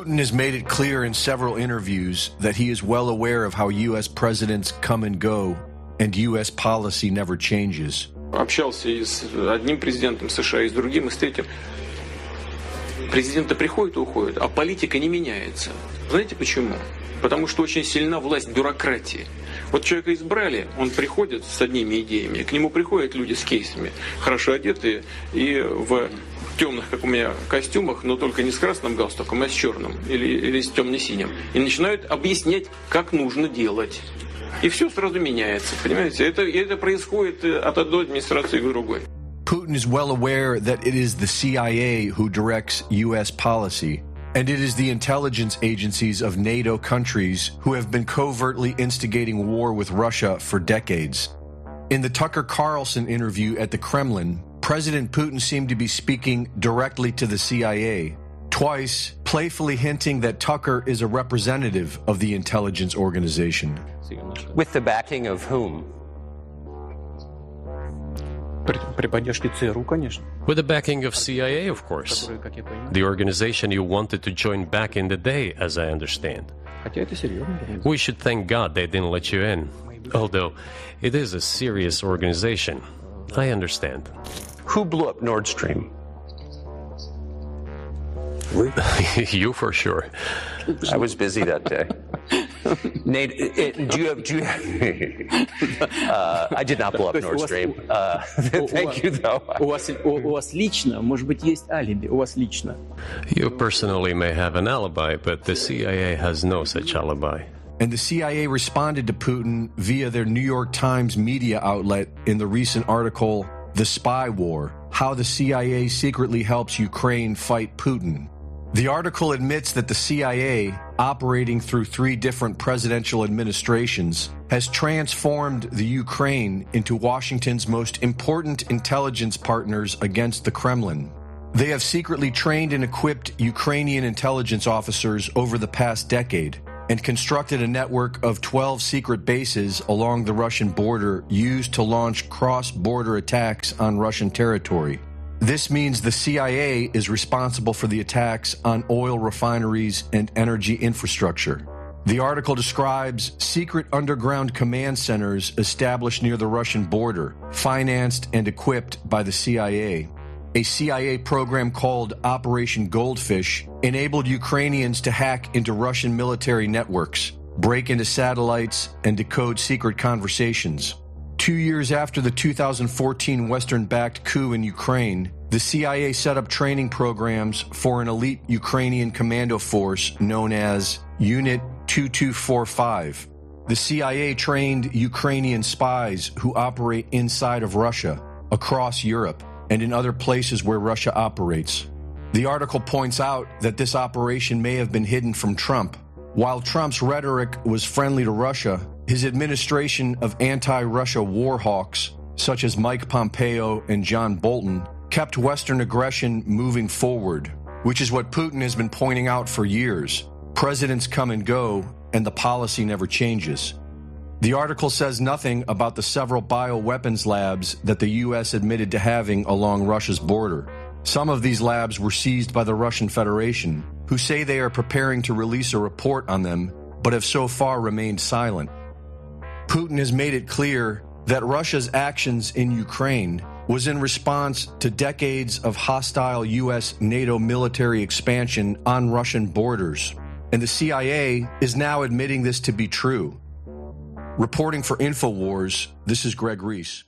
Putin has made it clear in several interviews that he is well aware of how U.S. presidents come and go and U.S. policy never changes. Общался и с одним президентом США, и с другим, и с третьим. Президенты приходят и уходят, а политика не меняется. Знаете почему? Потому что очень сильна власть бюрократии. Вот человека избрали, он приходит с одними идеями, к нему приходят люди с кейсами, хорошо одетые и в темных, как у меня, костюмах, но только не с красным галстуком, а с черным или, или с темно-синим. И начинают объяснять, как нужно делать. И все сразу меняется, понимаете? Это, это происходит от одной администрации к другой. Putin is well aware that it is the CIA who directs U.S. policy, and it is the intelligence agencies of NATO countries who have been covertly instigating war with Russia for decades. In the Tucker Carlson interview at the Kremlin, President Putin seemed to be speaking directly to the CIA, twice playfully hinting that Tucker is a representative of the intelligence organization. With the backing of whom? With the backing of CIA, of course. The organization you wanted to join back in the day, as I understand. We should thank God they didn't let you in. Although, it is a serious organization. I understand. Who blew up Nord Stream? you for sure. I was busy that day. Nate, it, do you have? Do you uh, I did not blow up Nord Stream. Uh, thank you, though. У вас, у, у вас лично, может быть, есть алиби. У вас лично. You personally may have an alibi, but the CIA has no such alibi. And the CIA responded to Putin via their New York Times media outlet in the recent article, the Spy War How the CIA Secretly Helps Ukraine Fight Putin. The article admits that the CIA, operating through three different presidential administrations, has transformed the Ukraine into Washington's most important intelligence partners against the Kremlin. They have secretly trained and equipped Ukrainian intelligence officers over the past decade and constructed a network of 12 secret bases along the Russian border used to launch cross border attacks on Russian territory. This means the CIA is responsible for the attacks on oil refineries and energy infrastructure. The article describes secret underground command centers established near the Russian border, financed and equipped by the CIA. A CIA program called Operation Goldfish enabled Ukrainians to hack into Russian military networks, break into satellites, and decode secret conversations. Two years after the 2014 Western backed coup in Ukraine, the CIA set up training programs for an elite Ukrainian commando force known as Unit 2245. The CIA trained Ukrainian spies who operate inside of Russia, across Europe, and in other places where Russia operates. The article points out that this operation may have been hidden from Trump. While Trump's rhetoric was friendly to Russia, his administration of anti Russia war hawks, such as Mike Pompeo and John Bolton, kept Western aggression moving forward, which is what Putin has been pointing out for years. Presidents come and go, and the policy never changes. The article says nothing about the several bioweapons labs that the U.S. admitted to having along Russia's border. Some of these labs were seized by the Russian Federation, who say they are preparing to release a report on them, but have so far remained silent. Putin has made it clear that Russia's actions in Ukraine was in response to decades of hostile U.S. NATO military expansion on Russian borders. And the CIA is now admitting this to be true. Reporting for InfoWars, this is Greg Reese.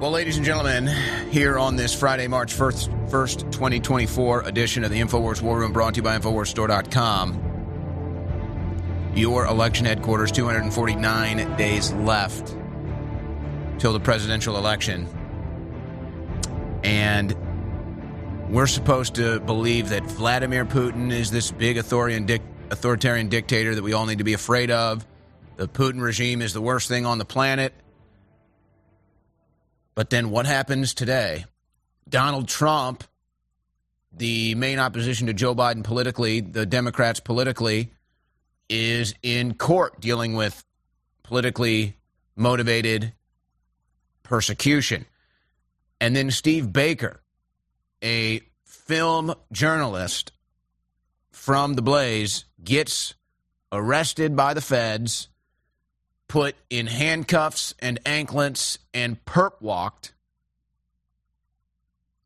Well, ladies and gentlemen, here on this Friday, March 1st, 1st 2024 edition of the InfoWars War Room brought to you by InfoWarsStore.com, your election headquarters, 249 days left till the presidential election. And we're supposed to believe that Vladimir Putin is this big authoritarian, authoritarian dictator that we all need to be afraid of the Putin regime is the worst thing on the planet. But then what happens today? Donald Trump, the main opposition to Joe Biden politically, the Democrats politically, is in court dealing with politically motivated persecution. And then Steve Baker, a film journalist from the blaze gets arrested by the feds, put in handcuffs and anklets, and perp walked.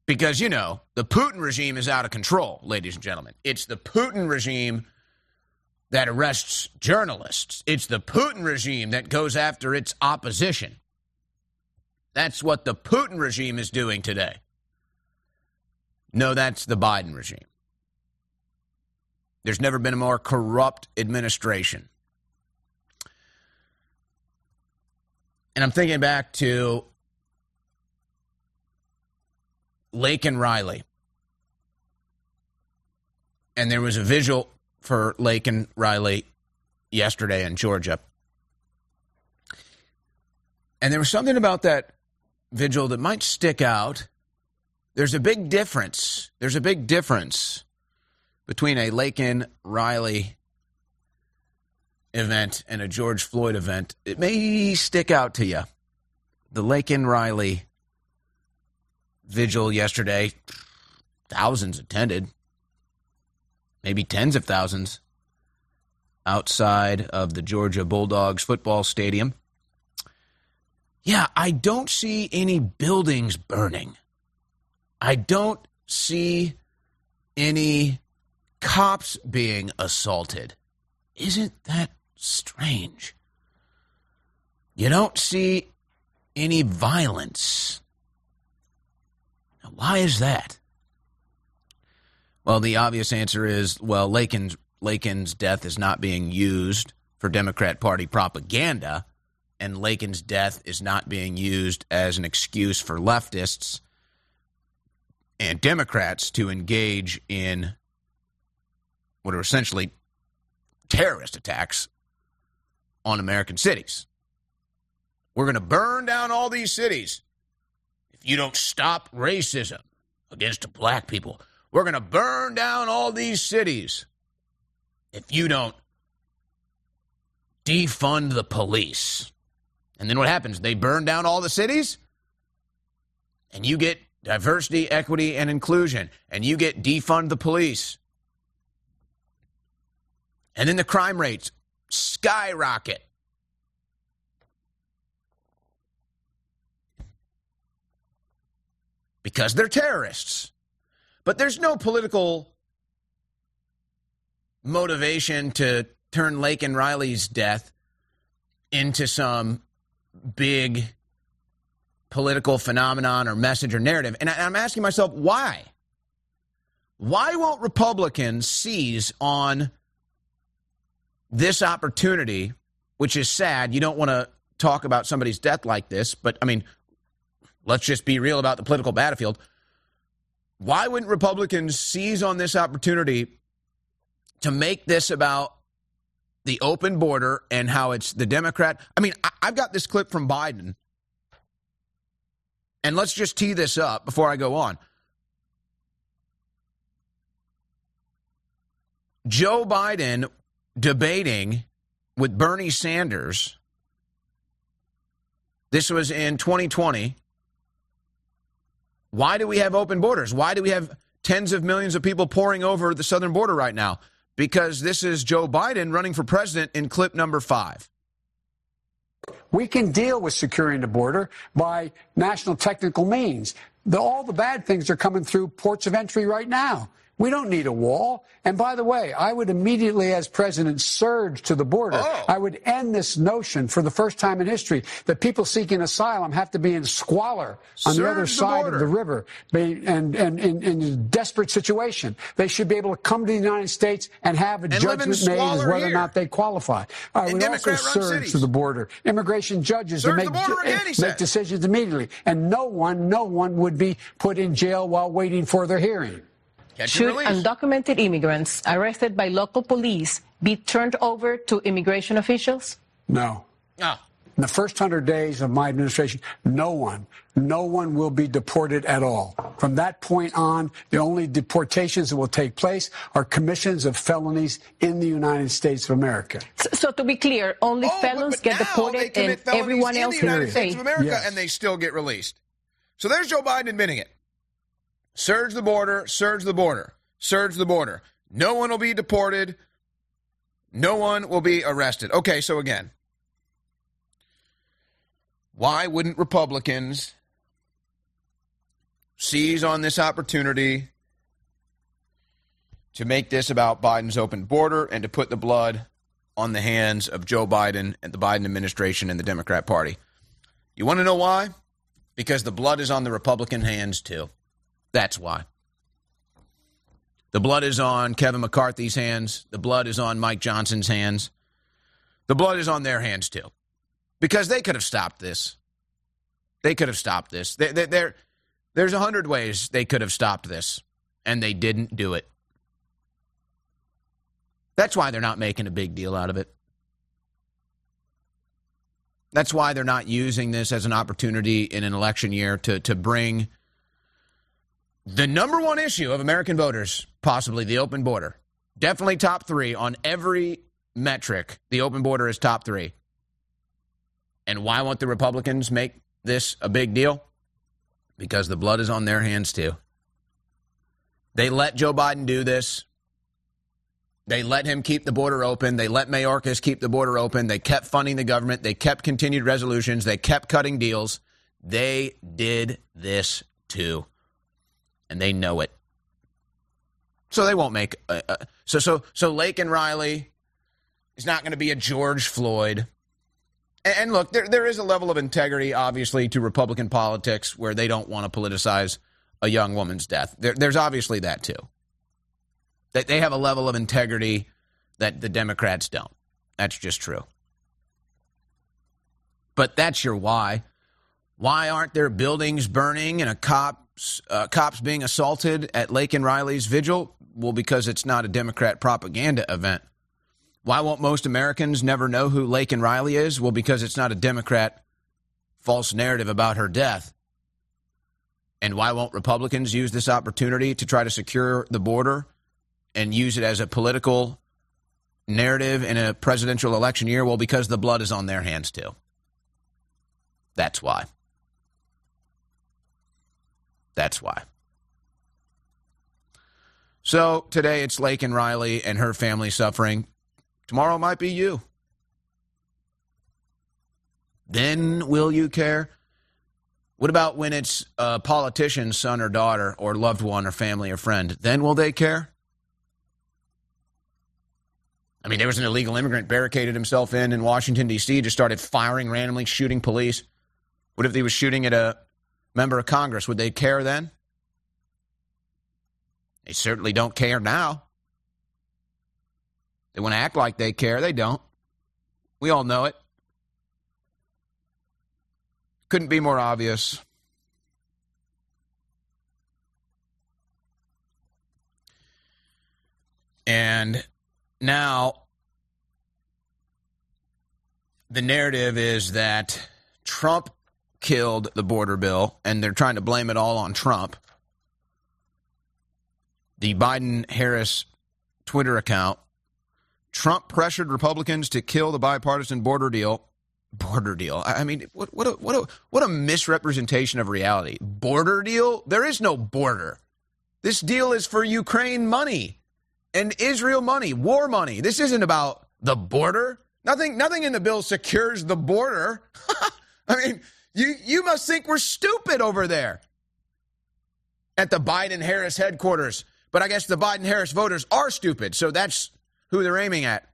Because, you know, the Putin regime is out of control, ladies and gentlemen. It's the Putin regime that arrests journalists, it's the Putin regime that goes after its opposition. That's what the Putin regime is doing today. No, that's the Biden regime. There's never been a more corrupt administration. And I'm thinking back to Laken Riley. And there was a visual for Laken Riley yesterday in Georgia. And there was something about that vigil that might stick out. There's a big difference. There's a big difference between a Laken Riley event and a George Floyd event. It may stick out to you. The Laken Riley vigil yesterday, thousands attended, maybe tens of thousands outside of the Georgia Bulldogs football stadium. Yeah, I don't see any buildings burning. I don't see any cops being assaulted. Isn't that strange? You don't see any violence. Now, why is that? Well, the obvious answer is well, Laken's, Laken's death is not being used for Democrat Party propaganda, and Laken's death is not being used as an excuse for leftists and Democrats to engage in what are essentially terrorist attacks on American cities. We're going to burn down all these cities if you don't stop racism against black people. We're going to burn down all these cities if you don't defund the police. And then what happens? They burn down all the cities, and you get diversity, equity, and inclusion, and you get defund the police. And then the crime rates skyrocket. Because they're terrorists. But there's no political motivation to turn Laken Riley's death into some big political phenomenon or message or narrative. And I'm asking myself, why? Why won't Republicans seize on this opportunity, which is sad? You don't want to talk about somebody's death like this, but I mean, let's just be real about the political battlefield. Why wouldn't Republicans seize on this opportunity to make this about the open border and how it's the Democrat? I mean, I've got this clip from Biden and let's just tee this up before I go on. Joe Biden debating with Bernie Sanders. This was in 2020. Why do we have open borders? Why do we have tens of millions of people pouring over the southern border right now? Because this is Joe Biden running for president in clip number five. We can deal with securing the border by national technical means. The, all the bad things are coming through ports of entry right now. We don't need a wall. And by the way, I would immediately, as president, surge to the border. Oh. I would end this notion for the first time in history that people seeking asylum have to be in squalor on surge the other side the of the river and, and, in a desperate situation. They should be able to come to the United States and have a and judgment made as whether here. or not they qualify. I would also surge cities. to the border. Immigration judges to make, again, make decisions immediately. And no one, no one would be put in jail while waiting for their hearing. Should undocumented immigrants arrested by local police be turned over to immigration officials? No. Ah. In the first 100 days of my administration, no one, no one will be deported at all. From that point on, the only deportations that will take place are commissions of felonies in the United States of America. So, so to be clear, only oh, felons but, but get deported and everyone else in the United States of America yes. and they still get released. So there's Joe Biden admitting it. Surge the border, surge the border, surge the border. No one will be deported. No one will be arrested. Okay, so again, why wouldn't Republicans seize on this opportunity to make this about Biden's open border and to put the blood on the hands of Joe Biden and the Biden administration and the Democrat Party? You want to know why? Because the blood is on the Republican hands too. That's why. The blood is on Kevin McCarthy's hands. The blood is on Mike Johnson's hands. The blood is on their hands too. Because they could have stopped this. They could have stopped this. There's a hundred ways they could have stopped this, and they didn't do it. That's why they're not making a big deal out of it. That's why they're not using this as an opportunity in an election year to, to bring the number one issue of American voters, possibly the open border. Definitely top three on every metric. The open border is top three. And why won't the Republicans make this a big deal? Because the blood is on their hands too. They let Joe Biden do this. They let him keep the border open. They let Mayorkas keep the border open. They kept funding the government. They kept continued resolutions. They kept cutting deals. They did this too and they know it. So they won't make a, a, so so so Laken Riley is not going to be a George Floyd. And, and look, there there is a level of integrity, obviously, to Republican politics where they don't want to politicize a young woman's death. There, there's obviously that too. That they have a level of integrity that the Democrats don't. That's just true. But that's your why. Why aren't there buildings burning and a cop uh, cops being assaulted at Laken Riley's vigil? Well, because it's not a Democrat propaganda event. Why won't most Americans never know who Lake and Riley is? Well, because it's not a Democrat false narrative about her death. And why won't Republicans use this opportunity to try to secure the border and use it as a political narrative in a presidential election year? Well, because the blood is on their hands too. That's why. That's why. So today it's Laken Riley and her family suffering. Tomorrow might be you. Then will you care? What about when it's a politician's son or daughter or loved one or family or friend? Then will they care? I mean, there was an illegal immigrant barricaded himself in in Washington, D.C., just started firing randomly, shooting police. What if he was shooting at a member of Congress. Would they care then? They certainly don't care now. They want to act like they care. They don't. We all know it. Couldn't be more obvious. And now the narrative is that Trump killed the border bill, and they're trying to blame it all on Trump. The Biden Harris Twitter account Trump pressured Republicans to kill the bipartisan border deal. Border deal. I mean, what what a, what a, what a misrepresentation of reality. Border deal? There is no border. This deal is for Ukraine money and Israel money, war money. This isn't about the border. Nothing nothing in the bill secures the border. I mean, you, you must think we're stupid over there at the Biden Harris headquarters. But I guess the Biden Harris voters are stupid. So that's who they're aiming at.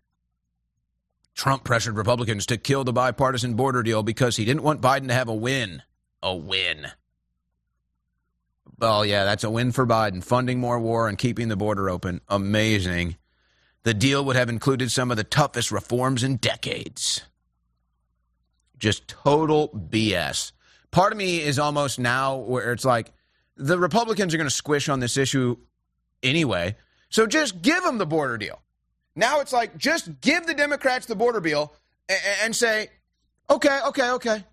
Trump pressured Republicans to kill the bipartisan border deal because he didn't want Biden to have a win. A win. Well, yeah, that's a win for Biden. Funding more war and keeping the border open. Amazing. The deal would have included some of the toughest reforms in decades. Just total BS. Part of me is almost now where it's like the Republicans are going to squish on this issue anyway. So just give them the border deal. Now it's like just give the Democrats the border deal and, and say, okay, okay, okay.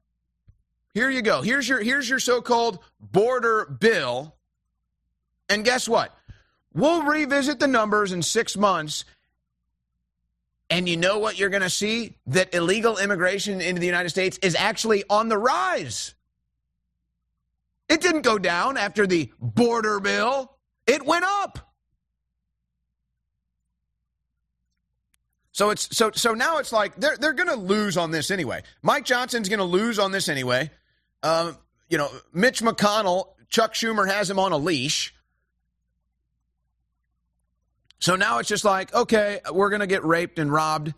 Here you go. Here's your here's your so-called border bill. And guess what? We'll revisit the numbers in 6 months and you know what you're going to see? That illegal immigration into the United States is actually on the rise. It didn't go down after the border bill, it went up. So it's so so now it's like they're they're going to lose on this anyway. Mike Johnson's going to lose on this anyway. Um, you know, Mitch McConnell, Chuck Schumer has him on a leash. So now it's just like, okay, we're going to get raped and robbed. I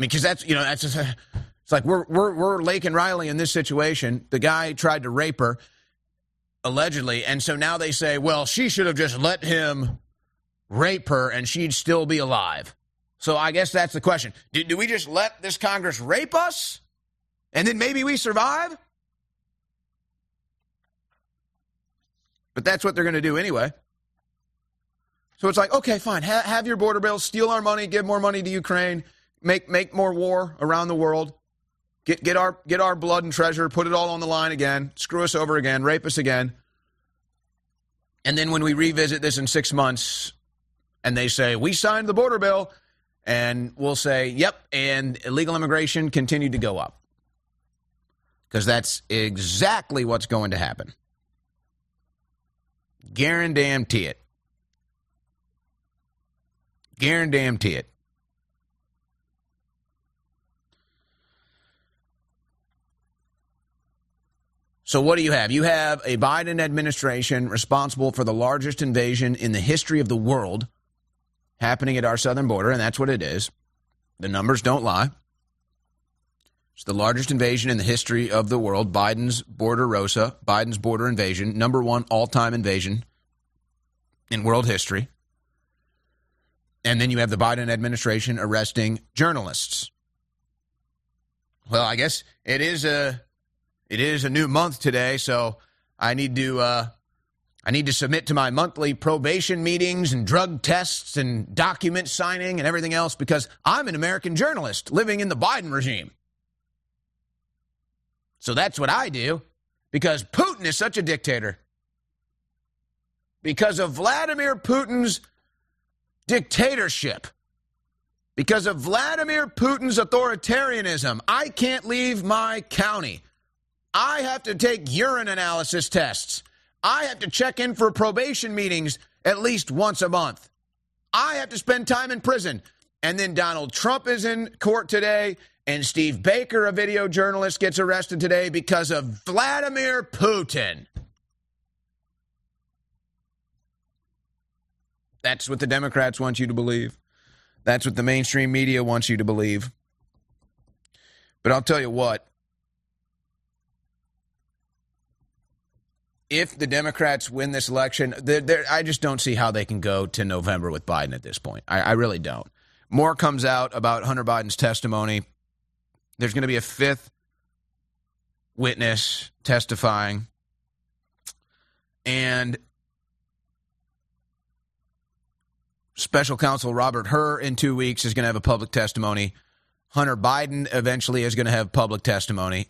mean, because that's you know that's just, it's like we're we're we're Laken Riley in this situation. The guy tried to rape her, allegedly, and so now they say, well, she should have just let him rape her and she'd still be alive. So I guess that's the question. Do, do we just let this Congress rape us and then maybe we survive? But that's what they're going to do anyway. So it's like, okay, fine, ha- have your border bill, steal our money, give more money to Ukraine, make make more war around the world, get get our get our blood and treasure, put it all on the line again, screw us over again, rape us again. And then when we revisit this in six months, and they say, We signed the border bill. And we'll say, Yep. And illegal immigration continued to go up. Because that's exactly what's going to happen. Guarantee it. Guarantee it. So, what do you have? You have a Biden administration responsible for the largest invasion in the history of the world happening at our southern border, and that's what it is. The numbers don't lie. It's the largest invasion in the history of the world. Biden's border Rosa, Biden's border invasion, number one all time invasion in world history. And then you have the Biden administration arresting journalists. Well, I guess it is a it is a new month today, so I need to uh, I need to submit to my monthly probation meetings and drug tests and document signing and everything else because I'm an American journalist living in the Biden regime. So that's what I do because Putin is such a dictator. Because of Vladimir Putin's dictatorship, because of Vladimir Putin's authoritarianism, I can't leave my county. I have to take urine analysis tests. I have to check in for probation meetings at least once a month. I have to spend time in prison. And then Donald Trump is in court today, and Steve Baker, a video journalist, gets arrested today because of Vladimir Putin. That's what the Democrats want you to believe. That's what the mainstream media wants you to believe. But I'll tell you what, if the Democrats win this election, they're, they're, I just don't see how they can go to November with Biden at this point. I, I really don't. More comes out about Hunter Biden's testimony. There's going to be a fifth witness testifying. And special counsel Robert Hur in two weeks is going to have a public testimony. Hunter Biden eventually is going to have public testimony.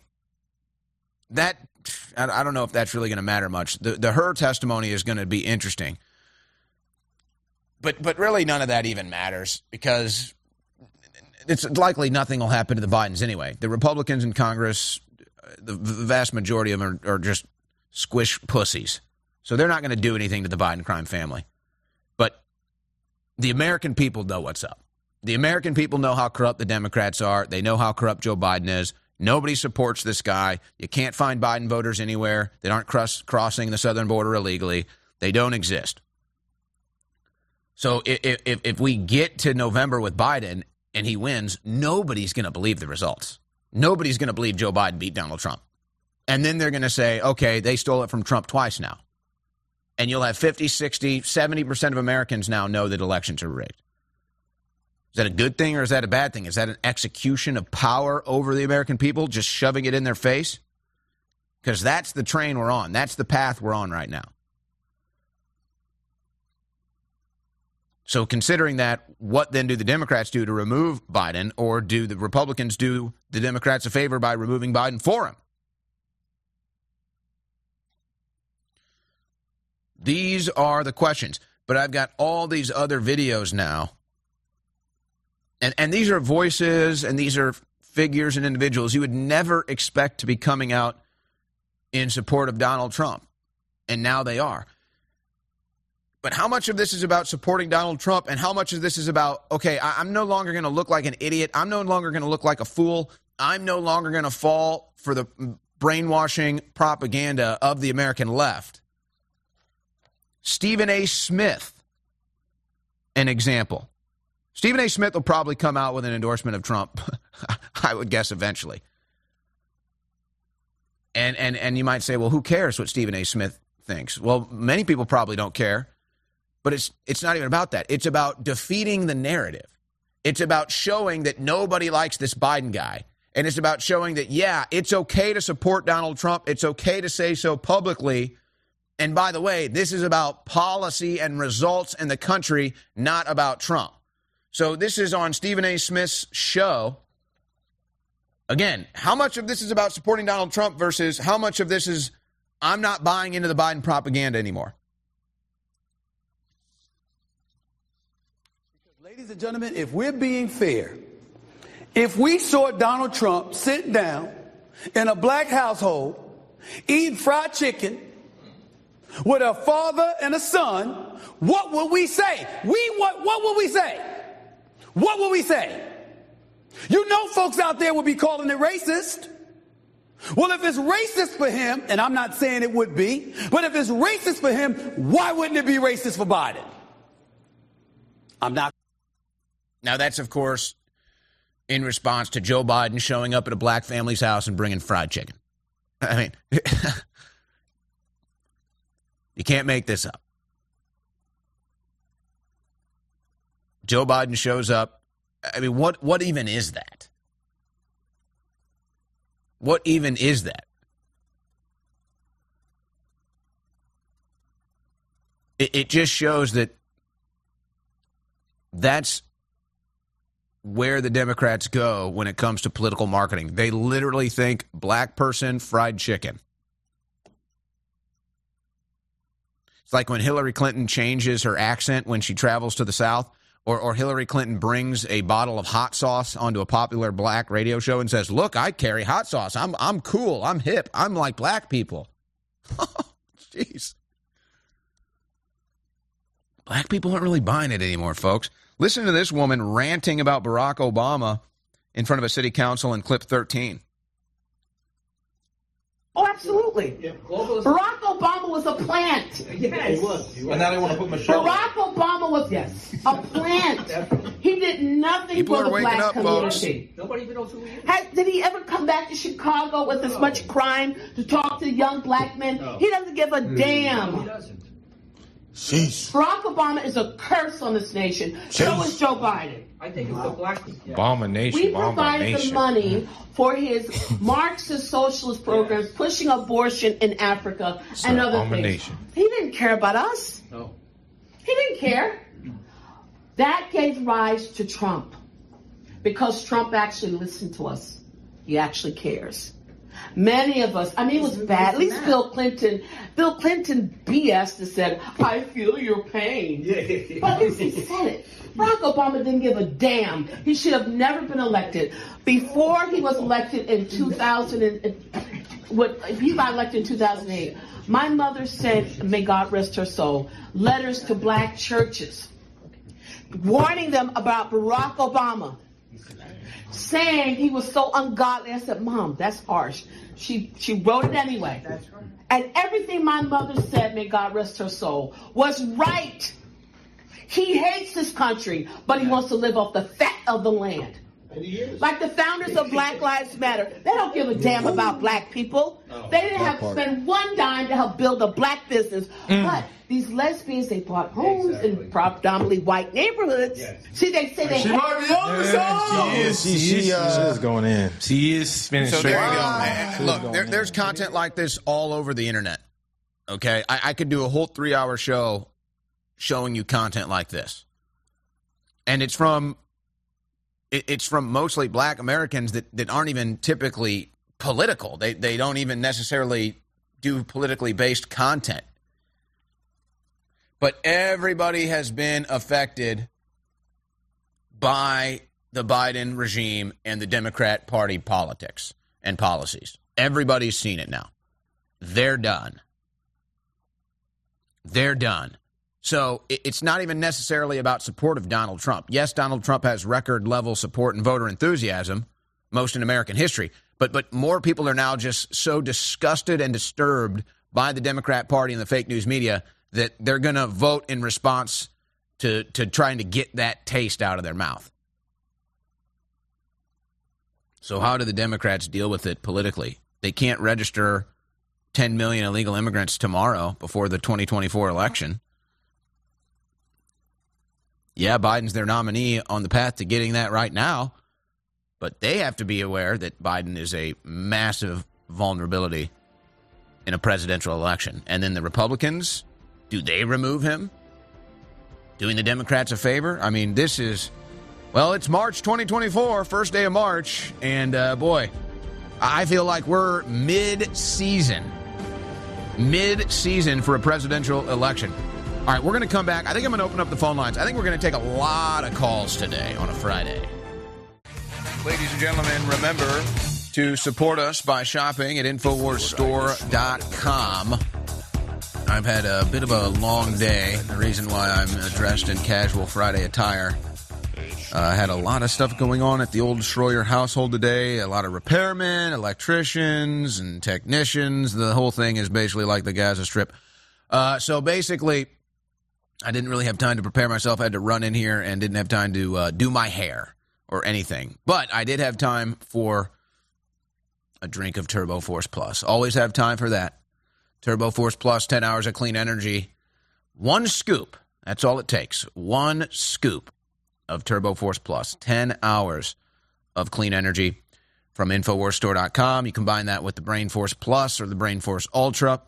That I don't know if that's really going to matter much. The the Hur testimony is going to be interesting, but but really none of that even matters because it's likely nothing will happen to the Bidens anyway. The Republicans in Congress, the, the vast majority of them are, are just squish pussies, so they're not going to do anything to the Biden crime family. The American people know what's up. The American people know how corrupt the Democrats are. They know how corrupt Joe Biden is. Nobody supports this guy. You can't find Biden voters anywhere that aren't cross- crossing the southern border illegally. They don't exist. So if, if, if we get to November with Biden and he wins, nobody's going to believe the results. Nobody's going to believe Joe Biden beat Donald Trump. And then they're going to say, okay, they stole it from Trump twice now. And you'll have 50, 60, 70% of Americans now know that elections are rigged. Is that a good thing or is that a bad thing? Is that an execution of power over the American people, just shoving it in their face? Because that's the train we're on. That's the path we're on right now. So, considering that, what then do the Democrats do to remove Biden, or do the Republicans do the Democrats a favor by removing Biden for him? These are the questions. But I've got all these other videos now and and these are voices and these are figures and individuals you would never expect to be coming out in support of Donald Trump, and now they are. But how much of this is about supporting Donald Trump and how much of this is about, okay, I, am no longer going to look like an idiot. I'm no longer going to look like a fool. I'm no longer going to fall for the brainwashing propaganda of the American left. Stephen A. Smith, an example. Stephen A. Smith will probably come out with an endorsement of Trump, I would guess eventually. And, and, and you might say, well, who cares what Stephen A. Smith thinks? Well, many people probably don't care, but it's, it's not even about that. It's about defeating the narrative. It's about showing that nobody likes this Biden guy. And it's about showing that, yeah, it's okay to support Donald Trump. It's okay to say so publicly. And by the way, this is about policy and results in the country, not about Trump. So this is on Stephen A. Smith's show. Again, how much of this is about supporting Donald Trump versus how much of this is I'm not buying into the Biden propaganda anymore? Ladies and gentlemen, if we're being fair, if we saw Donald Trump sitting down in a black household eating fried chicken with a father and a son, what would we say? We what what would we say? What would we say? You know folks out there would be calling it racist. Well, if it's racist for him, and I'm not saying it would be, but if it's racist for him, why wouldn't it be racist for Biden? I'm not. Now, that's, of course, in response to Joe Biden showing up at a black family's house and bringing fried chicken. I mean, you can't make this up. Joe Biden shows up. I mean, what what even is that? What even is that? It, it just shows that that's where the Democrats go when it comes to political marketing. They literally think black person fried chicken. It's like when Hillary Clinton changes her accent when she travels to the South, or, or Hillary Clinton brings a bottle of hot sauce onto a popular black radio show and says, Look, I carry hot sauce. I'm, I'm cool. I'm hip. I'm like black people. Jeez. Black people aren't really buying it anymore, folks. Listen to this woman ranting about Barack Obama in front of a city council in clip 13. Oh, absolutely. Yeah, Barack Obama was a plant. Yes. He was. And now they want to put Michelle. Barack Obama was yes. a plant. he did nothing People for the black up, community. Folks. Nobody even knows who he is. Has, did he ever come back to Chicago with no. as much crime to talk to young black men? No. He doesn't give a mm. damn. No, he doesn't. Sheesh. Barack Obama is a curse on this nation. Sheesh. So is Joe Biden. I think it's the black yeah. abomination. We provided the money mm. for his Marxist socialist programs, pushing abortion in Africa it's and other things. He didn't care about us. No. He didn't care. That gave rise to Trump because Trump actually listened to us. He actually cares. Many of us, I mean, it was bad. At least Bill Clinton, Bill Clinton BS that said, I feel your pain. But at least he said it. Barack Obama didn't give a damn. He should have never been elected. Before he was elected in 2000, and, what, he got elected in 2008, my mother sent, may God rest her soul, letters to black churches warning them about Barack Obama saying he was so ungodly. I said, Mom, that's harsh. She she wrote it anyway. That's right. And everything my mother said, may God rest her soul, was right. He hates this country, but he wants to live off the fat of the land. Like the founders of Black Lives Matter, they don't give a damn about black people. They didn't have to spend one dime to help build a black business. Mm. But these lesbians, they bought homes exactly. in predominantly white neighborhoods. Yes. See, they say they. She have- might be on the She is. She, she, she, uh, she going in. She is spinning so straight. There you go, man. Look, there, there's content like this all over the internet. Okay, I, I could do a whole three-hour show showing you content like this, and it's from it's from mostly black Americans that, that aren't even typically political. They they don't even necessarily do politically based content. But everybody has been affected by the Biden regime and the Democrat Party politics and policies. Everybody's seen it now. They're done. They're done. So it's not even necessarily about support of Donald Trump. Yes, Donald Trump has record level support and voter enthusiasm, most in American history. But but more people are now just so disgusted and disturbed by the Democrat Party and the fake news media that they're going to vote in response to to trying to get that taste out of their mouth. So how do the Democrats deal with it politically? They can't register 10 million illegal immigrants tomorrow before the 2024 election. Yeah, Biden's their nominee on the path to getting that right now, but they have to be aware that Biden is a massive vulnerability in a presidential election. And then the Republicans, do they remove him? Doing the Democrats a favor? I mean, this is, well, it's March 2024, first day of March, and uh, boy, I feel like we're mid season. Mid season for a presidential election. All right, we're going to come back. I think I'm going to open up the phone lines. I think we're going to take a lot of calls today on a Friday. Ladies and gentlemen, remember to support us by shopping at InfoWarsStore.com. I've had a bit of a long day. The reason why I'm dressed in casual Friday attire. Uh, I had a lot of stuff going on at the old Shroyer household today. A lot of repairmen, electricians, and technicians. The whole thing is basically like the Gaza Strip. Uh, so basically, I didn't really have time to prepare myself. I had to run in here and didn't have time to uh, do my hair or anything. But I did have time for a drink of Turbo Force Plus. Always have time for that. Turbo Force Plus, 10 hours of clean energy. One scoop. That's all it takes. One scoop of Turbo Force 10 hours of clean energy from InfoWarsStore.com. You combine that with the Brain Force Plus or the Brain Force Ultra.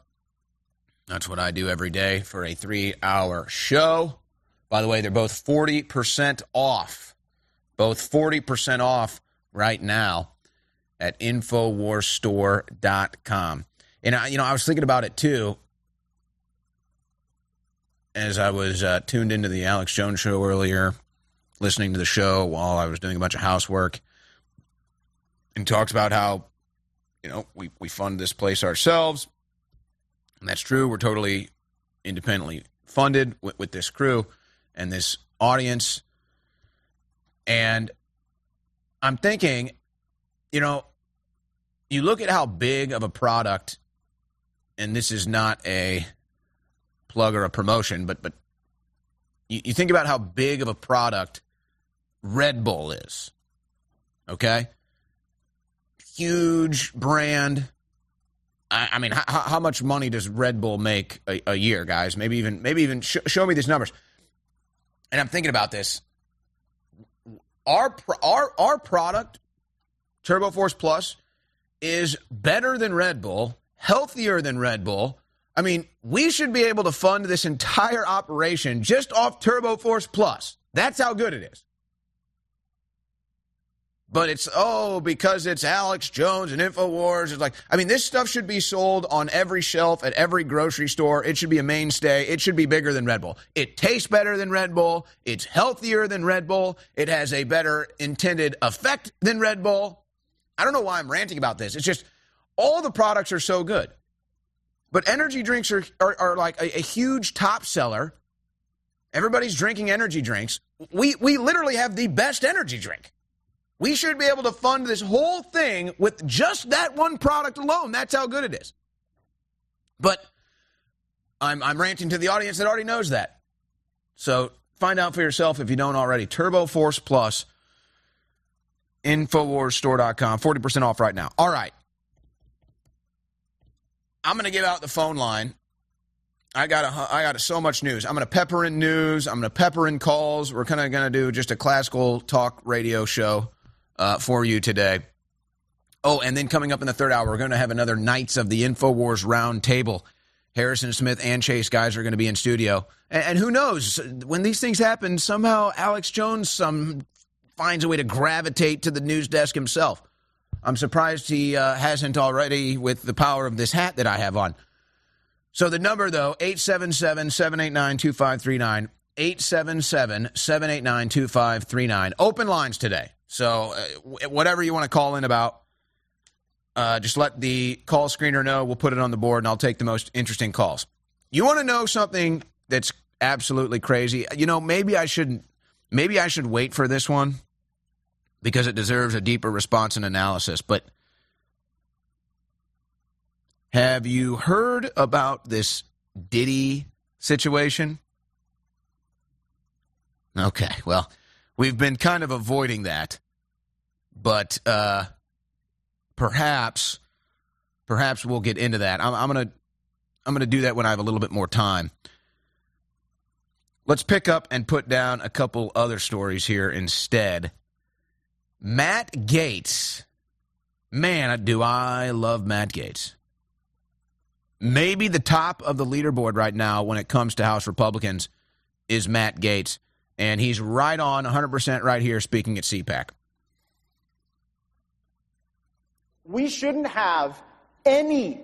That's what I do every day for a three hour show. By the way, they're both 40% off. Both 40% off right now at InfoWarsStore.com. And, I, you know, I was thinking about it too as I was uh, tuned into the Alex Jones show earlier, listening to the show while I was doing a bunch of housework, and talks about how, you know, we, we fund this place ourselves and that's true. We're totally independently funded with, with this crew and this audience. And I'm thinking, you know, you look at how big of a product, and this is not a plug or a promotion, but but you, you think about how big of a product Red Bull is. Okay? Huge brand, I, I mean, how, how, much money does Red Bull make a, a year, guys? Maybe even, maybe even sh- show me these numbers. And I'm thinking about this. Our our our product, Turbo Force Plus, is better than Red Bull, healthier than Red Bull. I mean, we should be able to fund this entire operation just off Turbo Force Plus. That's how good it is but it's oh because it's Alex Jones and Infowars. It's like I mean, this stuff should be sold on every shelf at every grocery store. It should be a mainstay. It should be bigger than Red Bull. It tastes better than Red Bull. It's healthier than Red Bull. It has a better intended effect than Red Bull. I don't know why I'm ranting about this. It's just all the products are so good, but energy drinks are are, are like a, a huge top seller. Everybody's drinking energy drinks. We we literally have the best energy drink. We should be able to fund this whole thing with just that one product alone. That's how good it is. But I'm, I'm ranting to the audience that already knows that. So find out for yourself if you don't already. Turbo Force Plus, Infowarsstore.com, 40% off right now. All right. I'm going to give out the phone line. I got a, I got a, so much news. I'm going to pepper in news. I'm going to pepper in calls. We're kind of going to do just a classical talk radio show uh, for you today. Oh, and then coming up in the third hour, we're going to have another Knights of the InfoWars round table. Harrison Smith and Chase Geiser are going to be in studio. And, and who knows, when these things happen, somehow Alex Jones some finds a way to gravitate to the news desk himself. I'm surprised he uh, hasn't already with the power of this hat that I have on. So the number, though, 877 789 2539. 877 789 2539. Open lines today. So, uh, whatever you want to call in about, uh, just let the call screener know. We'll put it on the board and I'll take the most interesting calls. You want to know something that's absolutely crazy. You know, maybe I shouldn't, maybe I should wait for this one because it deserves a deeper response and analysis, but have you heard about this Diddy situation? Okay, well, we've been kind of avoiding that, but uh, perhaps, perhaps we'll get into that. I'm, I'm gonna, I'm gonna do that when I have a little bit more time. Let's pick up and put down a couple other stories here instead. Matt Gaetz. man, do I love Matt Gaetz. Maybe the top of the leaderboard right now when it comes to House Republicans is Matt Gaetz, and he's right on 100% right here speaking at CPAC. We shouldn't have any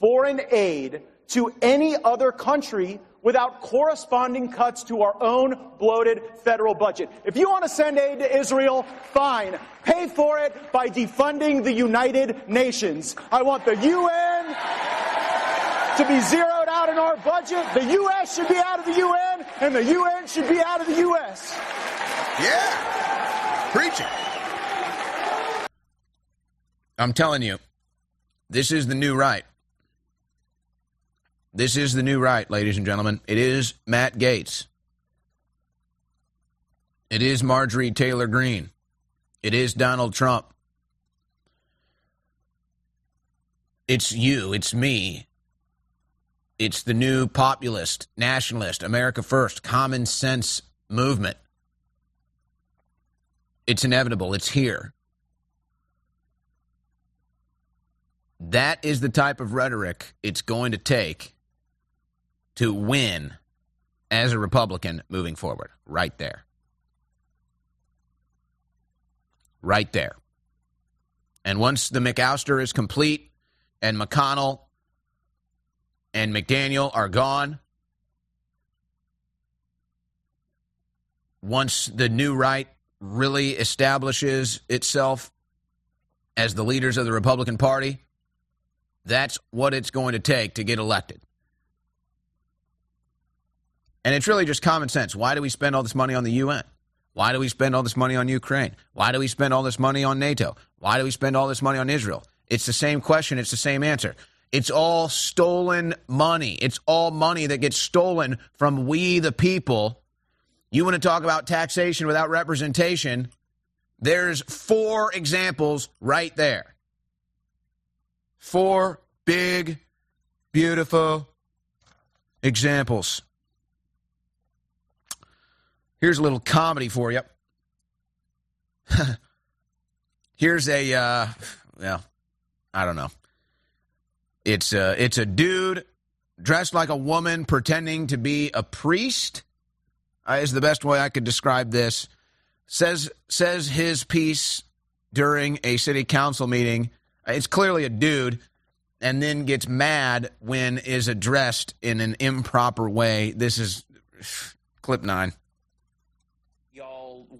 foreign aid to any other country without corresponding cuts to our own bloated federal budget. If you want to send aid to Israel, fine. Pay for it by defunding the United Nations. I want the UN to be zeroed out in our budget. The U.S. should be out of the UN, and the UN should be out of the U.S. Yeah. Preaching. I'm telling you, this is the new right. This is the new right, ladies and gentlemen. It is Matt Gaetz. It is Marjorie Taylor Greene. It is Donald Trump. It's you. It's me. It's the new populist, nationalist, America First, common sense movement. It's inevitable. It's here. That is the type of rhetoric it's going to take to win as a Republican moving forward. Right there. Right there. And once the McAllister is complete and McConnell and McDaniel are gone, once the new right really establishes itself as the leaders of the Republican Party, that's what it's going to take to get elected. And it's really just common sense. Why do we spend all this money on the UN? Why do we spend all this money on Ukraine? Why do we spend all this money on NATO? Why do we spend all this money on Israel? It's the same question, it's the same answer. It's all stolen money. It's all money that gets stolen from we the people. You want to talk about taxation without representation? There's four examples right there. Four big, beautiful examples. Here's a little comedy for you. Here's a, uh, well, I don't know. It's a, it's a dude dressed like a woman pretending to be a priest. Uh, is the best way I could describe this. Says says his piece during a city council meeting. It's clearly a dude, and then gets mad when is addressed in an improper way. This is clip nine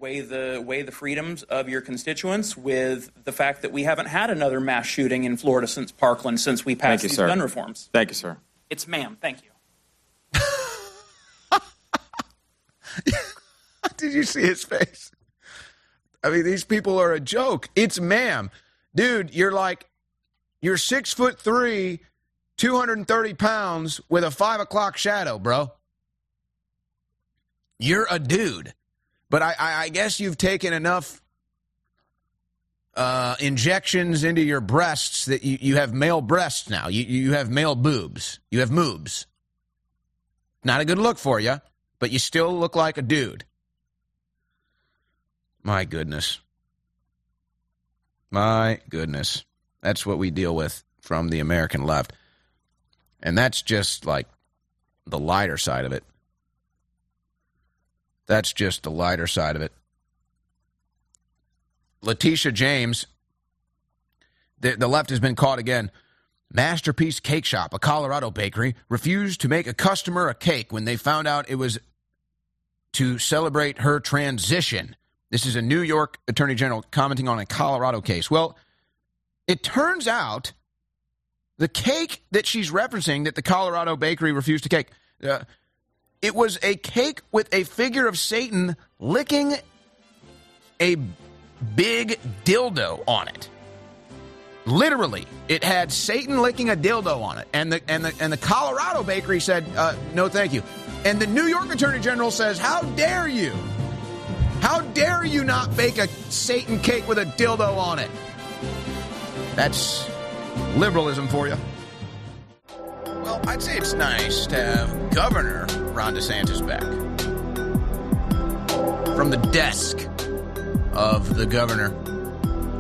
weigh the weigh the freedoms of your constituents with the fact that we haven't had another mass shooting in Florida since Parkland since we passed you, these sir. gun reforms. Thank you, sir. It's ma'am. Thank you. Did you see his face? I mean, these people are a joke. It's ma'am. Dude, you're like, you're six foot three, 230 pounds with a five o'clock shadow, bro. You're a dude. But I, I, guess you've taken enough uh, injections into your breasts that you, you have male breasts now. You, you have male boobs. You have moobs. Not a good look for you, but you still look like a dude. My goodness. My goodness. That's what we deal with from the American left. And that's just like the lighter side of it. That's just the lighter side of it. Letitia James, the, the left has been caught again. Masterpiece Cake Shop, a Colorado bakery, refused to make a customer a cake when they found out it was to celebrate her transition. This is a New York Attorney General commenting on a Colorado case. Well, it turns out the cake that she's referencing that the Colorado bakery refused to cake, uh, It was a cake with a figure of Satan licking a big dildo on it. Literally, it had Satan licking a dildo on it, and the and the and the Colorado bakery said uh, no, thank you. And the New York Attorney General says, "How dare you? How dare you not bake a Satan cake with a dildo on it?" That's liberalism for you. Well, I'd say it's nice to have Governor Ron DeSantis back from the desk of the governor.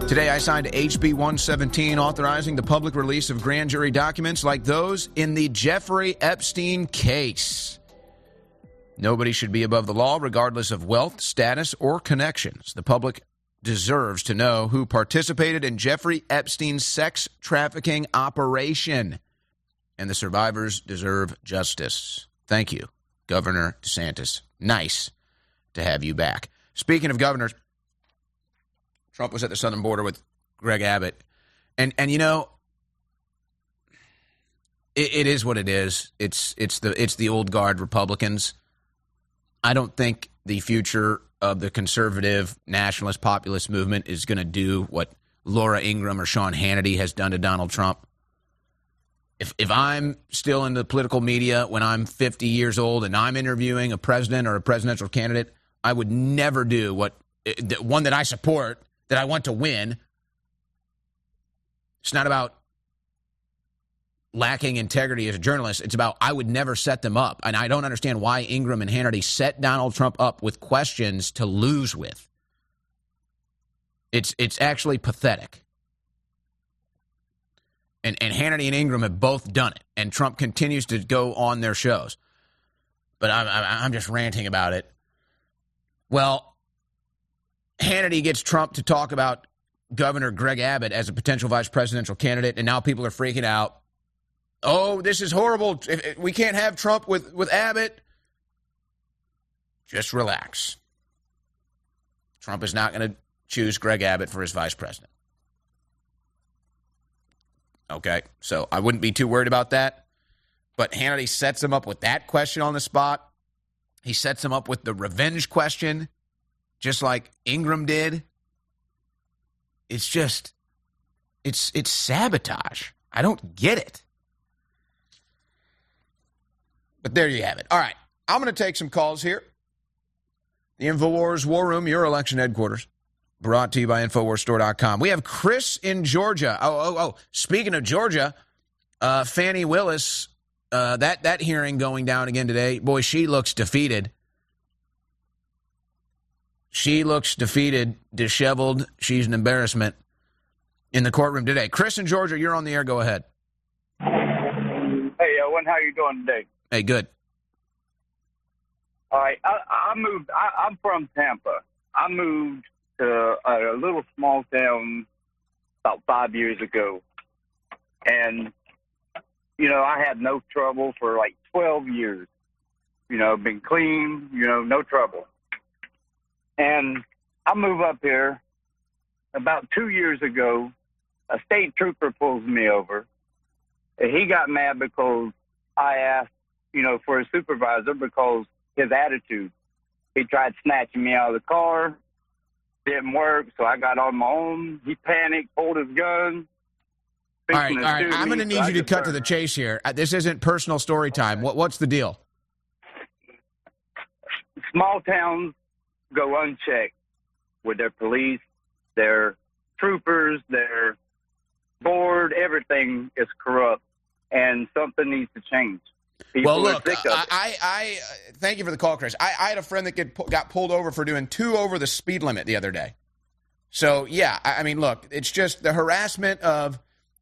Today, I signed HB 117 authorizing the public release of grand jury documents like those in the Jeffrey Epstein case. Nobody should be above the law, regardless of wealth, status, or connections. The public deserves to know who participated in Jeffrey Epstein's sex trafficking operation, and the survivors deserve justice. Thank you, Governor DeSantis. Nice to have you back. Speaking of governors, Trump was at the southern border with Greg Abbott, and and you know, it, it is what it is. It's it's the it's the old guard Republicans. I don't think the future of the conservative nationalist populist movement is going to do what Laura Ingraham or Sean Hannity has done to Donald Trump. If if I'm still in the political media when I'm 50 years old and I'm interviewing a president or a presidential candidate, I would never do what eh, one that I support that I want to win. It's not about lacking integrity as a journalist. It's about I would never set them up. And I don't understand why Ingraham and Hannity set Donald Trump up with questions to lose with. It's it's actually pathetic. And and Hannity and Ingraham have both done it, and Trump continues to go on their shows. But I'm I'm just ranting about it. Well, Hannity gets Trump to talk about Governor Greg Abbott as a potential vice presidential candidate, and now people are freaking out. Oh, this is horrible. We can't have Trump with, with Abbott. Just relax. Trump is not going to choose Greg Abbott for his vice president. Okay, so I wouldn't be too worried about that. But Hannity sets him up with that question on the spot. He sets him up with the revenge question just like Ingraham did. It's just it's it's sabotage. I don't get it. But there you have it. All right. I'm going to take some calls here. The InfoWars War Room, your election headquarters. Brought to you by InfoWarsStore.com. We have Chris in Georgia. Oh, oh, oh. Speaking of Georgia, uh, Fani Willis, uh, that, that hearing going down again today, boy, she looks defeated. She looks defeated, disheveled. She's an embarrassment in the courtroom today. Chris in Georgia, you're on the air. Go ahead. Hey, Owen, how you doing today? Hey, good. All right, I, I moved. I, I'm from Tampa. I moved to a, little small town about five years ago, and you know I had no trouble for like 12 years. You know, been clean. You know, no trouble. And I move up here about two years ago. A state trooper pulls me over. He got mad because I asked, you know, for a supervisor because his attitude. He tried snatching me out of the car. Didn't work, so I got on my own. He panicked, pulled his gun. All right, all right. I'm going to need so you to cut to the chase here. Uh, this isn't personal story time. What, what's the deal? Small towns go unchecked with their police, their troopers, their board, everything is corrupt, and something needs to change. People well, look, I, I, I, thank you for the call, Chris. I, I had a friend that get, got pulled over for doing two over the speed limit the other day. So yeah, I, I mean, look, it's just the harassment of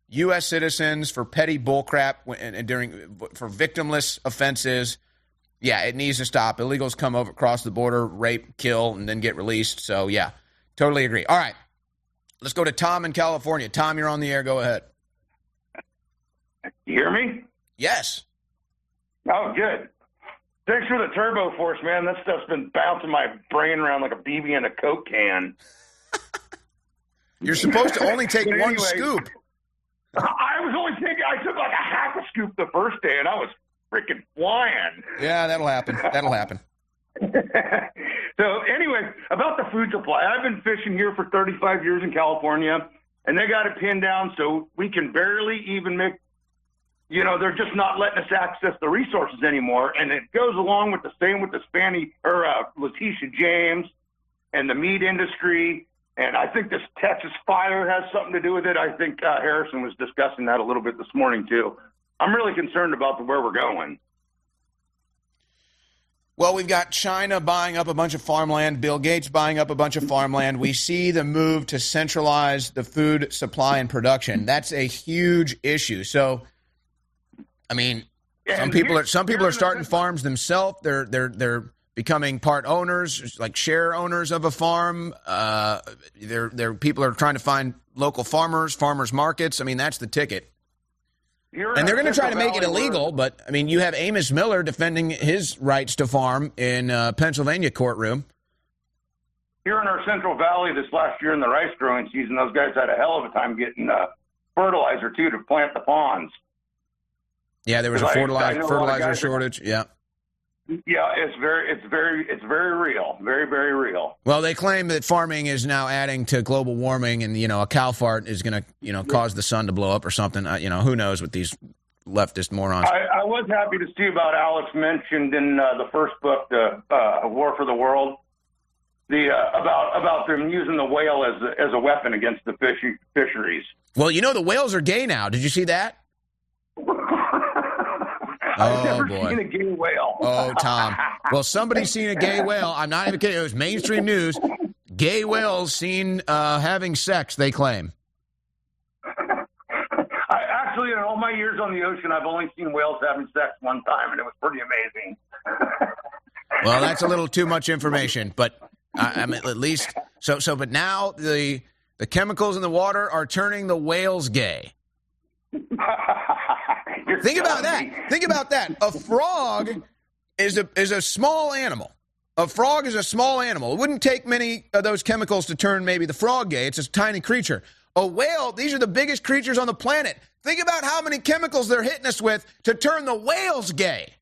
U.S. citizens for petty bullcrap and, and during for victimless offenses yeah, it needs to stop. Illegals come over across the border, rape, kill, and then get released. So yeah, totally agree. All right, let's go to Tom in California. Tom, you're on the air. Go ahead. You hear me? Yes. Oh, good. Thanks for the turbo force, man. That stuff's been bouncing my brain around like a BB in a Coke can. You're supposed to only take anyway, one scoop. I was only taking. I took like a half a scoop the first day, and I was freaking flying. Yeah, that'll happen. That'll happen. so anyway, about the food supply, I've been fishing here for 35 years in California, and they got it pinned down so we can barely even make. You know, they're just not letting us access the resources anymore, and it goes along with the same with the Spanny or uh, Letitia James and the meat industry. And I think this Texas fire has something to do with it. I think uh, Harrison was discussing that a little bit this morning too. I'm really concerned about the, where we're going. Well, we've got China buying up a bunch of farmland, Bill Gates buying up a bunch of farmland. We see the move to centralize the food supply and production. That's a huge issue. So, I mean, some people are some people are starting farms themselves. They're they're they're becoming part owners, like share owners of a farm. Uh, they're they're people are trying to find local farmers, farmers markets. I mean, that's the ticket. You're and they're going to try to make it illegal, but I mean, you have Amos Miller defending his rights to farm in uh, Pennsylvania courtroom. Here in our Central Valley this last year in the rice growing season, those guys had a hell of a time getting uh, fertilizer too to plant the ponds. Yeah, there was a fertilizer, fertilizer shortage. Yeah. Yeah, it's very, it's very, it's very real, very, very real. Well, they claim that farming is now adding to global warming, and you know, a cow fart is going to you know cause the sun to blow up or something. Uh, you know, who knows with these leftist morons. I, I was happy to see about Alex mentioned in uh, the first book, the uh, War for the World, the uh, about about them using the whale as a, as a weapon against the fish, fisheries. Well, you know, the whales are gay now. Did you see that? I've Oh, never boy. seen a gay whale. Oh, Tom. Well, somebody's seen a gay whale. I'm not even kidding. It was mainstream news. Gay whales seen uh, having sex. They claim. I, actually, in all my years on the ocean, I've only seen whales having sex one time, and it was pretty amazing. Well, that's a little too much information, but I, I mean, at least so. So, but now the the chemicals in the water are turning the whales gay. Think about that. Think about that. A frog is a is a small animal. A frog is a small animal. It wouldn't take many of those chemicals to turn maybe the frog gay. It's a tiny creature. A whale, these are the biggest creatures on the planet. Think about how many chemicals they're hitting us with to turn the whales gay.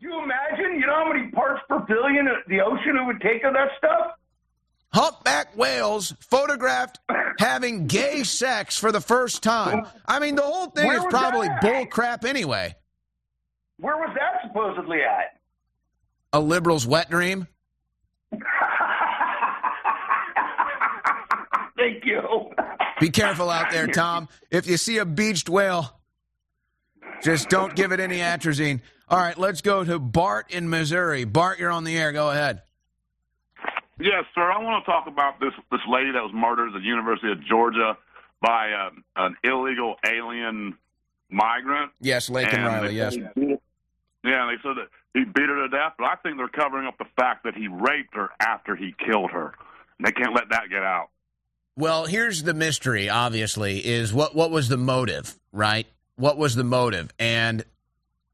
Do you imagine? You know how many parts per billion the ocean it would take of that stuff? Humpback whales photographed having gay sex for the first time. I mean, the whole thing Where is probably that? bull crap anyway. Where was that supposedly at? A liberal's wet dream. Thank you. Be careful out there, Tom. If you see a beached whale, just don't give it any atrazine. All right, let's go to Bart in Missouri. Bart, you're on the air. Go ahead. Yes, sir. I want to talk about this this lady that was murdered at the University of Georgia by uh, an illegal alien migrant. Yes, Laken Riley. they- Yes. Yeah, they said that he beat her to death, but I think they're covering up the fact that he raped her after he killed her. They can't let that get out. Well, here's the mystery. Obviously, is what what was the motive, right? What was the motive? And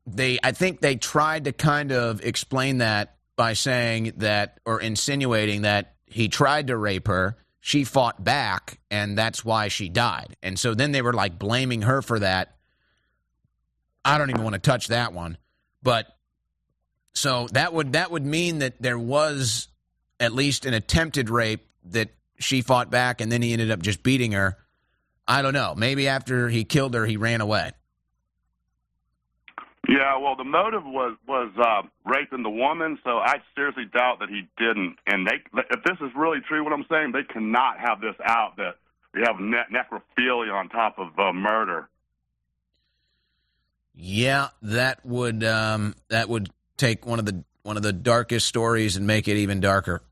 they, I think they tried to kind of explain that by saying that or insinuating that he tried to rape her. She fought back, and that's why she died. And so then they were like blaming her for that. I don't even want to touch that one, but so that would that would mean that there was at least an attempted rape that she fought back and then he ended up just beating her. I don't know. Maybe after he killed her, he ran away. Yeah, well, the motive was was uh, raping the woman, so I seriously doubt that he didn't. And they, if this is really true, what I'm saying, they cannot have this out that you have ne- necrophilia on top of uh, murder. Yeah, that would um, that would take one of the one of the darkest stories and make it even darker.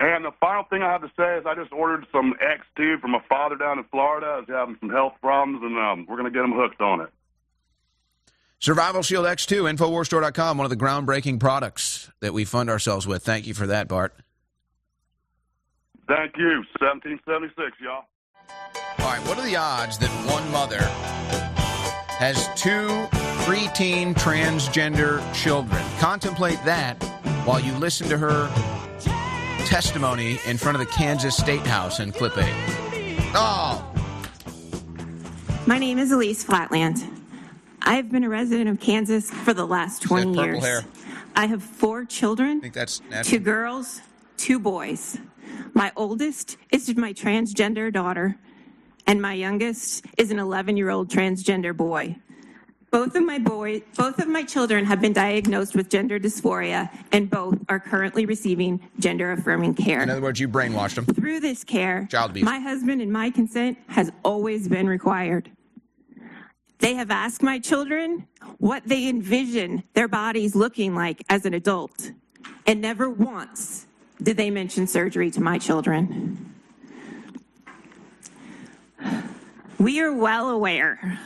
And the final thing I have to say is I just ordered some X2 from a father down in Florida. He's having some health problems, and um, we're going to get him hooked on it. Survival Shield X2, Infowarstore.com, one of the groundbreaking products that we fund ourselves with. Thank you for that, Bart. Thank you. 1776, y'all. All right, what are the odds that one mother has two preteen transgender children? Contemplate that while you listen to her testimony in front of the Kansas State House in Clip 8. Oh, My name is Elise Flatland. I've been a resident of Kansas for the last 20 purple years. hair. I have four children. I think that's two girls, two boys. My oldest is my transgender daughter, and my youngest is an 11 year old transgender boy. Both of my boy, both of my children have been diagnosed with gender dysphoria, and both are currently receiving gender affirming care. In other words, you brainwashed them. Through this care, Child abuse. my husband and my consent has always been required. They have asked my children what they envision their bodies looking like as an adult, and never once did they mention surgery to my children. We are well aware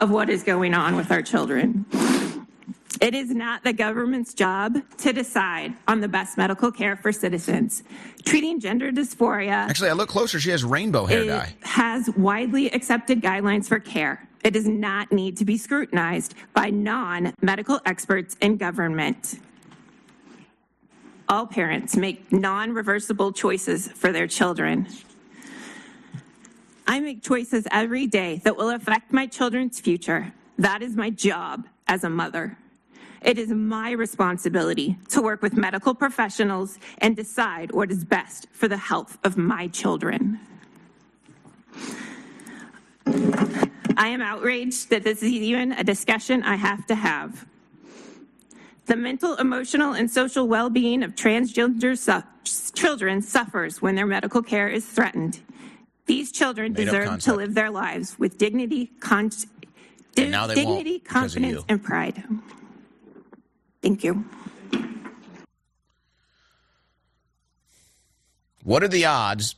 of what is going on with our children. It is not the government's job to decide on the best medical care for citizens. Treating gender dysphoria Actually, I look closer. She has rainbow hair dye. has widely accepted guidelines for care. It does not need to be scrutinized by non medical experts in government. All parents make non reversible choices for their children. I make choices every day that will affect my children's future. That is my job as a mother. It is my responsibility to work with medical professionals and decide what is best for the health of my children. I am outraged that this is even a discussion I have to have. The mental, emotional, and social well being of transgender su- children suffers when their medical care is threatened. These children Made deserve to live their lives with dignity, con- And now they won't dignity, confidence, and pride. Thank you. What are the odds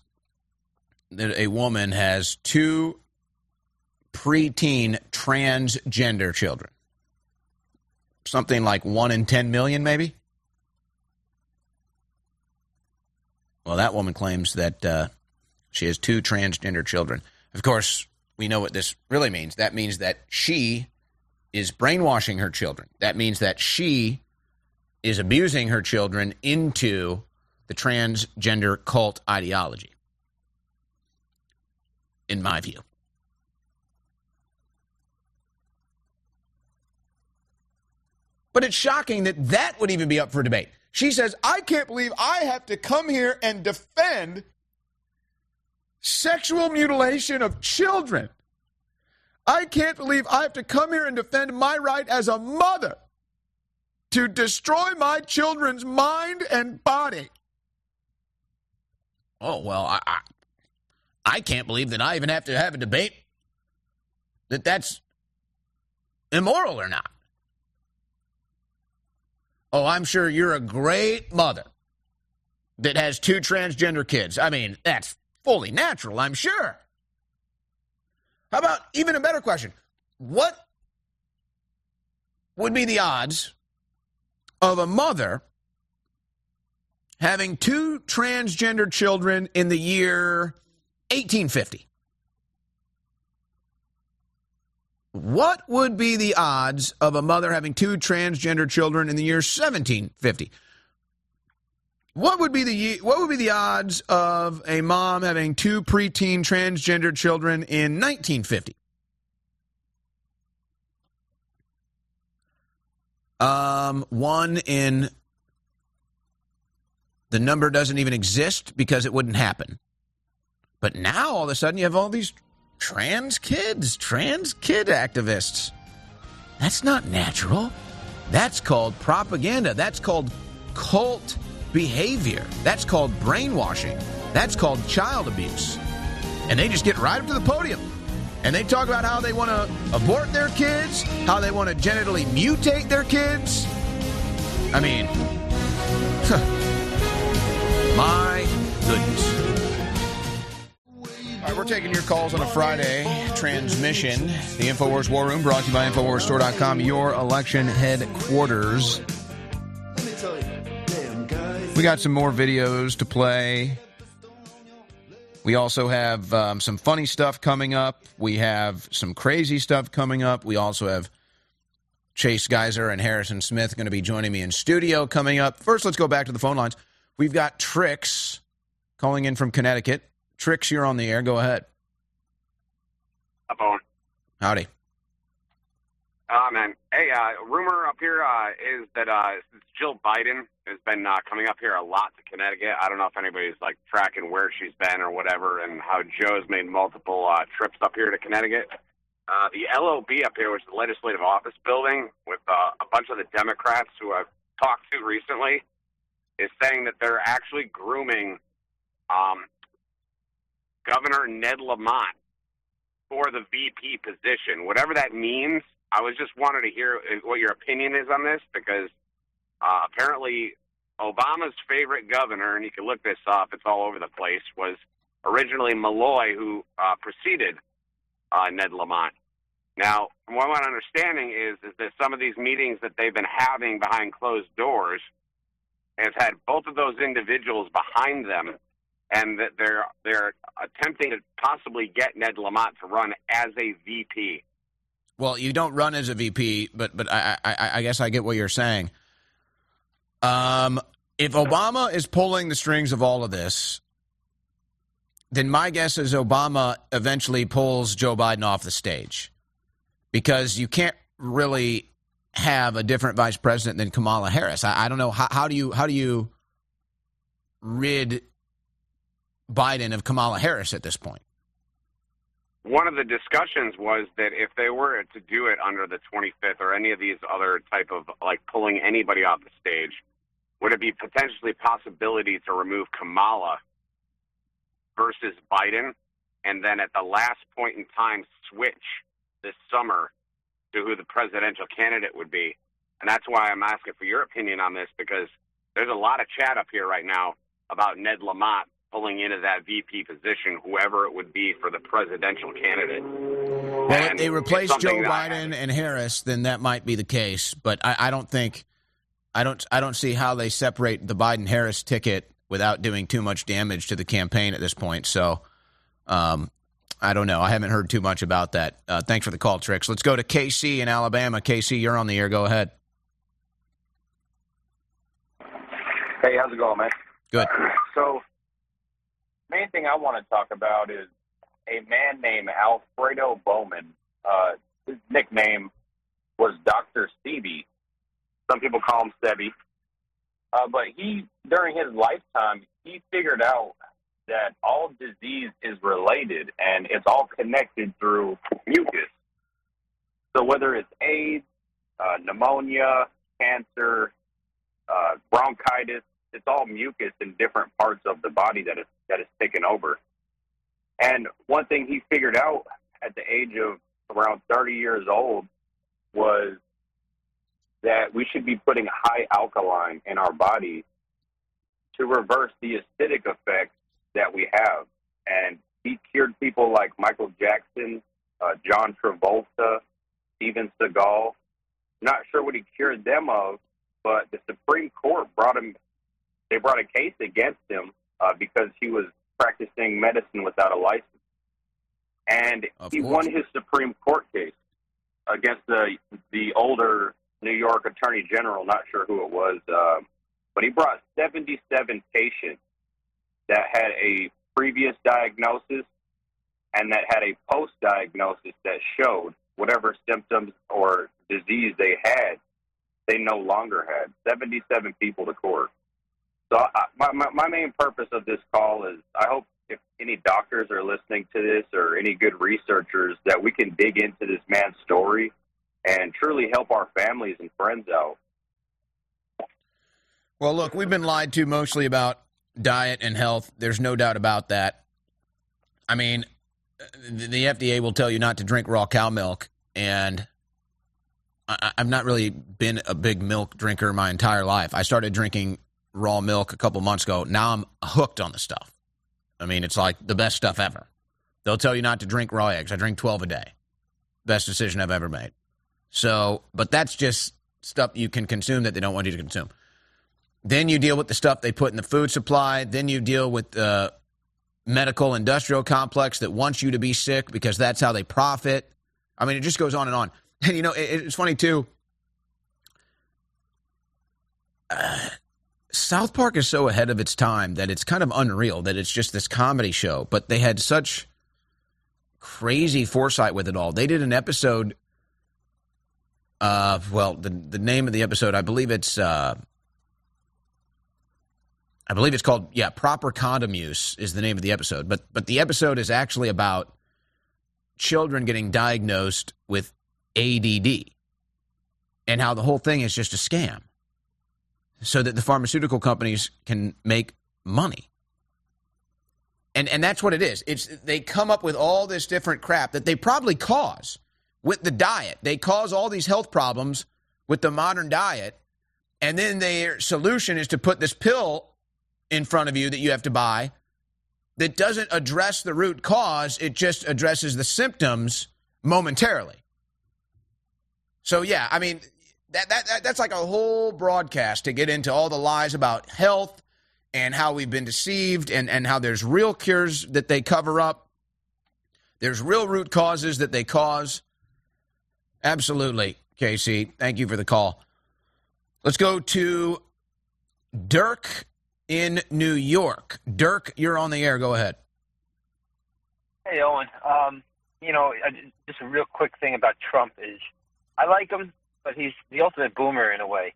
that a woman has two preteen transgender children? Something like one in 10 million, maybe? Well, that woman claims that uh, she has two transgender children. Of course, we know what this really means. That means that she is brainwashing her children. That means that she is abusing her children into the transgender cult ideology, in my view. But it's shocking that that would even be up for debate. She says, I can't believe I have to come here and defend sexual mutilation of children. I can't believe I have to come here and defend my right as a mother to destroy my children's mind and body. Oh, well, I, I, I can't believe that I even have to have a debate that that's immoral or not. Oh, I'm sure you're a great mother that has two transgender kids. I mean, that's fully natural, I'm sure. How about even a better question? What would be the odds of a mother having two transgender children in the year 1850? What would be the odds of a mother having two transgender children in the year 1750? What would be the what would be the odds of a mom having two preteen transgender children in 1950? Um, one in the number doesn't even exist because it wouldn't happen. But now all of a sudden you have all these trans kids, trans kid activists. That's not natural. That's called propaganda. That's called cult behavior. That's called brainwashing. That's called child abuse. And they just get right up to the podium and they talk about how they want to abort their kids, how they want to genitally mutate their kids. I mean, my goodness. All right, we're taking your calls on a Friday transmission. The InfoWars War Room brought to you by InfoWarsStore.com, your election headquarters. We got some more videos to play. We also have um, some funny stuff coming up. We have some crazy stuff coming up. We also have Chase Geiser and Harrison Smith going to be joining me in studio coming up. First, let's go back to the phone lines. We've got Trix calling in from Connecticut. Trix, you're on the air. Go ahead. Hi, Paul. Howdy. Oh man, hey, uh, rumor up here uh, is that uh, Jill Biden has been uh, coming up here a lot to Connecticut. I don't know if anybody's like tracking where she's been or whatever, and how Joe's made multiple uh, trips up here to Connecticut. Uh, the LOB up here, which is the Legislative Office Building, with uh, a bunch of the Democrats who I've talked to recently, is saying that they're actually grooming um, Governor Ned Lamont for the VP position. Whatever that means, I was just wanted to hear what your opinion is on this because uh, apparently Obama's favorite governor, and you can look this up, it's all over the place, was originally Malloy, who uh, preceded uh, Ned Lamont. Now, what I'm understanding is, is that some of these meetings that they've been having behind closed doors has had both of those individuals behind them and that they're they're attempting to possibly get Ned Lamont to run as a VP. Well, you don't run as a VP, but but I I, I guess I get what you're saying. Um, if Obama is pulling the strings of all of this, then my guess is Obama eventually pulls Joe Biden off the stage because you can't really have a different vice president than Kamala Harris. I, I don't know how, how do you how do you rid Biden of Kamala Harris at this point? One of the discussions was that if they were to do it under the 25th or any of these other type of like pulling anybody off the stage, would it be potentially possibility to remove Kamala versus Biden, and then at the last point in time switch this summer to who the presidential candidate would be? And that's why I'm asking for your opinion on this because there's a lot of chat up here right now about Ned Lamont pulling into that VP position, whoever it would be for the presidential candidate. Well, and if they replace Joe Biden and Harris, then that might be the case. But I, I don't think I don't I don't see how they separate the Biden Harris ticket without doing too much damage to the campaign at this point. So um, I don't know. I haven't heard too much about that. Uh, thanks for the call, Tricks. Let's go to KC in Alabama. KC, you're on the air. Go ahead. Hey, how's it going, man? Good. So main thing I want to talk about is a man named Alfredo Bowman. Uh, his nickname was Dr. Sebi. Some people call him Sebi. Uh, but he, during his lifetime, he figured out that all disease is related and it's all connected through mucus. So whether it's AIDS, uh, pneumonia, cancer, uh, bronchitis, it's all mucus in different parts of the body that is that is taken over. And one thing he figured out at the age of around 30 years old was that we should be putting high alkaline in our body to reverse the acidic effects that we have. And he cured people like Michael Jackson, uh, John Travolta, Steven Seagal. Not sure what he cured them of, but the Supreme Court brought him. They brought a case against him uh, because he was practicing medicine without a license. And Of he course. won his Supreme Court case against the the older New York Attorney General. Not sure who it was, um, but he brought 77 patients that had a previous diagnosis and that had a post diagnosis that showed whatever symptoms or disease they had, they no longer had. 77 people to court. So I, my, my my main purpose of this call is I hope if any doctors are listening to this or any good researchers that we can dig into this man's story and truly help our families and friends out. Well, look, we've been lied to mostly about diet and health. There's no doubt about that. I mean, the FDA will tell you not to drink raw cow milk, and I, I've not really been a big milk drinker my entire life. I started drinking raw milk a couple months ago. Now I'm hooked on the stuff. I mean, it's like the best stuff ever. They'll tell you not to drink raw eggs. I drink 12 a day. Best decision I've ever made. So, but that's just stuff you can consume that they don't want you to consume. Then you deal with the stuff they put in the food supply. Then you deal with the medical industrial complex that wants you to be sick because that's how they profit. I mean, it just goes on and on. And you know, it, it's funny too. Uh, South Park is so ahead of its time that it's kind of unreal that it's just this comedy show, but they had such crazy foresight with it all. They did an episode Uh, well, the the name of the episode, I believe it's uh, I believe it's called yeah, proper condom use is the name of the episode. But but the episode is actually about children getting diagnosed with ADD and how the whole thing is just a scam so that the pharmaceutical companies can make money. And and that's what it is. It's they come up with all this different crap that they probably cause with the diet. They cause all these health problems with the modern diet. And then their solution is to put this pill in front of you that you have to buy that doesn't address the root cause, it just addresses the symptoms momentarily. So yeah, I mean that, that, that that's like a whole broadcast to get into all the lies about health and how we've been deceived and, and how there's real cures that they cover up. There's real root causes that they cause. Absolutely, Casey. Thank you for the call. Let's go to Dirk in New York. Dirk, you're on the air. Go ahead. Hey, Owen. Um, you know, just a real quick thing about Trump is I like him, but he's the ultimate boomer in a way.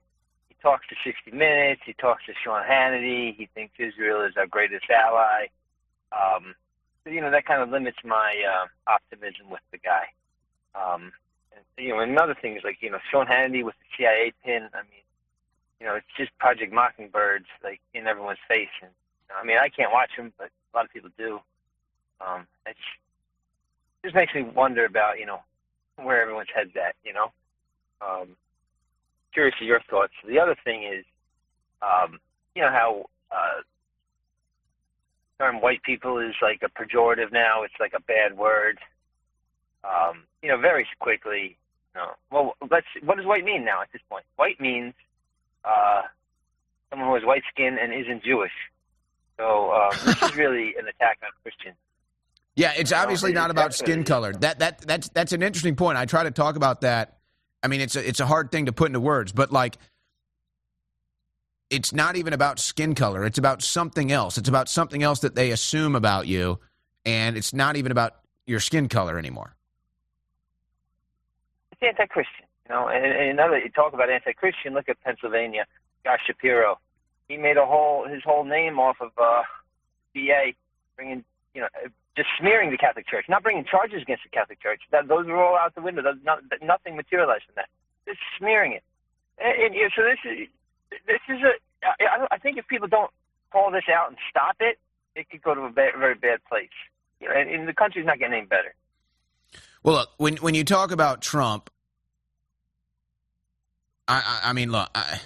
He talks to 60 Minutes. He talks to Sean Hannity. He thinks Israel is our greatest ally. Um, so, you know, that kind of limits my uh, optimism with the guy. Um, and, you know, another thing is like, you know, Sean Hannity with the CIA pin. I mean, you know, it's just Project Mockingbirds like in everyone's face. And I mean, I can't watch them, but a lot of people do. Um, it just makes me wonder about you know where everyone's head's at. You know, um, curious of your thoughts. The other thing is, um, you know how uh, term white people is like a pejorative now. It's like a bad word. Um, you know, very quickly. You know, well, let's. What does white mean now at this point? White means uh, someone who has white skin and isn't Jewish. So um, this is really an attack on Christians. Yeah, it's obviously not about skin color. That that that's that's an interesting point. I try to talk about that. I mean, it's a, it's a hard thing to put into words, but like it's not even about skin color. It's about something else. It's about something else that they assume about you, and it's not even about your skin color anymore. It's anti-Christian. You know, and, and another you talk about anti-Christian. Look at Pennsylvania. Guy Shapiro. He made a whole his whole name off of uh, BA, bringing you know just smearing the Catholic Church, not bringing charges against the Catholic Church. That those are all out the window. Not, nothing materialized from that. Just smearing it. And, and, so this is this is a. I, I think if people don't call this out and stop it, it could go to a very bad place. You know, and, and the country's not getting any better. Well, look when when you talk about Trump, I, I, I mean, look, I,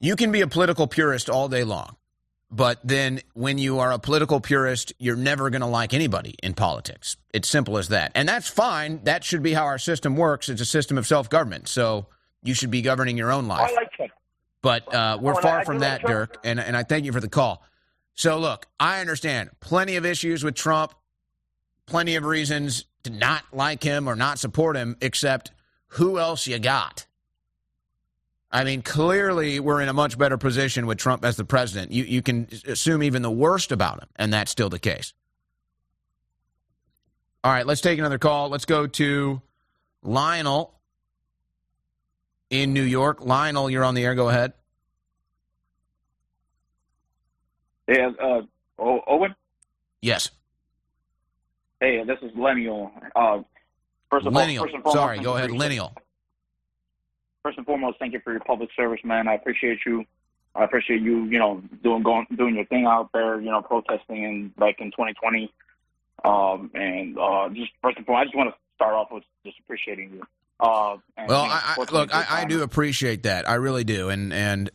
you can be a political purist all day long, but then when you are a political purist, you're never going to like anybody in politics. It's simple as that. And that's fine. That should be how our system works. It's a system of self government. So you should be governing your own life. I like that. But uh, we're Oh, far I from that, like Dirk, and, and I thank you for the call. So, look, I understand plenty of issues with Trump, plenty of reasons to not like him or not support him, except who else you got? I mean, clearly we're in a much better position with Trump as the president. You you can assume even the worst about him, and that's still the case. All right, let's take another call. Let's go to Lionel in New York. Lionel, you're on the air. Go ahead. Yeah, uh, Owen. Yes. Hey, this is Lineal. Uh, first of Lineal. all, first and foremost, Sorry, go ahead. Lineal. First and foremost, thank you for your public service, man. I appreciate you. I appreciate you, you know, doing going doing your thing out there, you know, protesting in like in 2020. Um, and uh, just first and foremost, I just want to start off with just appreciating you. Uh, and, Well, you know, I, I, look, I, I do appreciate that. I really do. And and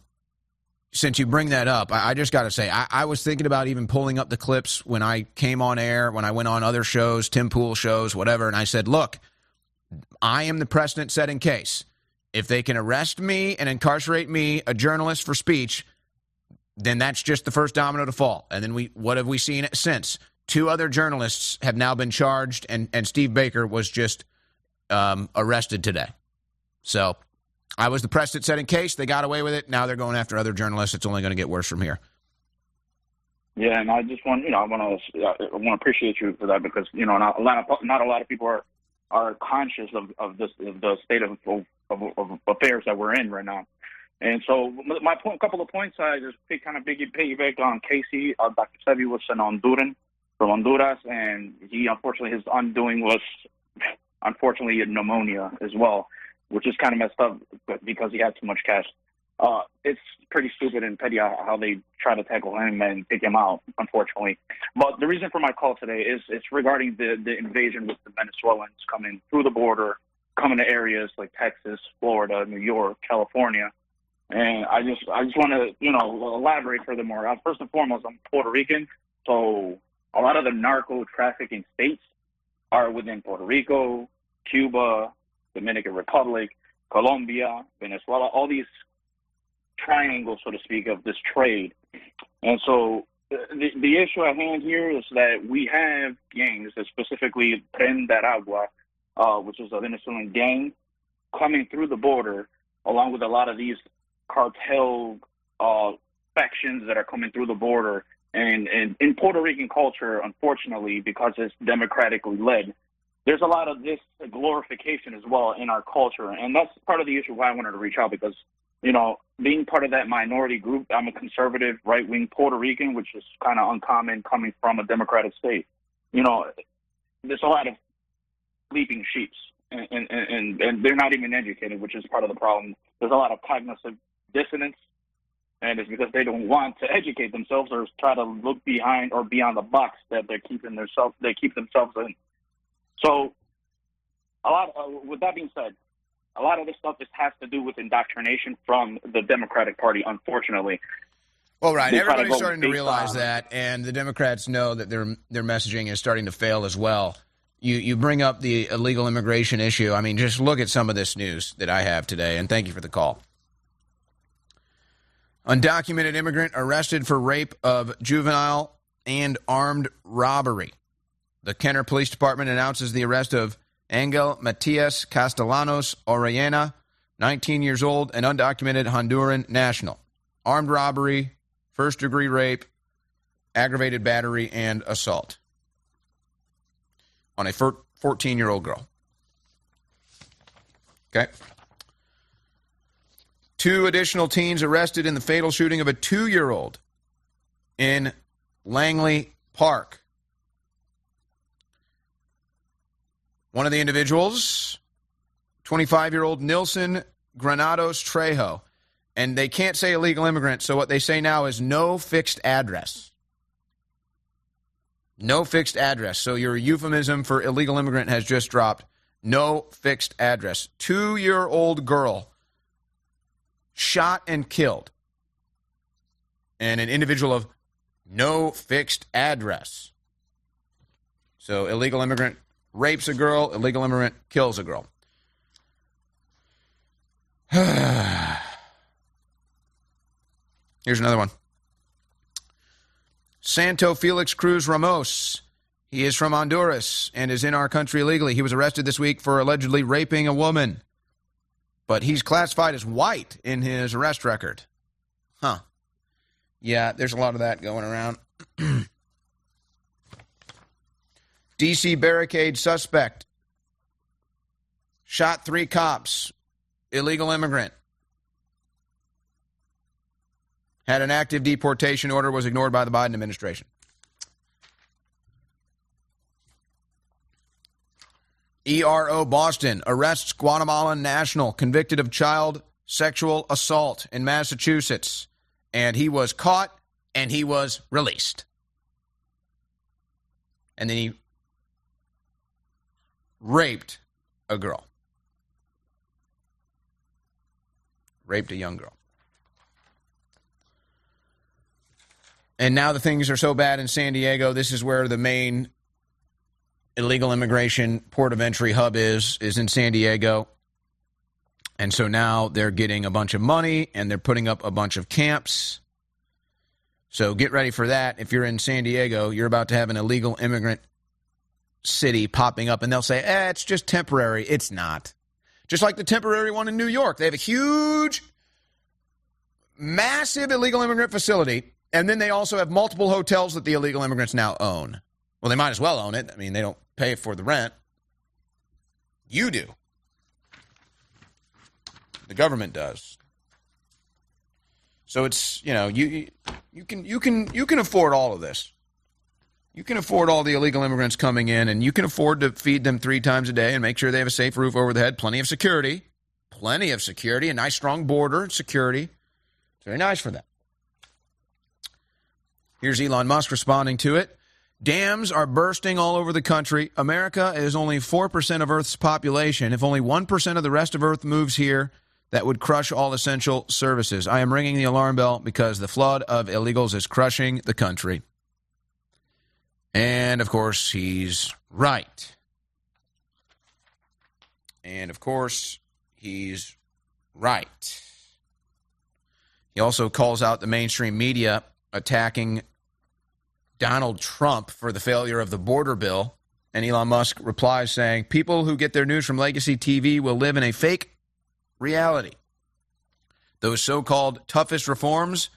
since you bring that up, I, I just got to say, I, I was thinking about even pulling up the clips when I came on air, when I went on other shows, Tim Pool shows, whatever, and I said, look, I am the precedent-setting case. If they can arrest me and incarcerate me, a journalist, for speech, then that's just the first domino to fall. And then we, what have we seen since? Two other journalists have now been charged, and and Steve Baker was just um, arrested today. So I was the press that said in case. They got away with it. Now they're going after other journalists. It's only going to get worse from here. Yeah, and I just want you know I want to I want to appreciate you for that because you know not a lot of not a lot of people are are conscious of of this of the state of of, of, of affairs that we're in right now. And so my point, couple of points, I just kind of biggie piggyback on Casey. Uh, Dr. Sebi was an Honduran from Honduras, and he unfortunately his undoing was unfortunately pneumonia as well, which is kind of messed up because he had too much cash. Uh, it's pretty stupid and petty how they try to tackle him and take him out, unfortunately. But the reason for my call today is it's regarding the, the invasion with the Venezuelans coming through the border, coming to areas like Texas, Florida, New York, California. And I just I just want to you know elaborate furthermore. Uh, first and foremost, I'm Puerto Rican, so a lot of the narco trafficking states are within Puerto Rico, Cuba, Dominican Republic, Colombia, Venezuela, all these triangles, so to speak, of this trade. And so the, the issue at hand here is that we have gangs, specifically Tren de Aragua, uh, which is a Venezuelan gang, coming through the border, along with a lot of these cartel uh, factions that are coming through the border. And, and in Puerto Rican culture, unfortunately, because it's democratically led, there's a lot of this glorification as well in our culture. And that's part of the issue why I wanted to reach out because you know, being part of that minority group, I'm a conservative, right wing Puerto Rican, which is kind of uncommon coming from a democratic state. You know, there's a lot of sleeping sheeps, and, and, and, and they're not even educated, which is part of the problem. There's a lot of cognitive dissonance, and it's because they don't want to educate themselves or try to look behind or beyond the box that they're keeping themselves they keep themselves in. So, a lot. Uh, with that being said, a lot of this stuff just has to do with indoctrination from the Democratic Party, unfortunately. Well, right. Everybody's starting to realize on. that, and the Democrats know that their their messaging is starting to fail as well. You you bring up the illegal immigration issue. I mean, just look at some of this news that I have today, and thank you for the call. Undocumented immigrant arrested for rape of juvenile and armed robbery. The Kenner Police Department announces the arrest of Angel Matias Castellanos Orellana, 19 years old, an undocumented Honduran national. Armed robbery, first degree rape, aggravated battery, and assault on a 14 year old girl. Okay. Two additional teens arrested in the fatal shooting of a two year old in Langley Park. One of the individuals, 25 year old Nilson Granados Trejo. And they can't say illegal immigrant, so what they say now is no fixed address. No fixed address. So your euphemism for illegal immigrant has just dropped. No fixed address. Two year old girl shot and killed. And an individual of no fixed address. So illegal immigrant rapes a girl, illegal immigrant kills a girl. Here's another one. Santo Felix Cruz Ramos. He is from Honduras and is in our country illegally. He was arrested this week for allegedly raping a woman. But he's classified as white in his arrest record. Huh. Yeah, there's a lot of that going around. DC barricade suspect shot three cops, illegal immigrant. Had an active deportation order, was ignored by the Biden administration. ERO Boston arrests Guatemalan national convicted of child sexual assault in Massachusetts. And he was caught and he was released. And then he raped a girl. Raped a young girl. And now the things are so bad in San Diego. This is where the main illegal immigration port of entry hub is is in San Diego. And so now they're getting a bunch of money and they're putting up a bunch of camps. So get ready for that. If you're in San Diego, you're about to have an illegal immigrant city popping up and they'll say, eh, it's just temporary. It's not. Just like the temporary one in New York. They have a huge, massive illegal immigrant facility, and then they also have multiple hotels that the illegal immigrants now own. Well, they might as well own it. I mean, they don't pay for the rent. You do. The government does. So it's you know you you can you can you can afford all of this. You can afford all the illegal immigrants coming in, and you can afford to feed them three times a day and make sure they have a safe roof over the head, plenty of security, plenty of security, a nice strong border security. It's very nice for them. Here's Elon Musk responding to it. Dams are bursting all over the country. America is only 4% of Earth's population. If only 1% of the rest of Earth moves here, that would crush all essential services. I am ringing the alarm bell because the flood of illegals is crushing the country. And of course, he's right. And of course, he's right. He also calls out the mainstream media attacking Donald Trump for the failure of the border bill. And Elon Musk replies saying, People who get their news from legacy TV will live in a fake reality. Those so called toughest reforms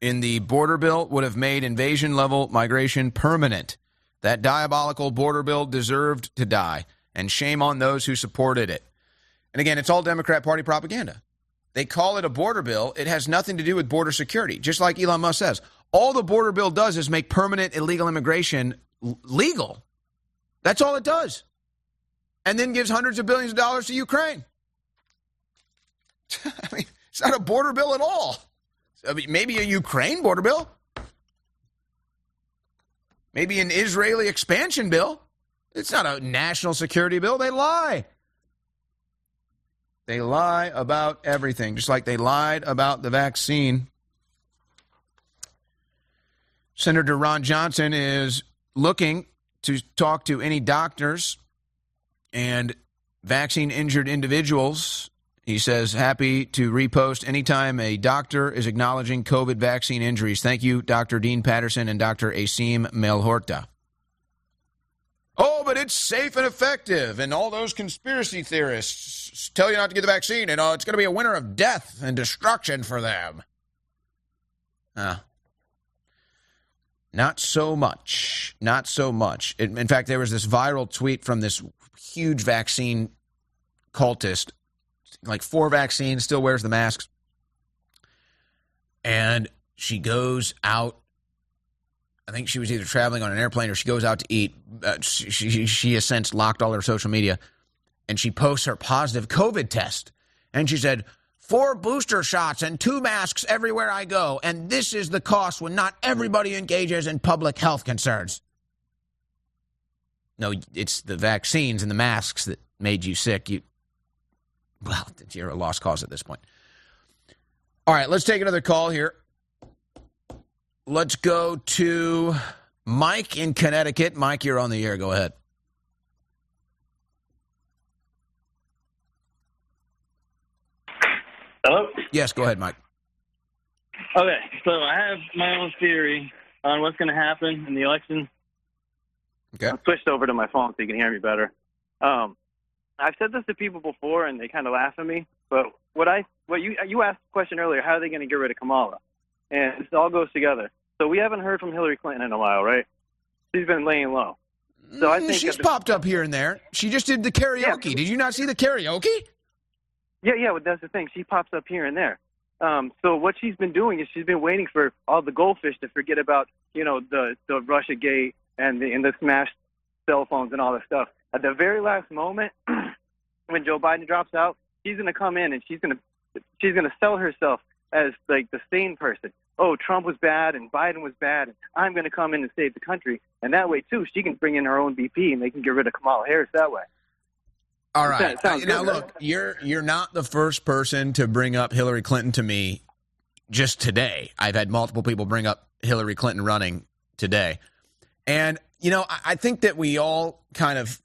in the border bill would have made invasion level migration permanent. That diabolical border bill deserved to die, and shame on those who supported it. And again, it's all Democrat Party propaganda. They call it a border bill. It has nothing to do with border security. Just like Elon Musk says, all the border bill does is make permanent illegal immigration legal. That's all it does. And then gives hundreds of billions of dollars to Ukraine. I mean, it's not a border bill at all. I mean, maybe a Ukraine border bill. Maybe an Israeli expansion bill. It's not a national security bill. They lie. They lie about everything, just like they lied about the vaccine. Senator Ron Johnson is looking to talk to any doctors and vaccine injured individuals. He says, happy to repost anytime a doctor is acknowledging COVID vaccine injuries. Thank you, Dr. Dean Patterson and Dr. Aseem Malhotra. Oh, but it's safe and effective. And all those conspiracy theorists tell you not to get the vaccine, and oh, it's going to be a winter of death and destruction for them. Ah. Not so much. Not so much. In fact, there was this viral tweet from this huge vaccine cultist, like four vaccines, still wears the masks. And she goes out I think she was either traveling on an airplane or she goes out to eat. Uh, she, she, she has since locked all her social media and she posts her positive COVID test. And she said, four booster shots and two masks everywhere I go. And this is the cost when not everybody engages in public health concerns. No, it's the vaccines and the masks that made you sick. You, well, you're a lost cause at this point. All right, let's take another call here. Let's go to Mike in Connecticut. Mike, you're on the air. Go ahead. Hello? Yes, go ahead, Mike. Okay, so I have my own theory on what's going to happen in the election. Okay. I switched over to my phone so you can hear me better. Um, I've said this to people before, and they kind of laugh at me. But what I, what you, you asked the question earlier: How are they going to get rid of Kamala? And it all goes together. So we haven't heard from Hillary Clinton in a while, right? She's been laying low. So I think she's popped up here and there. She just did the karaoke. Did you not see the karaoke? Yeah, yeah, but that's the thing. She pops up here and there. Um, so what she's been doing is she's been waiting for all the goldfish to forget about, you know, the the Russia gate and the and the smashed cell phones and all that stuff. At the very last moment, when Joe Biden drops out, she's gonna come in and she's gonna she's gonna sell herself as like the sane person. Oh, Trump was bad and Biden was bad, and I'm gonna come in and save the country. And that way too, she can bring in her own VP and they can get rid of Kamala Harris that way. All right. Now good, right? look, you're you're not the first person to bring up Hillary Clinton to me just today. I've had multiple people bring up Hillary Clinton running today. And you know, I, I think that we all kind of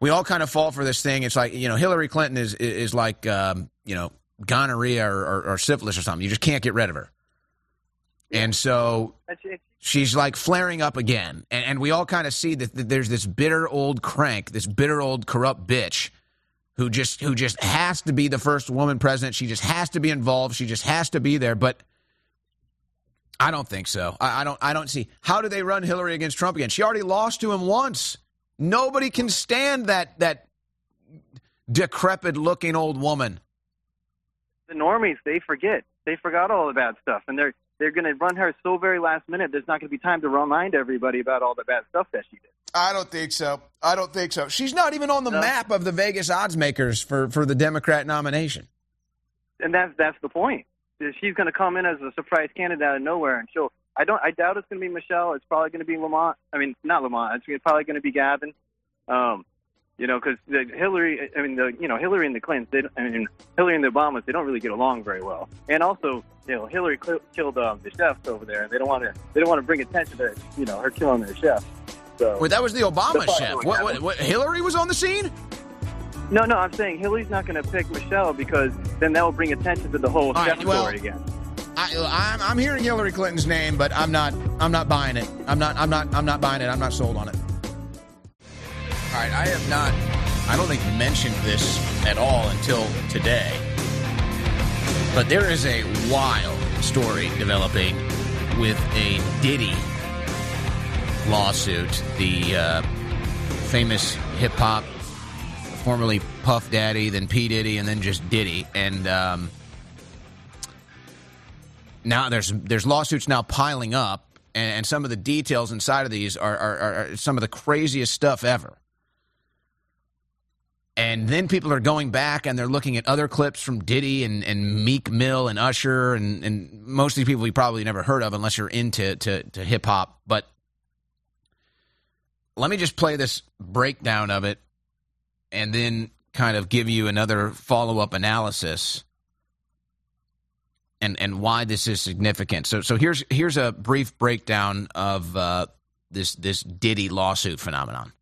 we all kind of fall for this thing. It's like, you know, Hillary Clinton is is like um, you know, gonorrhea or, or, or syphilis or something. You just can't get rid of her. And so. She's like flaring up again. And, and we all kind of see that, that there's this bitter old crank this bitter old corrupt bitch who just who just has to be the first woman president. She just has to be involved. She just has to be there. But i don't think so. I, I don't i don't see how do they run hillary against trump again? She already lost to him once. Nobody can stand that that decrepit looking old woman. The normies, they forget. They forgot all the bad stuff, and they're they're going to run her so very last minute. There's not going to be time to remind everybody about all the bad stuff that she did. I don't think so. I don't think so. She's not even on the No. map of the Vegas odds makers for, for the Democrat nomination. and that's that's the point. She's going to come in as a surprise candidate out of nowhere, and she'll. I don't. I doubt it's going to be Michelle. It's probably going to be Lamont. I mean, not Lamont. It's probably going to be Gavin. Um, you know, because Hillary. I mean, the you know Hillary and the Clintons. They, don't- I mean, Hillary and the Obamas. They don't really get along very well. And also, you know, Hillary cl- killed um, the chefs over there, and they don't want to. They don't want to bring attention to you know her killing their chef. So. Wait, that was the Obama chef. what What, what, Hillary was on the scene? No, no, I'm saying Hillary's not going to pick Michelle because then that will bring attention to the whole All right, chef well- story again. I, I'm, I'm hearing Hillary Clinton's name, but I'm not. I'm not buying it. I'm not. I'm not. I'm not buying it. I'm not sold on it. All right, I have not. I don't think mentioned this at all until today. But there is a wild story developing with a Diddy lawsuit. The uh, famous hip hop, formerly Puff Daddy, then P Diddy, and then just Diddy, and. Um, now there's there's lawsuits now piling up, and, some of the details inside of these are, are, are some of the craziest stuff ever. And then people are going back and they're looking at other clips from Diddy and, and Meek Mill and Usher and, and most of these people you probably never heard of unless you're into to, to hip hop. But let me just play this breakdown of it and then kind of give you another follow up analysis and and why this is significant. So so here's here's a brief breakdown of uh, this this Diddy lawsuit phenomenon.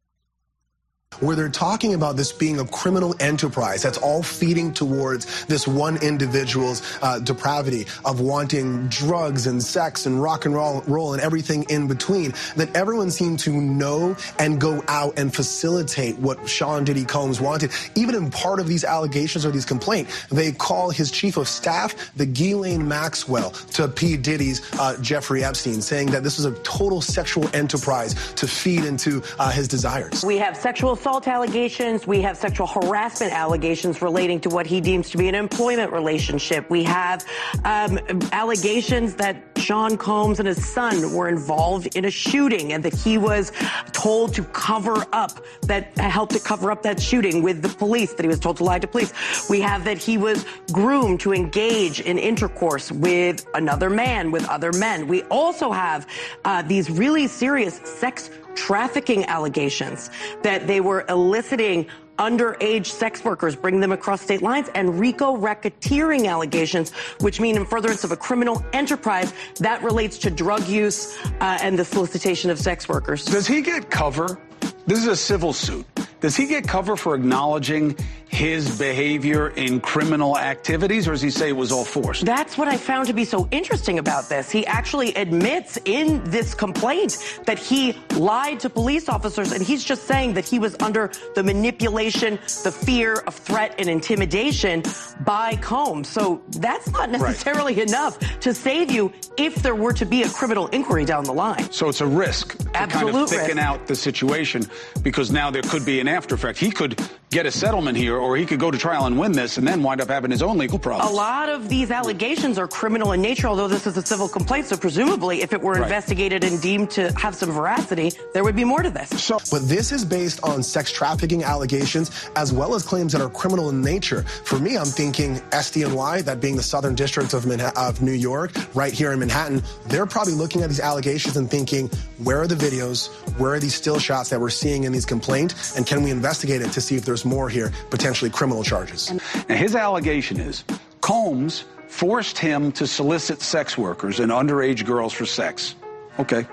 Where they're talking about this being a criminal enterprise that's all feeding towards this one individual's uh, depravity of wanting drugs and sex and rock and roll, roll and everything in between. That everyone seemed to know and go out and facilitate what Sean Diddy Combs wanted. Even in part of these allegations or these complaints, they call his chief of staff the Ghislaine Maxwell to P. Diddy's uh, Jeffrey Epstein, saying that this was a total sexual enterprise to feed into uh, his desires. We have sexual assault allegations. We have sexual harassment allegations relating to what he deems to be an employment relationship. We have um, allegations that Sean Combs and his son were involved in a shooting and that he was told to cover up that helped to cover up that shooting with the police, that he was told to lie to police. We have that he was groomed to engage in intercourse with another man, with other men. We also have uh, these really serious sex trafficking allegations that they were eliciting underage sex workers, bringing them across state lines, and RICO racketeering allegations, which mean in furtherance of a criminal enterprise that relates to drug use uh, and the solicitation of sex workers. Does he get cover? This is a civil suit. Does he get cover for acknowledging his behavior in criminal activities, or does he say it was all forced? That's what I found to be so interesting about this. He actually admits in this complaint that he lied to police officers, and he's just saying that he was under the manipulation, the fear of threat and intimidation by Combs. So that's not necessarily enough to save you if there were to be a criminal inquiry down the line. So it's a risk to kind of thicken risk. out the situation because now there could be an after effect. He could get a settlement here, or he could go to trial and win this, and then wind up having his own legal problems. A lot of these allegations are criminal in nature, although this is a civil complaint. So presumably, if it were Right. investigated and deemed to have some veracity, there would be more to this. So, but this is based on sex trafficking allegations as well as claims that are criminal in nature. For me, I'm thinking SDNY, that being the Southern District of, Manha- of New York, right here in Manhattan, they're probably looking at these allegations and thinking, where are the videos? Where are these still shots that we're seeing in these complaints? And can we investigate it to see if there's more here, potentially criminal charges? Now, his allegation is Combs forced him to solicit sex workers and underage girls for sex. Okay.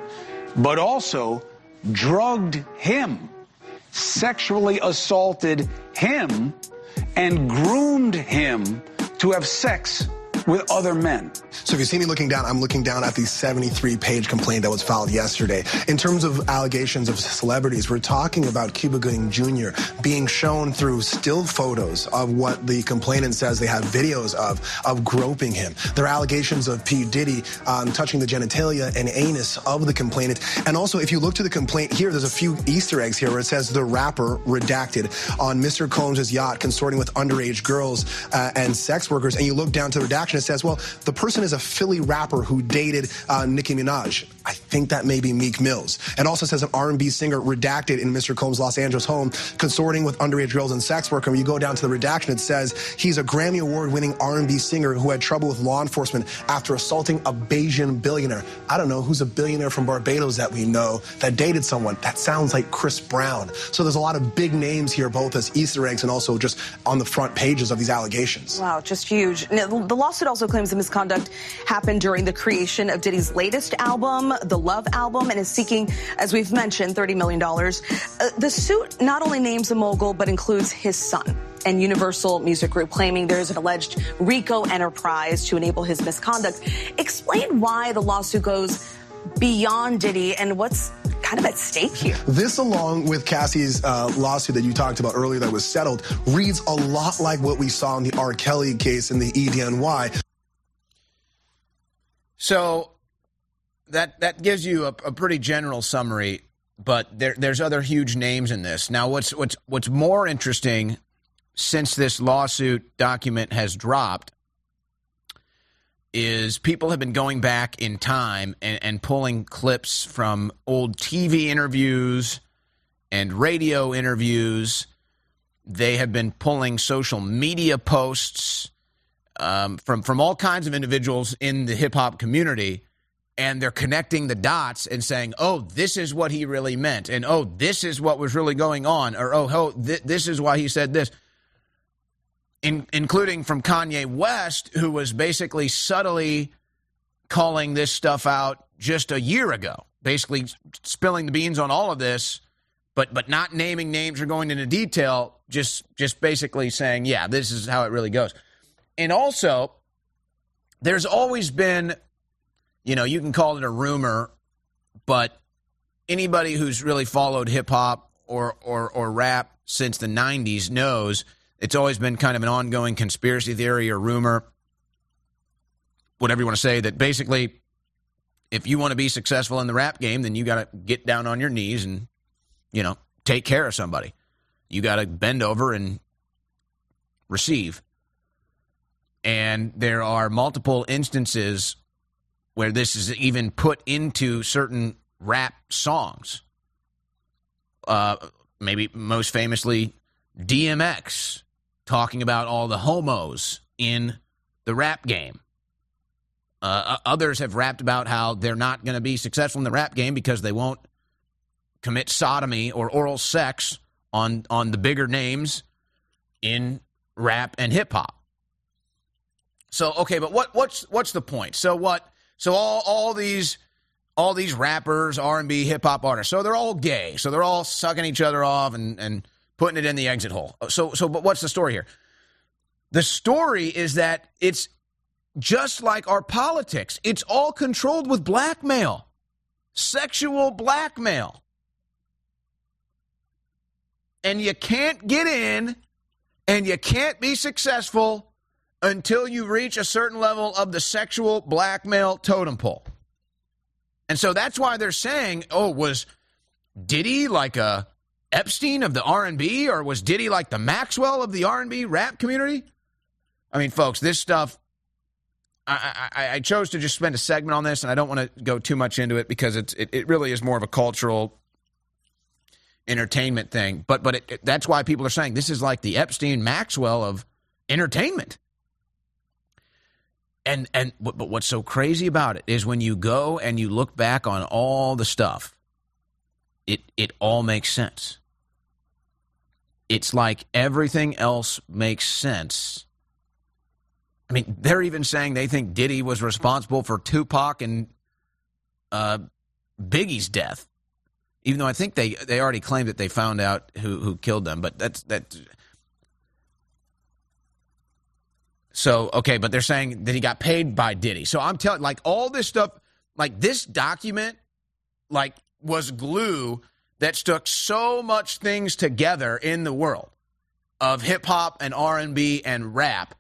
But also drugged him, sexually assaulted him, and groomed him to have sex with other men. So if you see me looking down, I'm looking down at the 73 page complaint that was filed yesterday. In terms of allegations of celebrities, we're talking about Cuba Gooding Jr. being shown through still photos of what the complainant says they have videos of, of groping him. There are allegations of P. Diddy um, touching the genitalia and anus of the complainant. And also, if you look to the complaint here, there's a few Easter eggs here where it says the rapper redacted on Mr. Combs' yacht consorting with underage girls uh, and sex workers. And you look down to the redaction, it says, well, the person is a Philly rapper who dated uh, Nicki Minaj. I think that may be Meek Mills. And also says an R&B singer redacted in Mr. Combs' Los Angeles home, consorting with underage girls and sex workers. When you go down to the redaction, it says he's a Grammy Award-winning R&B singer who had trouble with law enforcement after assaulting a Bajan billionaire. I don't know who's a billionaire from Barbados that we know that dated someone. That sounds like Chris Brown. So there's a lot of big names here, both as Easter eggs and also just on the front pages of these allegations. Wow, just huge. Now, the lawsuit also claims the misconduct happened during the creation of Diddy's latest album, the Love album, and is seeking, as we've mentioned, $30 million. Uh, the suit not only names the mogul, but includes his son and Universal Music Group claiming there's an alleged RICO enterprise to enable his misconduct. Explain why the lawsuit goes beyond Diddy and what's kind of at stake here. This, along with Cassie's uh, lawsuit that you talked about earlier that was settled, reads a lot like what we saw in the R. Kelly case in the EDNY. So that that gives you a, a pretty general summary, but there, there's other huge names in this. Now, what's what's what's more interesting since this lawsuit document has dropped is people have been going back in time and, and pulling clips from old TV interviews and radio interviews. They have been pulling social media posts um, from from all kinds of individuals in the hip hop community, and they're connecting the dots and saying, "Oh, this is what he really meant," and "Oh, this is what was really going on," or "Oh, oh th- this is why he said this." In, including from Kanye West, who was basically subtly calling this stuff out just a year ago, basically spilling the beans on all of this, but but not naming names or going into detail, just just basically saying, yeah, this is how it really goes. And also, there's always been, you know, you can call it a rumor, but anybody who's really followed hip hop or, or or rap since the '90s knows it's always been kind of an ongoing conspiracy theory or rumor, whatever you want to say. That basically, if you want to be successful in the rap game, then you got to get down on your knees and, you know, take care of somebody. You got to bend over and receive. And there are multiple instances where this is even put into certain rap songs. Uh, maybe most famously, DMX talking about all the homos in the rap game. Uh, others have rapped about how they're not going to be successful in the rap game because they won't commit sodomy or oral sex on on the bigger names in rap and hip hop. So okay, but what what's what's the point? So what? So all all these all these rappers, R and B, hip hop artists, so they're all gay. So they're all sucking each other off and and putting it in the exit hole. So so but what's the story here? The story is that it's just like our politics. It's all controlled with blackmail. Sexual blackmail. And you can't get in and you can't be successful until you reach a certain level of the sexual blackmail totem pole. And so that's why they're saying, "Oh, was Diddy like a Epstein of the R&B or was Diddy like the Maxwell of the R&B rap community?" I mean, folks, this stuff I, I, I, chose to just spend a segment on this, and I don't want to go too much into it because it's it, it really is more of a cultural entertainment thing. But but it, it, that's why people are saying this is like the Epstein Maxwell of entertainment. And and but what's so crazy about it is when you go and you look back on all the stuff, it it all makes sense. It's like everything else makes sense I mean, they're even saying they think Diddy was responsible for Tupac and uh, Biggie's death, even though I think they they already claimed that they found out who who killed them. But that's that. So, okay, but they're saying that he got paid by Diddy. So I'm telling, like, all this stuff, like, this document, like, was glue that stuck so much things together in the world of hip hop and R&B and rap.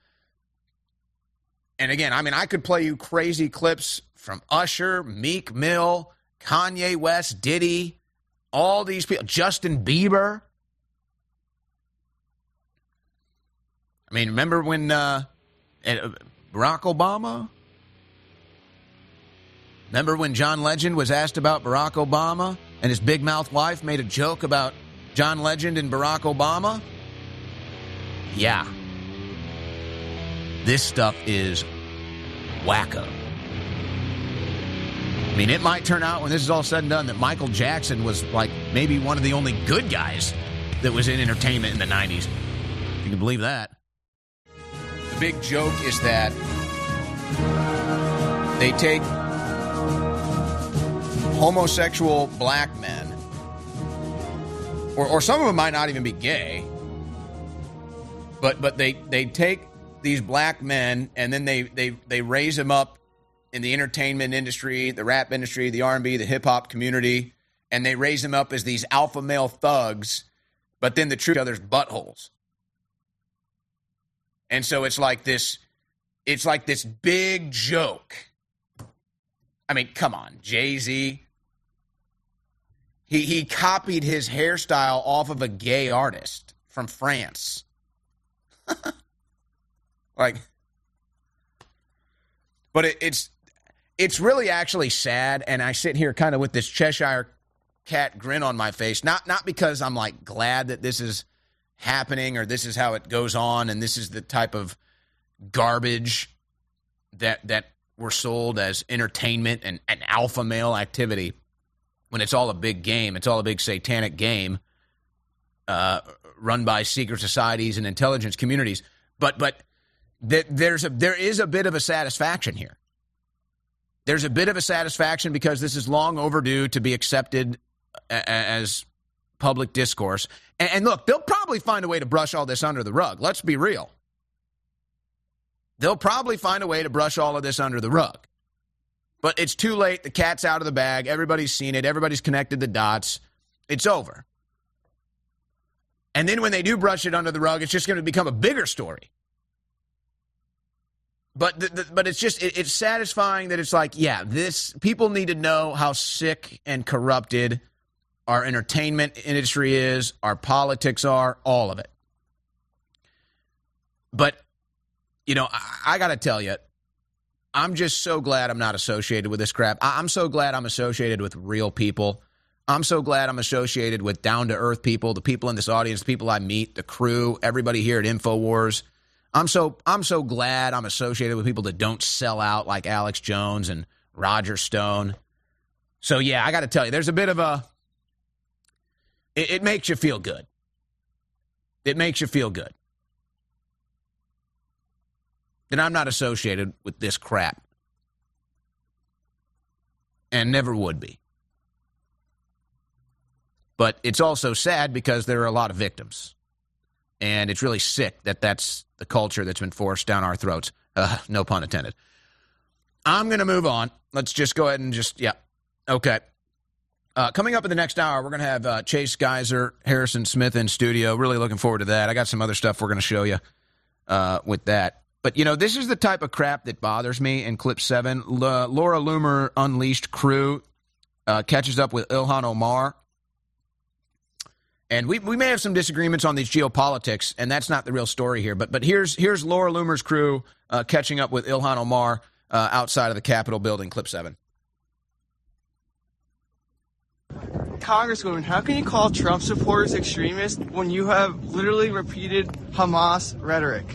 And again, I mean, I could play you crazy clips from Usher, Meek Mill, Kanye West, Diddy, all these people, Justin Bieber. I mean, remember when uh, uh, Barack Obama? Remember when John Legend was asked about Barack Obama and his big mouth wife made a joke about John Legend and Barack Obama? Yeah. This stuff is wacko. I mean, it might turn out when this is all said and done that Michael Jackson was like maybe one of the only good guys that was in entertainment in the 90s. You can believe that. The big joke is that they take homosexual black men, or, or some of them might not even be gay, but but they they take these black men and then they they they raise them up in the entertainment industry, the rap industry, the R&B, the hip hop community, and they raise them up as these alpha male thugs, but then the truth other's buttholes. And so it's like this it's like this big joke. I mean, come on, Jay-Z. He he copied his hairstyle off of a gay artist from France. like but it, it's it's really actually sad and i sit here kind of with this cheshire cat grin on my face not not because i'm like glad that this is happening or this is how it goes on and this is the type of garbage that that we're sold as entertainment and an alpha male activity when it's all a big game it's all a big satanic game uh, run by secret societies and intelligence communities but but th- there's a there is a bit of a satisfaction here there's a bit of a satisfaction because this is long overdue to be accepted as public discourse. And, and look, they'll probably find a way to brush all this under the rug. Let's be real. They'll probably find a way to brush all of this under the rug. But it's too late. The cat's out of the bag. Everybody's seen it. Everybody's connected the dots. It's over. And then when they do brush it under the rug, it's just going to become a bigger story. But the, the, but it's just it, it's satisfying that it's like yeah this people need to know how sick and corrupted our entertainment industry is, our politics are, all of it. But you know I, I got to tell you, I'm just so glad I'm not associated with this crap. I, I'm so glad I'm associated with real people. I'm so glad I'm associated with down to earth people, the people in this audience, the people I meet, the crew, everybody here at InfoWars. I'm so I'm so glad I'm associated with people that don't sell out like Alex Jones and Roger Stone. So yeah, I got to tell you, there's a bit of a. It, it makes you feel good. It makes you feel good. That I'm not associated with this crap, and never would be. But it's also sad because there are a lot of victims. And it's really sick that that's the culture that's been forced down our throats. Uh, no pun intended. I'm going to move on. Let's just go ahead and just, yeah. Okay. Uh, coming up in the next hour, we're going to have uh, Chase Geiser, Harrison Smith in studio. Really looking forward to that. I got some other stuff we're going to show you uh, with that. But, you know, this is the type of crap that bothers me in clip seven. Laura Loomer Unleashed crew uh, catches up with Ilhan Omar and we, we may have some disagreements on these geopolitics, and that's not the real story here. But but here's here's Laura Loomer's crew uh, catching up with Ilhan Omar uh, outside of the Capitol building. Clip seven. Congresswoman, how can you call Trump supporters extremists when you have literally repeated Hamas rhetoric?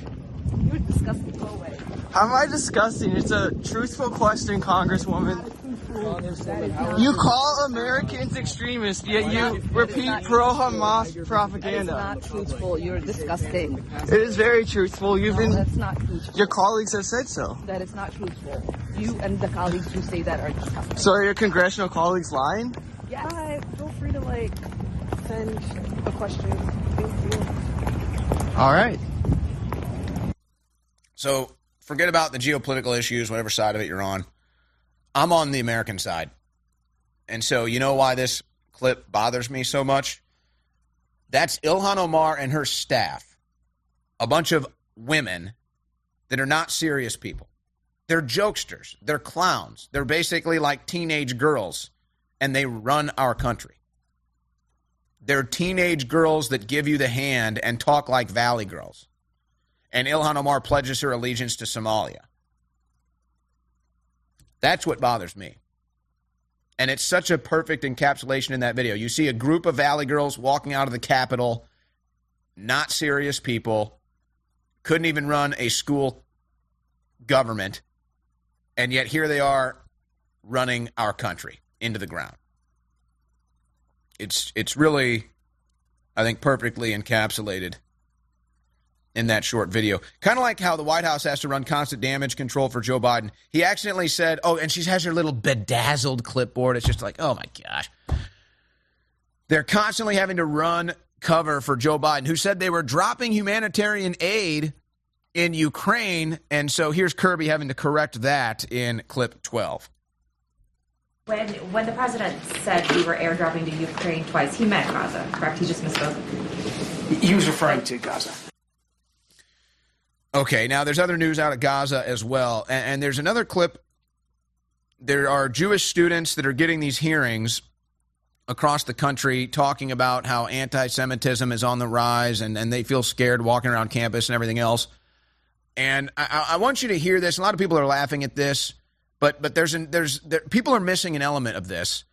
You're disgusting. Go away. How am I disgusting? It's a truthful question, Congresswoman. You call Americans extremists, yet you repeat pro Hamas propaganda. That is not truthful. You're disgusting. It is very truthful. You've been. That's not truthful. Your colleagues have said so. That is not truthful. You and the colleagues who say that are disgusting. So are your congressional colleagues lying? Yeah. Hi. Feel free to like send a question. Thank you. All right. So forget about the geopolitical issues, whatever side of it you're on. I'm on the American side. And so you know why this clip bothers me so much? That's Ilhan Omar and her staff, a bunch of women that are not serious people. They're jokesters, they're clowns, they're basically like teenage girls, and they run our country. They're teenage girls that give you the hand and talk like Valley girls. And Ilhan Omar pledges her allegiance to Somalia. That's what bothers me. And it's such a perfect encapsulation in that video. You see a group of Valley girls walking out of the Capitol, not serious people, couldn't even run a school government, and yet here they are running our country into the ground. It's it's really, I think, perfectly encapsulated in that short video. Kind of like how the White House has to run constant damage control for Joe Biden. He accidentally said, "Oh," and she has her little bedazzled clipboard. It's just like, oh my gosh. They're constantly having to run cover for Joe Biden, who said they were dropping humanitarian aid in Ukraine. And so here's Kirby having to correct that in clip 12. When when the president said we were airdropping to Ukraine twice, he meant Gaza, correct? He just misspoke. He was referring to Gaza. Okay, now there's other news out of Gaza as well. And, and there's another clip. There are Jewish students that are getting these hearings across the country talking about how anti Semitism is on the rise and, and they feel scared walking around campus and everything else. And I, I want you to hear this. A lot of people are laughing at this but but there's an, there's there, people are missing an element of this.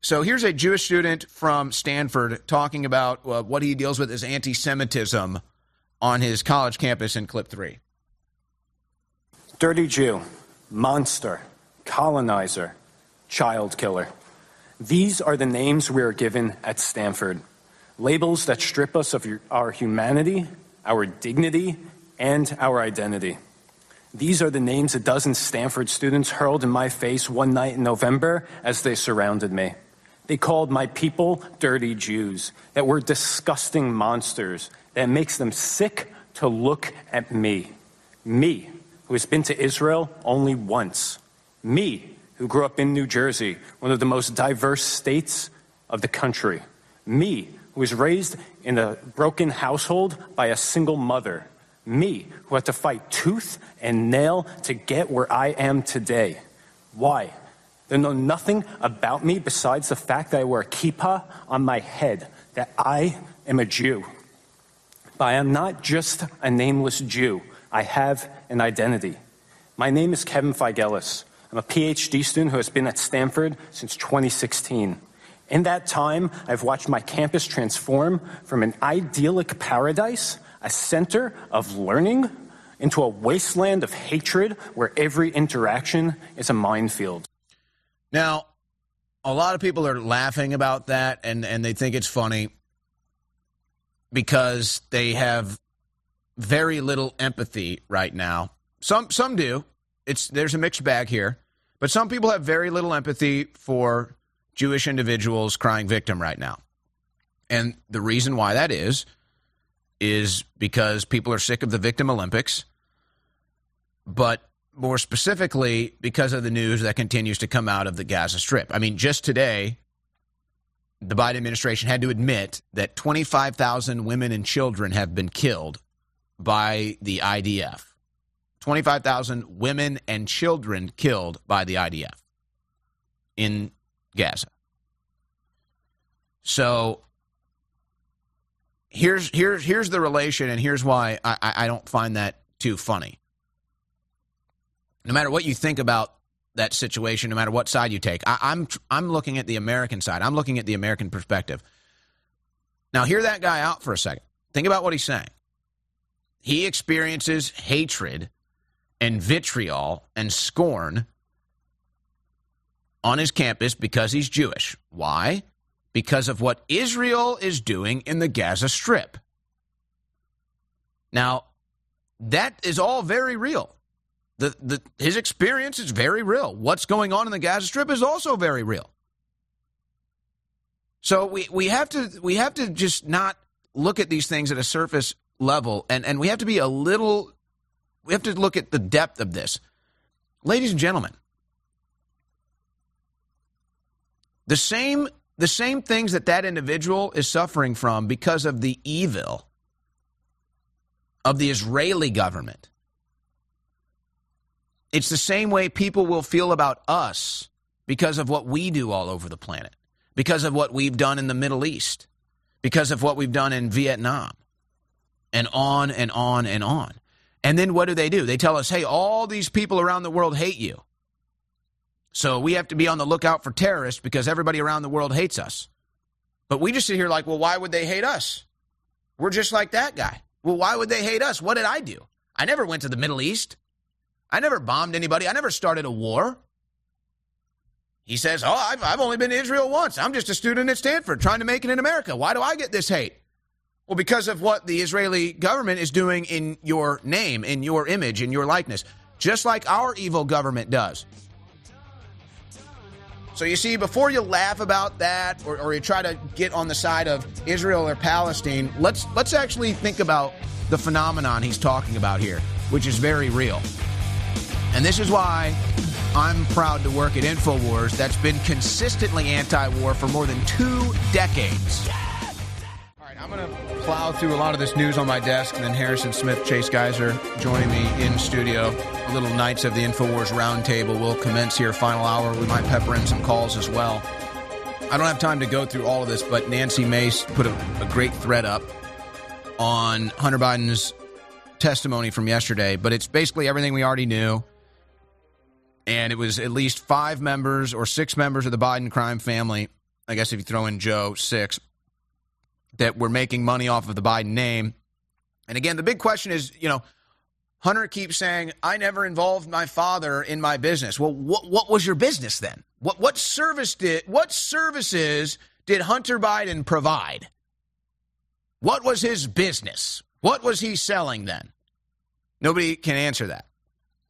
So here's a Jewish student from Stanford talking about uh, what he deals with as anti-Semitism on his college campus in clip three. Dirty Jew, monster, colonizer, child killer. These are the names we are given at Stanford. Labels that strip us of our humanity, our dignity, and our identity. These are the names a dozen Stanford students hurled in my face one night in November as they surrounded me. They called my people dirty Jews, that were disgusting monsters, that makes them sick to look at me. Me, who has been to Israel only once. Me, who grew up in New Jersey, one of the most diverse states of the country. Me, who was raised in a broken household by a single mother me, who had to fight tooth and nail to get where I am today. Why? They know nothing about me besides the fact that I wear a kippah on my head, that I am a Jew. But I am not just a nameless Jew. I have an identity. My name is Kevin Feigelis. I'm a PhD student who has been at Stanford since 2016. In that time, I've watched my campus transform from an idyllic paradise a center of learning into a wasteland of hatred where every interaction is a minefield. Now, a lot of people are laughing about that and, and they think it's funny because they have very little empathy right now. Some some do. It's there's a mixed bag here, but some people have very little empathy for Jewish individuals crying victim right now. And the reason why that is is because people are sick of the victim Olympics, but more specifically because of the news that continues to come out of the Gaza Strip. I mean, just today, the Biden administration had to admit that 25,000 women and children have been killed by the IDF. 25,000 women and children killed by the IDF in Gaza. So here's here's here's the relation, and here's why I, I don't find that too funny. No matter what you think about that situation, no matter what side you take, I, I'm I'm looking at the American side. I'm looking at the American perspective. Now, hear that guy out for a second. Think about what he's saying. He experiences hatred and vitriol and scorn on his campus because he's Jewish. Why? because of what Israel is doing in the Gaza Strip. Now, that is all very real. The, the, his experience is very real. What's going on in the Gaza Strip is also very real. So we, we have to we have to just not look at these things at a surface level and, and we have to be a little we have to look at the depth of this. Ladies and gentlemen, the same the same things that that individual is suffering from because of the evil of the Israeli government. It's the same way people will feel about us because of what we do all over the planet, because of what we've done in the Middle East, because of what we've done in Vietnam, and on and on and on. And then what do they do? They tell us, hey, all these people around the world hate you. So we have to be on the lookout for terrorists because everybody around the world hates us. But we just sit here like, well, why would they hate us? We're just like that guy. Well, why would they hate us? What did I do? I never went to the Middle East. I never bombed anybody. I never started a war. He says, Oh, I've, I've only been to Israel once. I'm just a student at Stanford trying to make it in America. Why do I get this hate? Well, because of what the Israeli government is doing in your name, in your image, in your likeness, just like our evil government does. So you see, before you laugh about that or, or you try to get on the side of Israel or Palestine, let's let's actually think about the phenomenon he's talking about here, which is very real. And this is why I'm proud to work at InfoWars that's been consistently anti-war for more than two decades. All right, I'm going to plow through a lot of this news on my desk, and then Harrison Smith, Chase Geiser joining me in studio. A little Knights of the InfoWars Roundtable will commence here, final hour. We might pepper in some calls as well. I don't have time to go through all of this, but Nancy Mace put a, a great thread up on Hunter Biden's testimony from yesterday, but it's basically everything we already knew. And it was at least five members or six members of the Biden crime family. I guess if you throw in Joe, six that were making money off of the Biden name. And again, the big question is, you know, Hunter keeps saying, "I never involved my father in my business." Well, what what was your business then? What what service did what services did Hunter Biden provide? What was his business? What was he selling then? Nobody can answer that.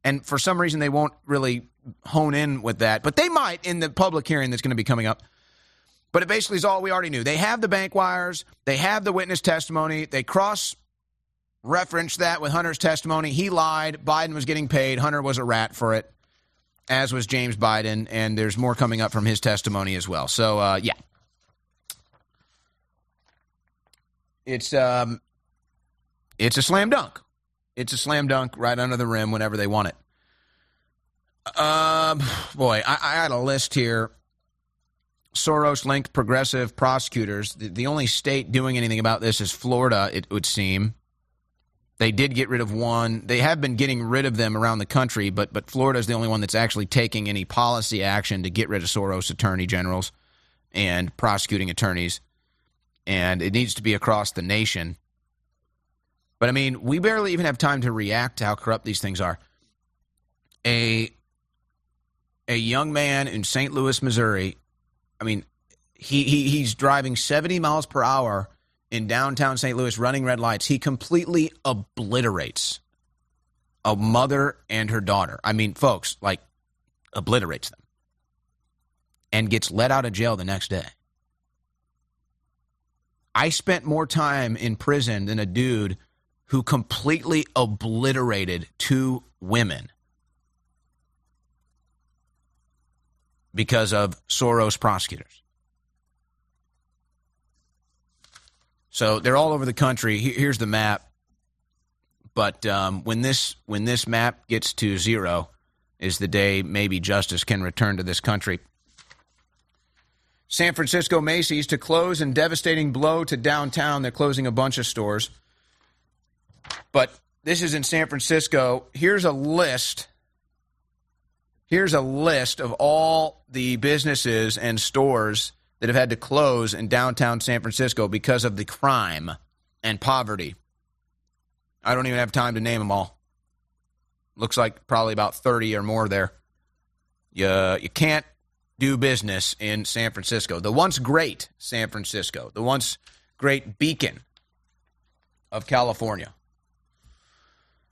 And for some reason they won't really hone in with that, but they might in the public hearing that's going to be coming up. But it basically is all we already knew. They have the bank wires, they have the witness testimony, they cross referenced that with Hunter's testimony. He lied. Biden was getting paid. Hunter was a rat for it, as was James Biden. And there's more coming up from his testimony as well. So, uh, yeah. It's um, it's a slam dunk. It's a slam dunk right under the rim whenever they want it. Um, boy, I, I had a list here. Soros linked progressive prosecutors. The, the, only state doing anything about this is Florida, it would seem. They did get rid of one. They have been getting rid of them around the country, but but Florida is the only one that's actually taking any policy action to get rid of Soros attorney generals and prosecuting attorneys. And it needs to be across the nation. But I mean, we barely even have time to react to how corrupt these things are. A a young man in St. Louis, Missouri. I mean, he, he he's driving 70 miles per hour in downtown St. Louis running red lights. He completely obliterates a mother and her daughter. I mean, folks, like obliterates them and gets let out of jail the next day. I spent more time in prison than a dude who completely obliterated two women because of Soros prosecutors. So they're all over the country. Here's the map. But um, when this when this map gets to zero, is the day maybe justice can return to this country. San Francisco Macy's to close in devastating blow to downtown. They're closing a bunch of stores. But this is in San Francisco. Here's a list. Here's a list of all the businesses and stores that have had to close in downtown San Francisco because of the crime and poverty. I don't even have time to name them all. Looks like probably about 30 or more there. You, you can't do business in San Francisco. The once great San Francisco, the once great beacon of California.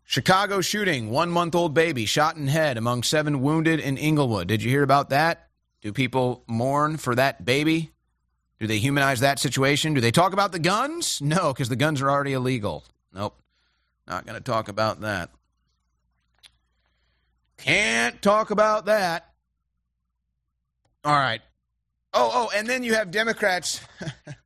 Chicago shooting, one month old baby shot in head among seven wounded in Englewood. Did you hear about that? Do people mourn for that baby? Do they humanize that situation? Do they talk about the guns? No, because the guns are already illegal. Nope. Not going to talk about that. Can't talk about that. All right. Oh, oh, and then you have Democrats.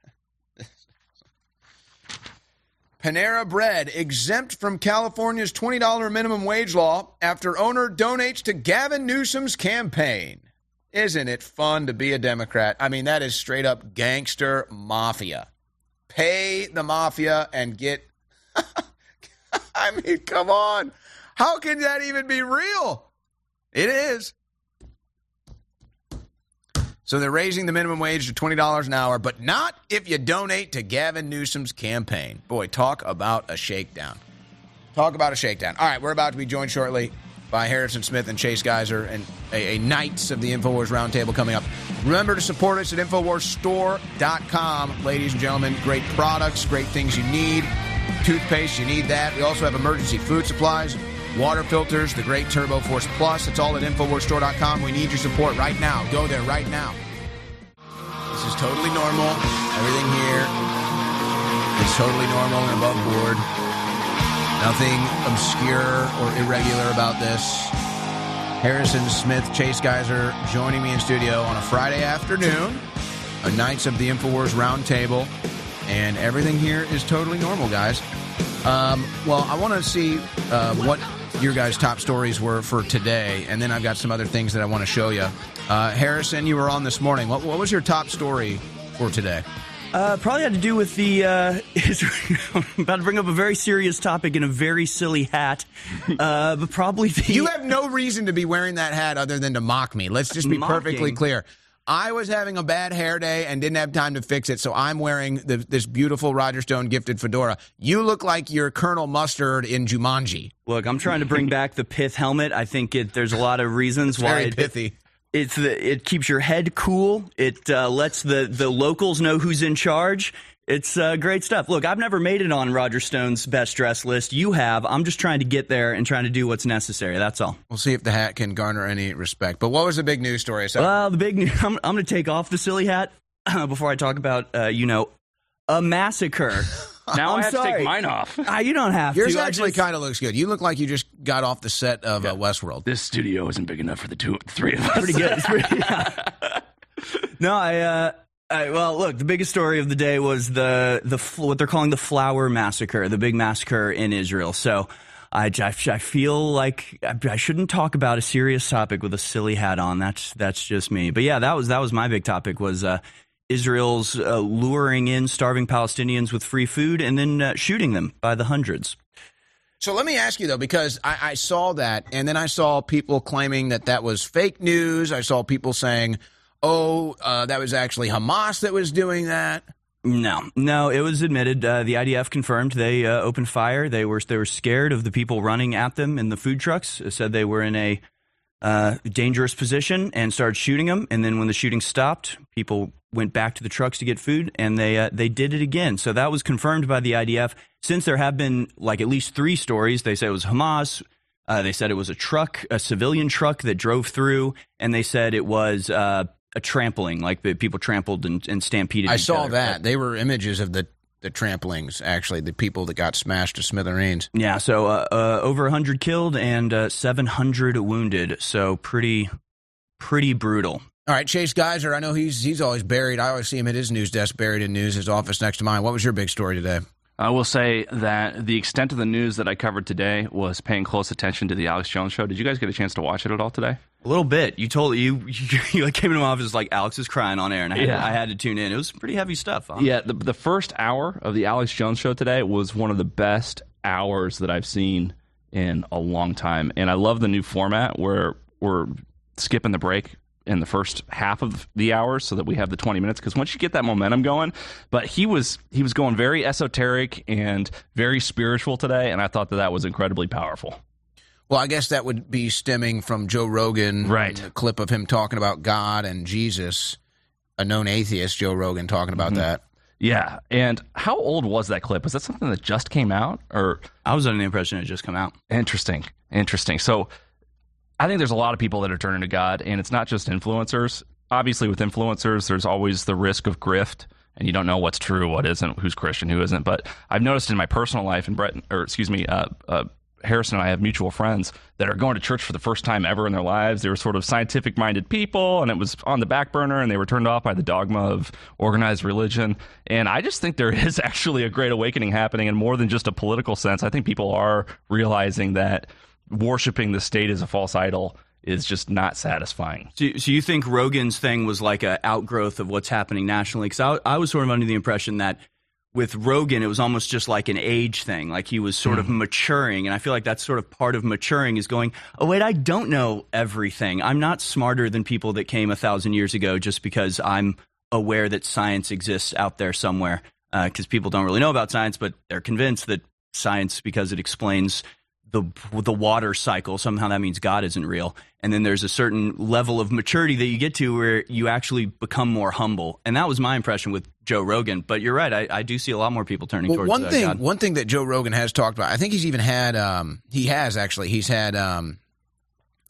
Panera Bread exempt from California's $20 minimum wage law after owner donates to Gavin Newsom's campaign. Isn't it fun to be a Democrat? I mean, that is straight up gangster mafia. Pay the mafia and get. I mean, come on. How can that even be real? It is. So they're raising the minimum wage to $20 an hour, but not if you donate to Gavin Newsom's campaign. Boy, talk about a shakedown. Talk about a shakedown. All right, we're about to be joined shortly by Harrison Smith and Chase Geiser and a, a Knights of the InfoWars Roundtable coming up. Remember to support us at InfoWarsStore.com. Ladies and gentlemen, great products, great things you need. Toothpaste, you need that. We also have emergency food supplies, water filters, the great Turbo Force Plus. It's all at InfoWarsStore.com. We need your support right now. Go there right now. This is totally normal. Everything here is totally normal and above board. Nothing obscure or irregular about this. Harrison Smith, Chase Geiser joining me in studio on a Friday afternoon, a Knights of the InfoWars Roundtable, and everything here is totally normal, guys. Um, well, I want to see uh, what your guys' top stories were for today, and then I've got some other things that I want to show you. Uh, Harrison, you were on this morning. What, what was your top story for today? Uh, probably had to do with the. Uh, I'm about to bring up a very serious topic in a very silly hat, uh, but probably the. You have no reason to be wearing that hat other than to mock me. Let's just be Mocking. perfectly clear. I was having a bad hair day and didn't have time to fix it, so I'm wearing the, this beautiful Roger Stone gifted fedora. You look like you're Colonel Mustard in Jumanji. Look, I'm trying to bring back the pith helmet. I think it, there's a lot of reasons why it- pithy. It's the, it keeps your head cool. It uh, lets the, the locals know who's in charge. It's uh, great stuff. Look, I've never made it on Roger Stone's best dress list. You have. I'm just trying to get there and trying to do what's necessary. That's all. We'll see if the hat can garner any respect. But what was the big news story? So, Well, the big news. I'm, I'm going to take off the silly hat before I talk about, uh, you know, a massacre. Now I'm I have to take mine off. Ah, you don't have yours to. I actually just- kind of looks good. You look like you just got off the set of uh, Westworld. This studio isn't big enough for the two, three of us. pretty good. It's pretty, no, I, uh, I, well, look, the biggest story of the day was the the what they're calling the flour massacre, the big massacre in Israel. So. I, I, I feel like I, I shouldn't talk about a serious topic with a silly hat on. That's that's just me. But yeah, that was that was my big topic was uh, Israel's uh, luring in starving Palestinians with free food and then uh, shooting them by the hundreds. So let me ask you though, because I, I saw that, and then I saw people claiming that that was fake news. I saw people saying, "Oh, uh, that was actually Hamas that was doing that." No, no, it was admitted. Uh, the IDF confirmed they uh, opened fire. They were they were scared of the people running at them in the food trucks. It said they were in a uh, dangerous position and started shooting them. And then when the shooting stopped, people went back to the trucks to get food, and they uh, they did it again. So that was confirmed by the IDF. Since there have been like at least three stories, they say it was Hamas. Uh, they said it was a truck, a civilian truck that drove through, and they said it was uh, a trampling, like the people trampled and, and stampeded. I saw other. that. They were images of the the tramplings, actually, the people that got smashed to smithereens. Yeah, so uh, uh, over 100 killed and uh, 700 wounded. So pretty, pretty brutal. All right, Chase Geiser. I know he's he's always buried. I always see him at his news desk, buried in news. His office next to mine. What was your big story today? I will say that the extent of the news that I covered today was paying close attention to the Alex Jones show. Did you guys get a chance to watch it at all today? A little bit. You told you you, you came into my office like Alex is crying on air, and I had, Yeah. to, I had to tune in. It was pretty heavy stuff. Huh? Yeah, the, the first hour of the Alex Jones show today was one of the best hours that I've seen in a long time. And I love the new format where we're skipping the break in the first half of the hour so that we have the 20 minutes because once you get that momentum going but he was he was going very esoteric and very spiritual today and i thought that that was incredibly powerful Well, I guess that would be stemming from Joe Rogan, Right. A clip of him talking about God and Jesus, a known atheist, Joe Rogan, talking about Mm-hmm. that. yeah and how old was that clip was that something that just came out or I was under the impression it had just come out. Interesting. Interesting. So I think there's a lot of people that are turning to God, and it's not just influencers. Obviously, with influencers, there's always the risk of grift, and you don't know what's true, what isn't, who's Christian, who isn't. But I've noticed in my personal life, and Brett, or excuse me, uh, uh, Harrison and I have mutual friends that are going to church for the first time ever in their lives. They were sort of scientific minded people, and it was on the back burner, and they were turned off by the dogma of organized religion. And I just think there is actually a great awakening happening, and more than just a political sense. I think people are realizing that worshiping the state as a false idol is just not satisfying. So, so you think Rogan's thing was like an outgrowth of what's happening nationally? Because I, I was sort of under the impression that with Rogan, it was almost just like an age thing. Like he was sort of Mm-hmm. maturing. And I feel like that's sort of part of maturing is going, oh, wait, I don't know everything. I'm not smarter than people that came a thousand years ago just because I'm aware that science exists out there somewhere. Because people don't really know about science, but they're convinced that science, because it explains the the water cycle somehow that means God isn't real. And then there's a certain level of maturity that you get to where you actually become more humble. And that was my impression with Joe Rogan. But you're right, I, I do see a lot more people turning Well, towards one uh, thing, one thing that Joe Rogan has talked about, I think he's even had, um, he has actually, he's had um,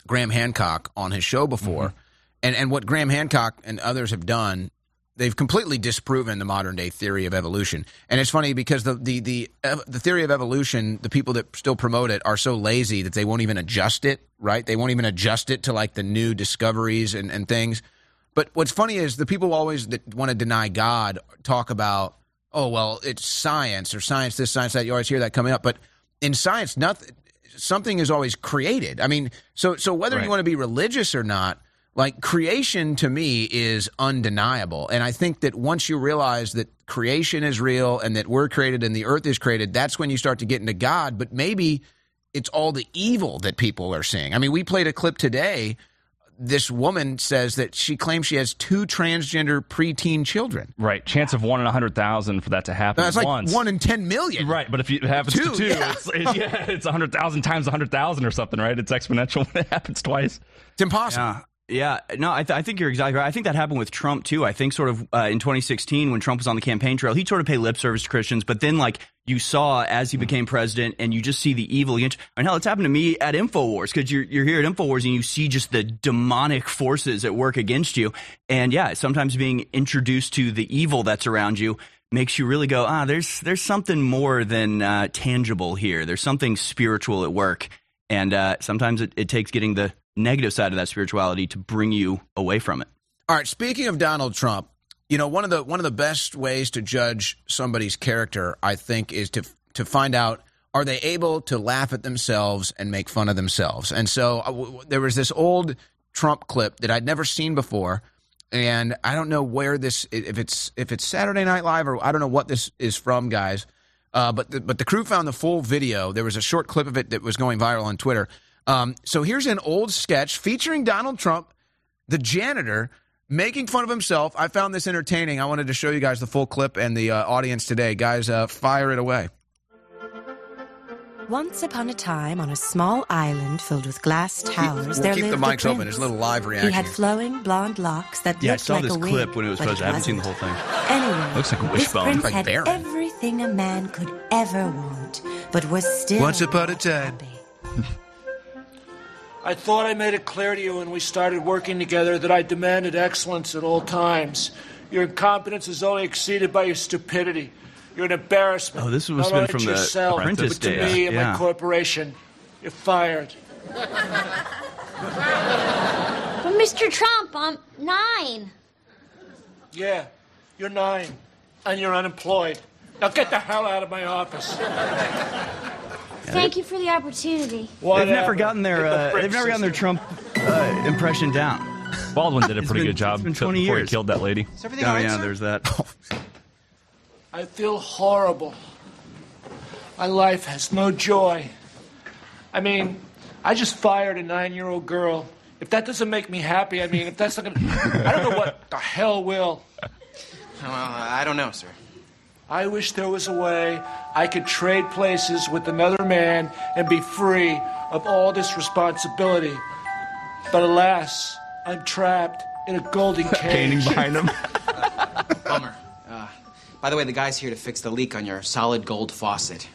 Graham Hancock on his show before, and and what Graham Hancock and others have done, they've completely disproven the modern day theory of evolution. And it's funny because the the the the theory of evolution, the people that still promote it are so lazy that they won't even adjust it. Right? They won't even adjust it to like the new discoveries and and things. But what's funny is the people always that want to deny God talk about, oh well, it's science or science this, science that. You always hear that coming up, but in science, nothing, something is always created. I mean, so so whether you want to be religious or not, like creation to me is undeniable, and I think that once you realize that creation is real and that we're created and the earth is created, that's when you start to get into God. But maybe it's all the evil that people are seeing. I mean, we played a clip today. This woman says that she claims she has two transgender preteen children. Right. Chance of one in a hundred thousand for that to happen That's like once. one in ten million. Right, but if it happens Two, to two, yeah. it's, it's, yeah, it's a hundred thousand times a hundred thousand or something, right? It's exponential when it happens twice. It's impossible. Yeah. Yeah, no, I, th- I think you're exactly right. I think that happened with Trump too. I think sort of uh, in 2016 when Trump was on the campaign trail, he sort of paid lip service to Christians, but then like you saw as he became president, and you just see the evil against. And hell, it's happened to me at Infowars because you're you're here at Infowars and you see just the demonic forces at work against you. And yeah, sometimes being introduced to the evil that's around you makes you really go, ah, there's there's something more than uh, tangible here. There's something spiritual at work, and uh, sometimes it, it takes getting the negative side of that spirituality to bring you away from it. All right. Speaking of Donald Trump, you know one of the one of the best ways to judge somebody's character, I think, is to to find out are they able to laugh at themselves and make fun of themselves. And so uh, there was this old Trump clip that I'd never seen before, and I don't know where this if it's if it's Saturday Night Live or I don't know what this is from, guys. Uh, but the, but the crew found the full video. There was a short clip of it that was going viral on Twitter. Um, so here's an old sketch featuring Donald Trump, the janitor, making fun of himself. I found this entertaining. I wanted to show you guys the full clip and the uh, audience today. Guys, uh, fire it away. Once upon a time, on a small island filled with glass towers, We'll there keep the mics a open. prince. There's a little live reaction. He reaction. had flowing blonde locks that Yeah, looked saw like this a wig, clip when it was but posted. I haven't seen the whole wasn't. thing. Anyway, Looks like a this wishbone. prince Looks like had Barron. everything a man could ever want, but was still Once upon a time. I thought I made it clear to you when we started working together that I demanded excellence at all times. Your incompetence is only exceeded by your stupidity. You're an embarrassment. Oh, this must not have been only from to the yourself, Apprentice but to days. me and Yeah. my corporation. You're fired. But Mr. Trump, I'm nine. Yeah, you're nine, and you're unemployed. Now get the hell out of my office. Thank you for the opportunity. They've never gotten their uh, they've never gotten their Trump uh, impression down. Baldwin did a pretty been- good job It's been before 20 he years. killed that lady. Oh yeah, there's that. I feel horrible. My life has no joy. I mean, I just fired a nine-year-old girl. If that doesn't make me happy, I mean, if that's not gonna, I don't know what the hell will. Well, I don't know, sir. I wish there was a way I could trade places with another man and be free of all this responsibility. But alas, I'm trapped in a golden cage. Painting behind him. Bummer. Uh, by the way, the guy's here to fix the leak on your solid gold faucet.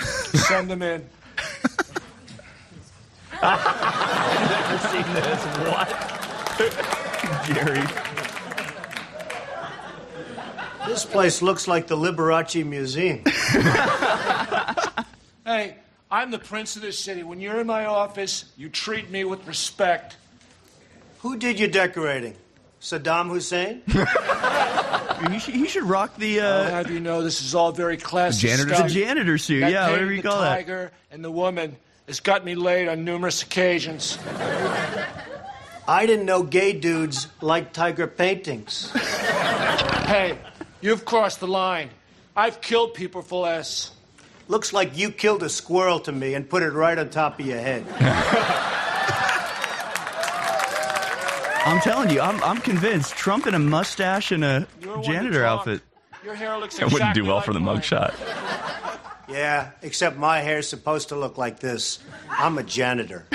Send them in. I've Never seen this. What? Jerry. This place looks like the Liberace Museum. Hey, I'm the prince of this city. When you're in my office, you treat me with respect. Who did your decorating? Saddam Hussein? he, should, he should rock the. Uh, I'll have you know, this is all very classy janitor- stuff. The janitor suit, That yeah, whatever you the call that. tiger and the woman has got me laid on numerous occasions. I didn't know gay dudes liked tiger paintings. hey, you've crossed the line. I've killed people for less. Looks like you killed a squirrel to me and put it right on top of your head. I'm telling you, I'm, I'm convinced. Trump in a mustache and a janitor outfit. Your hair looks That wouldn't do well like for the mine. mugshot. Yeah, except my hair's supposed to look like this. I'm a janitor.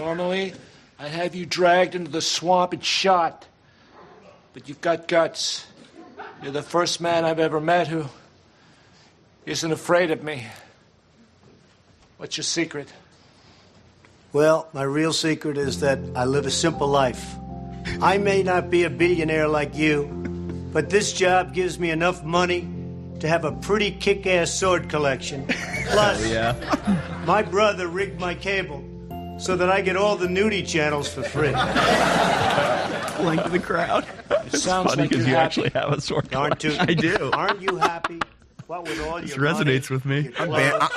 Normally, I'd have you dragged into the swamp and shot. But you've got guts. You're the first man I've ever met who isn't afraid of me. What's your secret? Well, my real secret is that I live a simple life. I may not be a billionaire like you, but this job gives me enough money to have a pretty kick ass sword collection. Plus, yeah. my brother rigged my cable so that I get all the nudie channels for free. Link to the crowd. It sounds funny like because you're you happy. actually have a sword Aren't you? I do. Aren't you happy? What with all This your money, resonates with me. your clothes,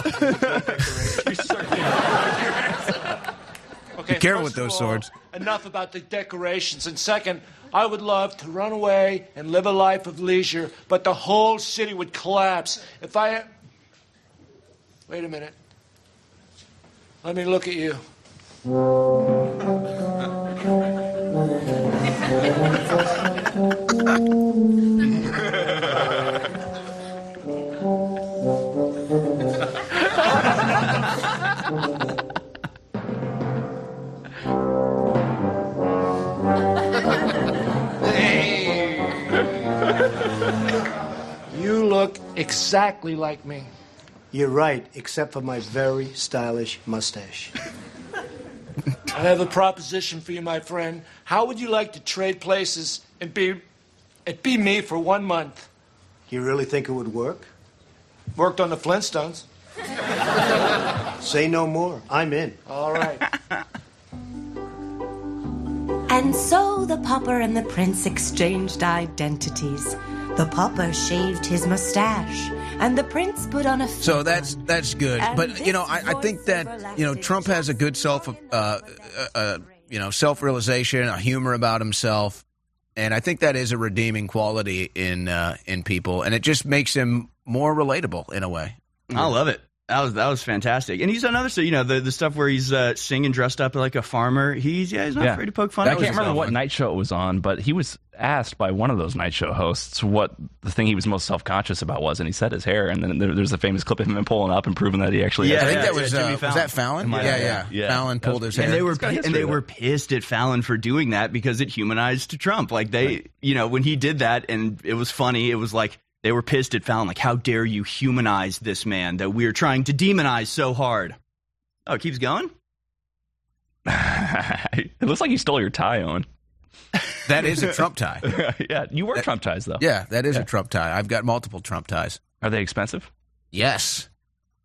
Okay, Be careful first with of those all, swords. Enough about the decorations. And second, I would love to run away and live a life of leisure, but the whole city would collapse if I. Wait a minute. Let me look at you. You look exactly like me. You're right, except for my very stylish mustache. I have a proposition for you, my friend. How would you like to trade places and be, and be me for one month? You really think it would work? Worked on the Flintstones. Say no more. I'm in. All right. And so the pauper and the prince exchanged identities. The pauper shaved his mustache, and the prince put on a. So that's that's good, but you know, I, I think that you know Trump has a good self, uh, uh, uh, you know, self realization, a humor about himself, and I think that is a redeeming quality in uh, in people, and it just makes him more relatable in a way. I love it. That was that was fantastic, and he's done other stuff. You know, the, the stuff where he's uh, singing dressed up like a farmer. He's yeah, he's not afraid to poke fun. I can't remember himself. what night show it was on, but he was asked by one of those night show hosts what the thing he was most self conscious about was, and he said his hair. And then there, there's a famous clip of him pulling up and proving that he actually. Yeah, has I think that was yeah, uh, Jimmy was that Fallon? Yeah, yeah, yeah, yeah. Fallon That was- pulled his hair. and they were It's got pi- history and they there. were pissed at Fallon for doing that because it humanized Trump. Like they, you know, when he did that and it was funny, it was like they were pissed at Fallon. Like, how dare you humanize this man that we're trying to demonize so hard? Oh, it keeps going. it looks like you stole your tie, Owen. That is a Trump tie. yeah, you wear Trump ties though. Yeah, that is Yeah. a Trump tie. I've got multiple Trump ties. Are they expensive? Yes,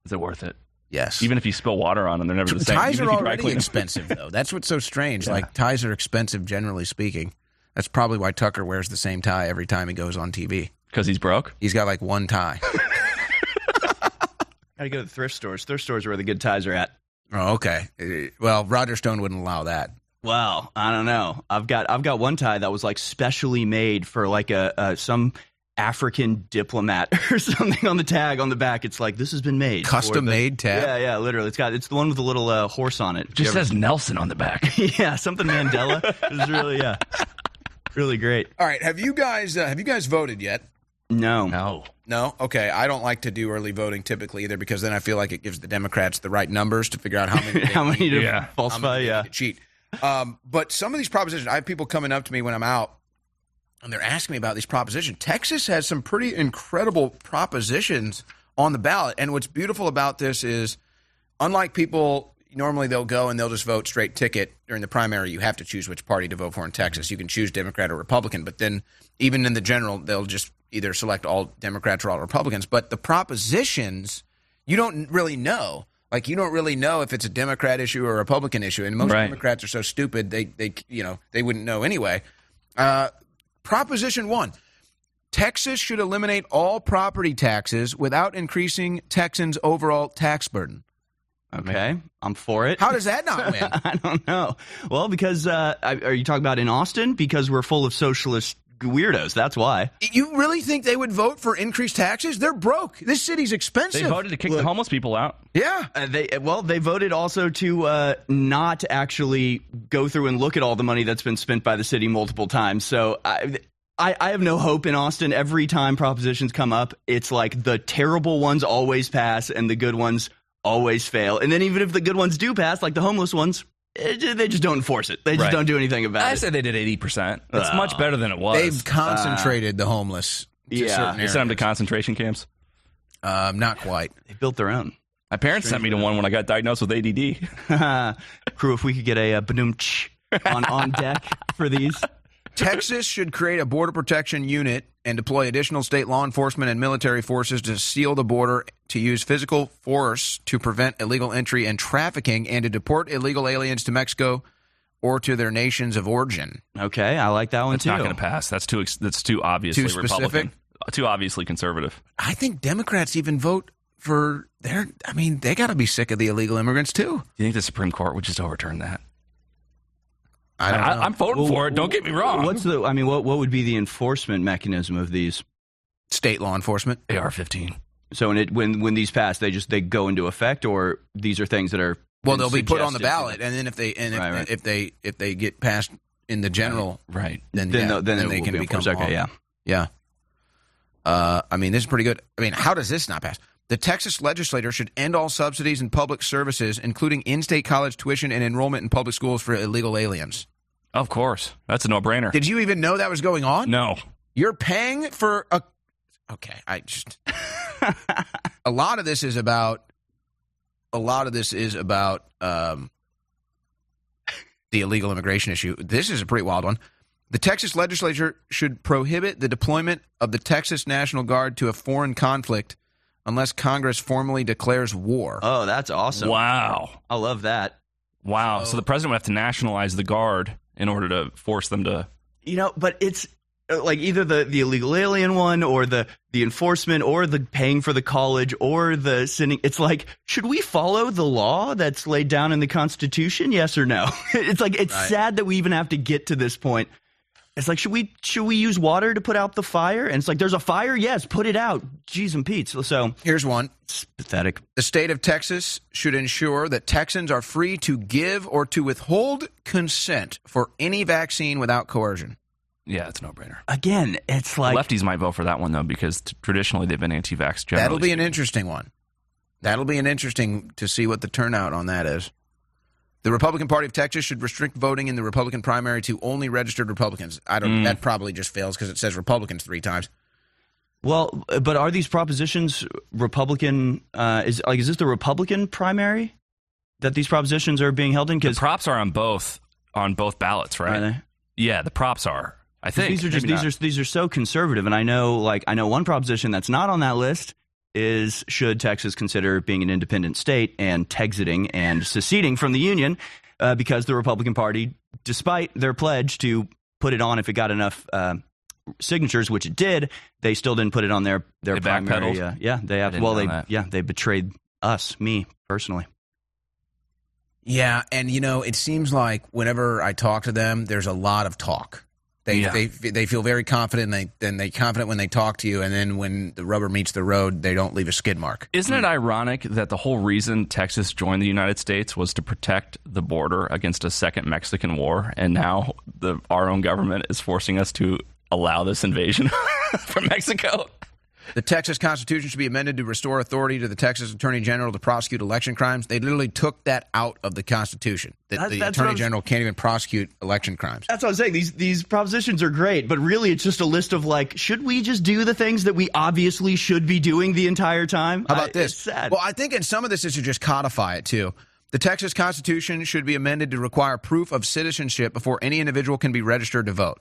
Is it worth it? yes. Even if you spill water on them, they're never the same. ties Even are if already expensive, though. That's what's so strange. Yeah. Like ties are expensive, generally speaking. That's probably why Tucker wears the same tie every time he goes on TV. Because he's broke. He's got like one tie. Gotta go to the thrift stores. Thrift stores are where the good ties are at. oh, okay. Uh, Well, Roger Stone wouldn't allow that. Well, I don't know. I've got I've got one tie that was like specially made for like a, a some African diplomat or something on the tag on the back. It's like this has been made Custom the- made tag. Yeah, yeah, literally. It's got it's the one with the little uh, horse on it. Just You ever- says Nelson on the back. yeah, something Mandela. It's really yeah, really great. All right. Have you guys uh, have you guys voted yet? No, No. No. Okay. I don't like to do early voting typically either because then I feel like it gives the Democrats the right numbers to figure out how many how many to Yeah. how falsify? many Yeah, to cheat. Um, but some of these propositions, I have people coming up to me when I'm out, and they're asking me about these propositions. Texas has some pretty incredible propositions on the ballot, and what's beautiful about this is, unlike people, normally they'll go and they'll just vote straight ticket during the primary. You have to choose which party to vote for in Texas. You can choose Democrat or Republican, but then even in the general, they'll just either select all Democrats or all Republicans. But the propositions, you don't really know. Like you don't really know if it's a Democrat issue or a Republican issue, and most Right. Democrats are so stupid they they you know they wouldn't know anyway. Uh, Proposition one: Texas should eliminate all property taxes without increasing Texans' overall tax burden. Okay, I'm for it. How does that not win? I don't know. Well, because uh, are you talking about in Austin? Because we're full of socialist weirdos. That's why. You really think they would vote for increased taxes? They're broke. This city's expensive. They voted to kick the homeless people out. Yeah. Uh, they well, they voted also to uh, not actually go through and look at all the money that's been spent by the city multiple times. So I, I, I have no hope in Austin. Every time propositions come up, it's like the terrible ones always pass and the good ones always fail. And then even if the good ones do pass, like the homeless ones, they just don't enforce it. They just Right. don't do anything about it. I it. said they did 80%. That's Oh. much better than it was. They've concentrated the homeless. To yeah. certain They sent them to concentration camps. Um, not quite. They built their own. My parents sent me to one when I got diagnosed with ADD. Crew, if we could get a, uh badoom-tsh on on deck for these. Texas should create a border protection unit and deploy additional state law enforcement and military forces to seal the border, to use physical force to prevent illegal entry and trafficking, and to deport illegal aliens to Mexico or to their nations of origin. Okay, I like that one That's too. not going to pass. That's too. That's too obviously Too specific? Republican. Too obviously conservative. I think Democrats even vote for their. I mean, they got to be sick of the illegal immigrants too. Do you think the Supreme Court would just overturn that? I don't know. I, am voting for it. Don't get me wrong. What's the? I mean, what what would be the enforcement mechanism of these? State law enforcement. AR-15. So when it when when these pass, they just they go into effect, or these are things that are Well, they'll be put on the ballot, and then if they and if, Right, right. if they if they get passed in the general, right, then Then yeah, they'll- then they can be become. Okay, law. yeah. yeah. Uh, I mean, this is pretty good. I mean, how does this not pass? The Texas legislature should end all subsidies in public services, including in-state college tuition and enrollment in public schools for illegal aliens. Of course, that's a no-brainer. Did you even know that was going on? No. You're paying for a. Okay, I just. a lot of this is about. A lot of this is about um, the illegal immigration issue. This is a pretty wild one. The Texas legislature should prohibit the deployment of the Texas National Guard to a foreign conflict unless Congress formally declares war. Oh, that's awesome! Wow. I love that. Wow. So the president would have to nationalize the guard in order to force them to. You know, but it's uh, like either the the illegal alien one, or the the enforcement, or the paying for the college, or the sending. It's like, should we follow the law that's laid down in the Constitution? Yes or no? it's like it's Right. sad that we even have to get to this point. It's like, should we should we use water to put out the fire? And it's like, there's a fire. Yes, put it out. Jeez and Pete. So, so Here's one. it's pathetic. The state of Texas should ensure that Texans are free to give or to withhold consent for any vaccine without coercion. Yeah, it's a no-brainer. Again, it's like Lefties might vote for that one though because t- traditionally they've been anti-vax. Generally, That'll be an interesting one. That'll be an interesting to see what the turnout on that is. The Republican Party of Texas should restrict voting in the Republican primary to only registered Republicans. I don't. Mm. That probably just fails because it says Republicans three times. Well, but are these propositions Republican? Uh, is like is this the Republican primary that these propositions are being held in? Because props are on both on both ballots, right? Are they? Yeah, the props are. I think these are just Maybe these not. are these are so conservative, and I know like I know one proposition that's not on that list is should Texas consider being an independent state and Texiting and seceding from the union uh, because the Republican Party, despite their pledge to put it on if it got enough. Uh, signatures, which it did, they still didn't put it on their their They primary. backpedaled? Uh, yeah, they have. Well, they that. yeah they betrayed us, me personally. Yeah, and you know, it seems like whenever I talk to them, there's a lot of talk. They Yeah. they they feel very confident. And they then they confident when they talk to you, and then when the rubber meets the road, they don't leave a skid mark. Isn't it hmm. ironic that the whole reason Texas joined the United States was to protect the border against a second Mexican war, and now the our own government is forcing us to allow this invasion from Mexico? The Texas Constitution should be amended to restore authority to the Texas Attorney General to prosecute election crimes. They literally took that out of the Constitution. That That- the that's Attorney General can't even prosecute election crimes. That's what I'm saying. These these propositions are great, but really it's just a list of like, should we just do the things that we obviously should be doing the entire time? How about I- this? Well, I think in some of this is to just codify it too. The Texas Constitution should be amended to require proof of citizenship before any individual can be registered to vote.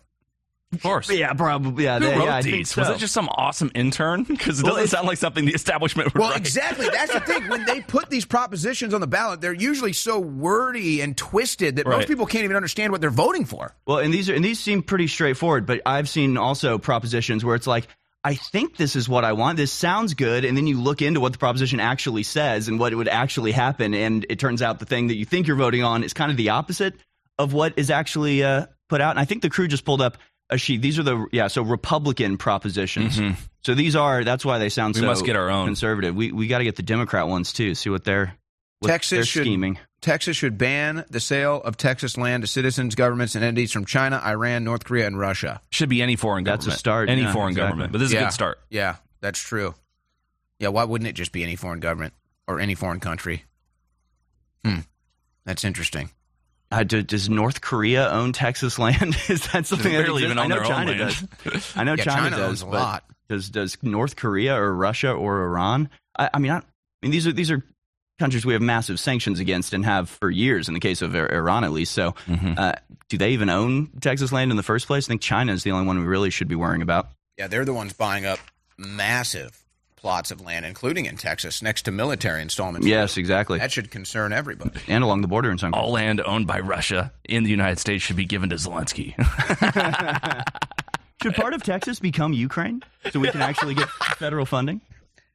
Of course. Yeah, probably. Yeah, Who they- wrote yeah, I think these? Was it just some awesome intern? Because it doesn't it's- sound like something the establishment would Well, write. exactly. That's the thing. When they put these propositions on the ballot, they're usually so wordy and twisted that most people can't even understand what they're voting for. Well, and these are and these seem pretty straightforward, but I've seen also propositions where it's like, I think this is what I want. This sounds good, and then you look into what the proposition actually says and what it would actually happen, and it turns out the thing that you think you're voting on is kind of the opposite of what is actually uh, put out. And I think the crew just pulled up a sheet. These are the yeah, so Republican propositions. So these are that's why they sound Mm-hmm. We so must get our own. conservative. We we got to get the Democrat ones too. See what they're what Texas they're should scheming. Texas should ban the sale of Texas land to citizens, governments, and entities from China, Iran, North Korea, and Russia. Should be any foreign government. That's a start, Any yeah, foreign exactly. government. But this is a good start. Yeah, that's true. Yeah, why wouldn't it just be any foreign government or any foreign country? Hmm, that's interesting. Uh, do, does North Korea own Texas land? Is that something They that barely exists? even I know their own China land. does. I know Yeah, China, China does. owns a but lot. Does does North Korea or Russia or Iran? I, I mean, I, I mean these are these are countries we have massive sanctions against and have for years. In the case of Iran, at least. So, Mm-hmm. uh, do they even own Texas land in the first place? I think China is the only one we really should be worrying about. Yeah, they're the ones buying up massive plots of land, including in Texas, next to military installments. Yes, exactly. That should concern everybody. And along the border in some All land owned by Russia in the United States should be given to Zelensky. Should part of Texas become Ukraine so we can actually get federal funding?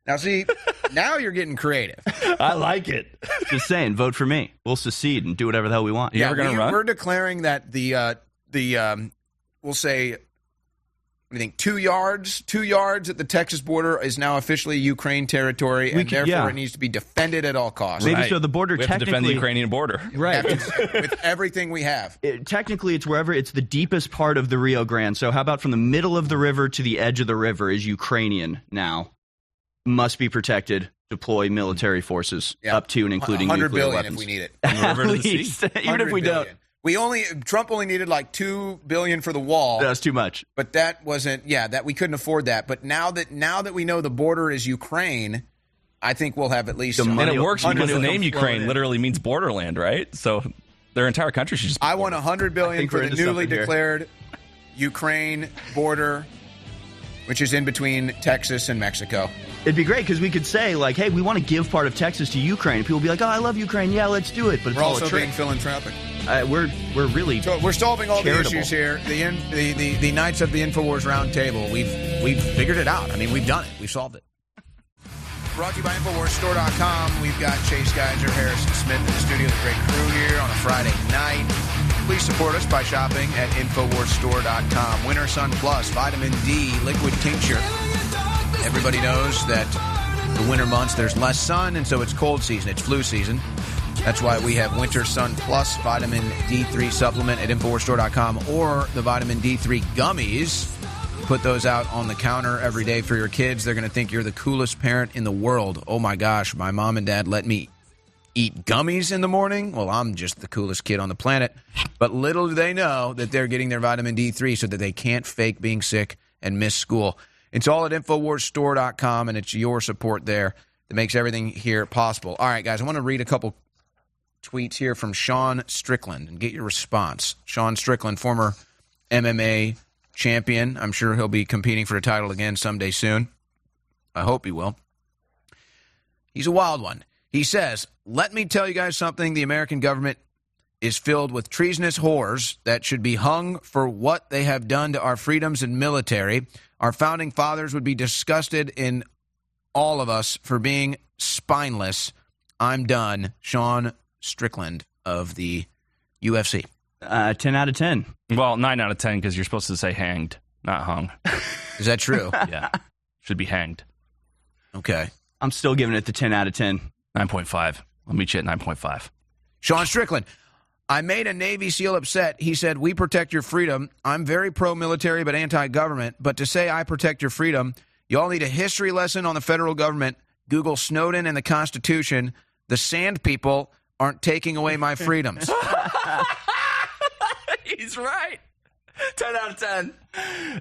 Now, see, now you're getting creative. I like it. Just saying, vote for me. We'll secede and do whatever the hell we want. yeah, we, We're declaring that the uh, the um, we'll say I think two yards, two yards at the Texas border is now officially Ukraine territory, and could- therefore yeah. it needs to be defended at all costs. Maybe so the border We have to defend the technically- Ukrainian border. Right. with everything we have. It- technically, it's wherever it's the deepest part of the Rio Grande. So, how about from the middle of the river to the edge of the river is Ukrainian now? Must be protected. Deploy military forces up to and including 100 nuclear billion weapons. if we need it. At least, even if 100 we don't. Billion. We only Trump only needed like two billion for the wall. That's too much. But that wasn't. Yeah, that we couldn't afford that. But now that now that we know the border is Ukraine, I think we'll have at least. Money. And it works because the name Ukraine literally means borderland, right? So their entire country should just. Be I want a hundred billion for the newly declared Ukraine border, which is in between Texas and Mexico. It'd be great because we could say like, "Hey, we want to give part of Texas to Ukraine." People would be like, "Oh, I love Ukraine. Yeah, let's do it." But it's We're all also a trick. being philanthropic. Uh, we're we're really So we're solving all charitable. the issues here. The, in, the the the Knights of the Infowars Roundtable. We've we've figured it out. I mean, we've done it. We've solved it. Brought to you by InfoWarsStore.com. We've got Chase Geiser, Harrison Smith in the studio, the great crew here on a Friday night. Please support us by shopping at InfoWarsStore.com. Winter Sun Plus, Vitamin D, Liquid Tincture. Everybody knows that the winter months there's less sun, and so it's cold season. It's flu season. That's why we have Winter Sun Plus Vitamin D3 supplement at InfoWarsStore.com or the Vitamin D3 gummies. Put those out on the counter every day for your kids. They're going to think you're the coolest parent in the world. Oh my gosh, my mom and dad let me eat gummies in the morning. Well, I'm just the coolest kid on the planet. But little do they know that they're getting their vitamin D3 so that they can't fake being sick and miss school. It's all at InfoWarsStore.com, and it's your support there that makes everything here possible. All right, guys, I want to read a couple tweets here from Sean Strickland and get your response. Sean Strickland, former MMA champion. I'm sure he'll be competing for a title again someday soon. I hope he will. He's a wild one. He says, Let me tell you guys something. The American government is filled with treasonous whores that should be hung for what they have done to our freedoms and military. Our founding fathers would be disgusted in all of us for being spineless. I'm done. Sean Strickland of the UFC. Uh, 10 out of 10. Well, 9 out of 10 because you're supposed to say hanged, not hung. Is that true? yeah. Should be hanged. Okay. I'm still giving it the 10 out of 10. 9.5. I'll meet you at 9.5. Sean Strickland. I made a Navy SEAL upset. He said, We protect your freedom. I'm very pro military but anti government. But to say I protect your freedom, you all need a history lesson on the federal government. Google Snowden and the Constitution. The sand people aren't taking away my freedoms. He's right. 10 out of 10.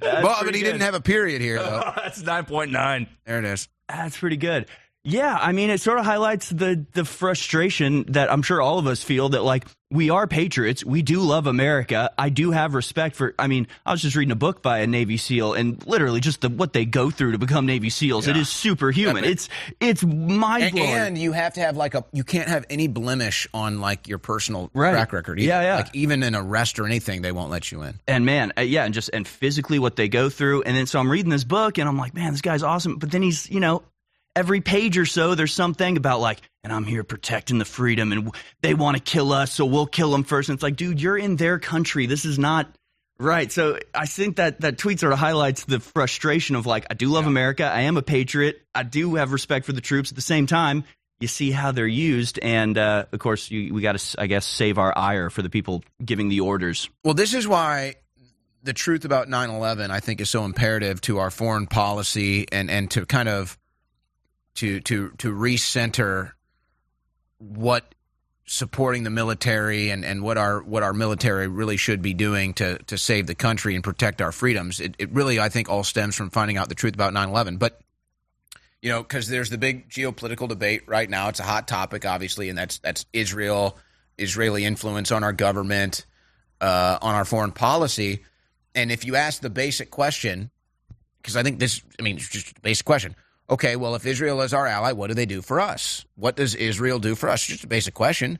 well, but he didn't have a period here, though. That's 9.9. There it is. That's pretty good. Yeah, I mean, it sort of highlights the the frustration that I'm sure all of us feel that like we are patriots, we do love America. I do have respect for. I mean, I was just reading a book by a Navy SEAL, and literally just the, what they go through to become Navy SEAls. It Yeah. is superhuman. It's it's mind And, blowing. and you have to have like a you can't have any blemish on like your personal Right. track record. Either. Yeah, yeah. Like even an arrest or anything, they won't let you in. and man, uh, yeah, and just and physically what they go through, and then so I'm reading this book, and I'm like, man, this guy's awesome. But then he's, you know, every page or so, there's something about like, and I'm here protecting the freedom, and they want to kill us, so we'll kill them first. And it's like, dude, you're in their country. This is not right. So I think that that tweet sort of highlights the frustration of like, I do love America, I am a patriot, I do have respect for the troops. At the same time. You see how they're used, and uh, of course, you, we got to, I guess, save our ire for the people giving the orders. Well, this is why the truth about 9/11 I think is so imperative to our foreign policy and and to kind of to to to recenter what supporting the military and, and what our what our military really should be doing to to save the country and protect our freedoms. It, it really I think all stems from finding out the truth about 9/11. But you know, because there's the big geopolitical debate right now. It's a hot topic, obviously, and that's that's Israel, Israeli influence on our government, uh, on our foreign policy. And if you ask the basic question, because I think this, I mean, it's just a basic question. Okay, well, if Israel is our ally, what do they do for us? What does Israel do for us? Just a basic question.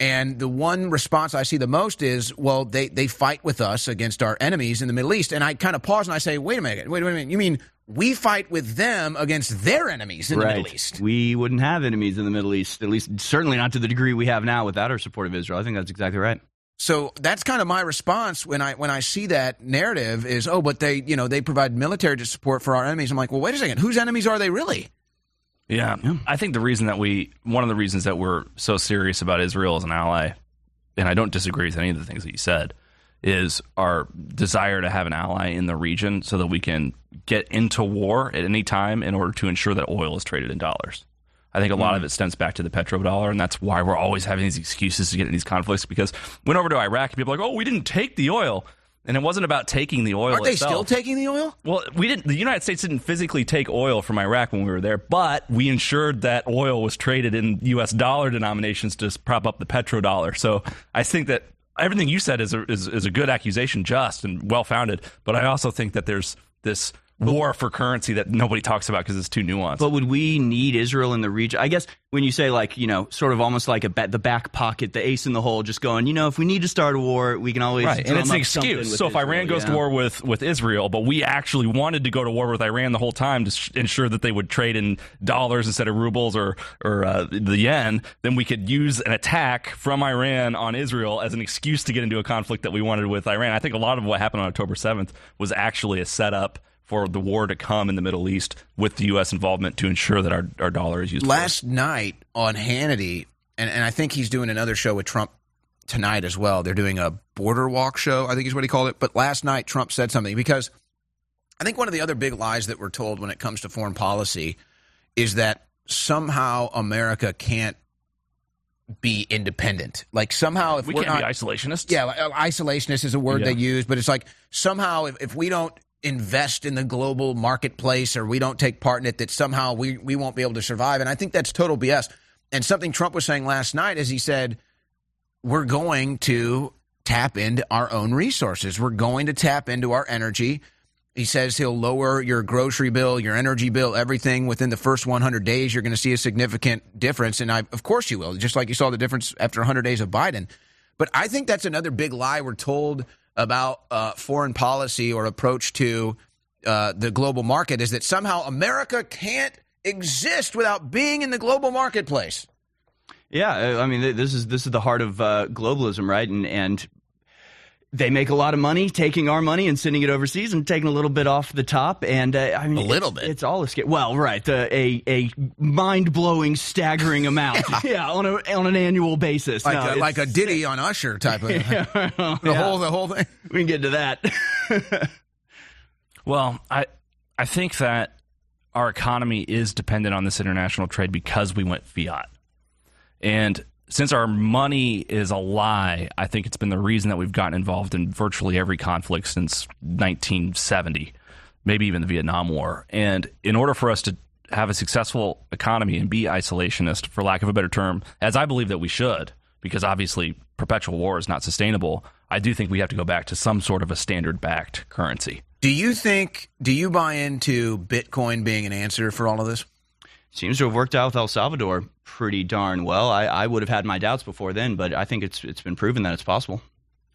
And the one response I see the most is, well, they, they fight with us against our enemies in the Middle East. And I kind of pause and I say, wait a minute, wait, wait a minute. You mean we fight with them against their enemies in the Middle East? We wouldn't have enemies in the Middle East, at least certainly not to the degree we have now without our support of Israel. I think that's exactly right. So that's kind of my response when I when I see that narrative is, oh, but they you know they provide military support for our enemies. I'm like, well, wait a second, whose enemies are they really? Yeah. I think the reason that we, one of the reasons that we're so serious about Israel as an ally, and I don't disagree with any of the things that you said, is our desire to have an ally in the region so that we can get into war at any time in order to ensure that oil is traded in dollars. I think a lot Mm. of it stems back to the petrodollar, and that's why we're always having these excuses to get in these conflicts. Because went over to Iraq, and people are like, "Oh, we didn't take the oil," and it wasn't about taking the oil. Aren't they still taking the oil? Well, we didn't. The United States didn't physically take oil from Iraq when we were there, but we ensured that oil was traded in U.S. dollar denominations to prop up the petrodollar. So I think that everything you said is a, is, is a good accusation, just and well founded. But I also think that there's this war for currency that nobody talks about because it's too nuanced. But would we need Israel in the region? I guess when you say like you know, sort of almost like a ba- the back pocket, the ace in the hole, just going, you know, if we need to start a war, we can always Right, and it's an excuse. So if Israel, Iran goes yeah. to war with, with Israel, but we actually wanted to go to war with Iran the whole time to sh- ensure that they would trade in dollars instead of rubles or or uh, the yen, then we could use an attack from Iran on Israel as an excuse to get into a conflict that we wanted with Iran. I think a lot of what happened on October seventh was actually a setup for the war to come in the Middle East with the U.S. involvement to ensure that our, our dollar is used. Last night on Hannity, and, and I think he's doing another show with Trump tonight as well. They're doing a border walk show, I think is what he called it. But last night, Trump said something because I think one of the other big lies that we're told when it comes to foreign policy is that somehow America can't be independent. Like somehow if We are can't be not isolationists. Yeah, isolationist is a word Yeah. they use, but it's like somehow if, if we don't invest in the global marketplace or we don't take part in it, that somehow we, we won't be able to survive. And I think that's total BS. And something Trump was saying last night is he said, we're going to tap into our own resources. We're going to tap into our energy. He says he'll lower your grocery bill, your energy bill, everything within the first 100 days. You're going to see a significant difference. And I, of course you will, just like you saw the difference after 100 days of Biden. But I think that's another big lie we're told about uh, foreign policy or approach to uh, the global market is that somehow America can't exist without being in the global marketplace. Yeah, I mean, this is this is the heart of uh, globalism, right? And and they make a lot of money taking our money and sending it overseas and taking a little bit off the top. And uh, I mean, A little it's, bit. It's all a scale. Well, right, uh, a a mind blowing, staggering amount. yeah. on a on an annual basis, Like, No, a, it's- like a Diddy on Usher type of Yeah, the yeah. whole the whole thing. We can get to that. Well, I I think that our economy is dependent on this international trade because we went fiat. And since our money is a lie, I think it's been the reason that we've gotten involved in virtually every conflict since 1970, maybe even the Vietnam War. And in order for us to have a successful economy and be isolationist, for lack of a better term, as I believe that we should, because obviously perpetual war is not sustainable. I do think we have to go back to some sort of a standard backed currency. Do you think? Do you buy into Bitcoin being an answer for all of this? Seems to have worked out with El Salvador pretty darn well. I, I would have had my doubts before then, but I think it's it's been proven that it's possible.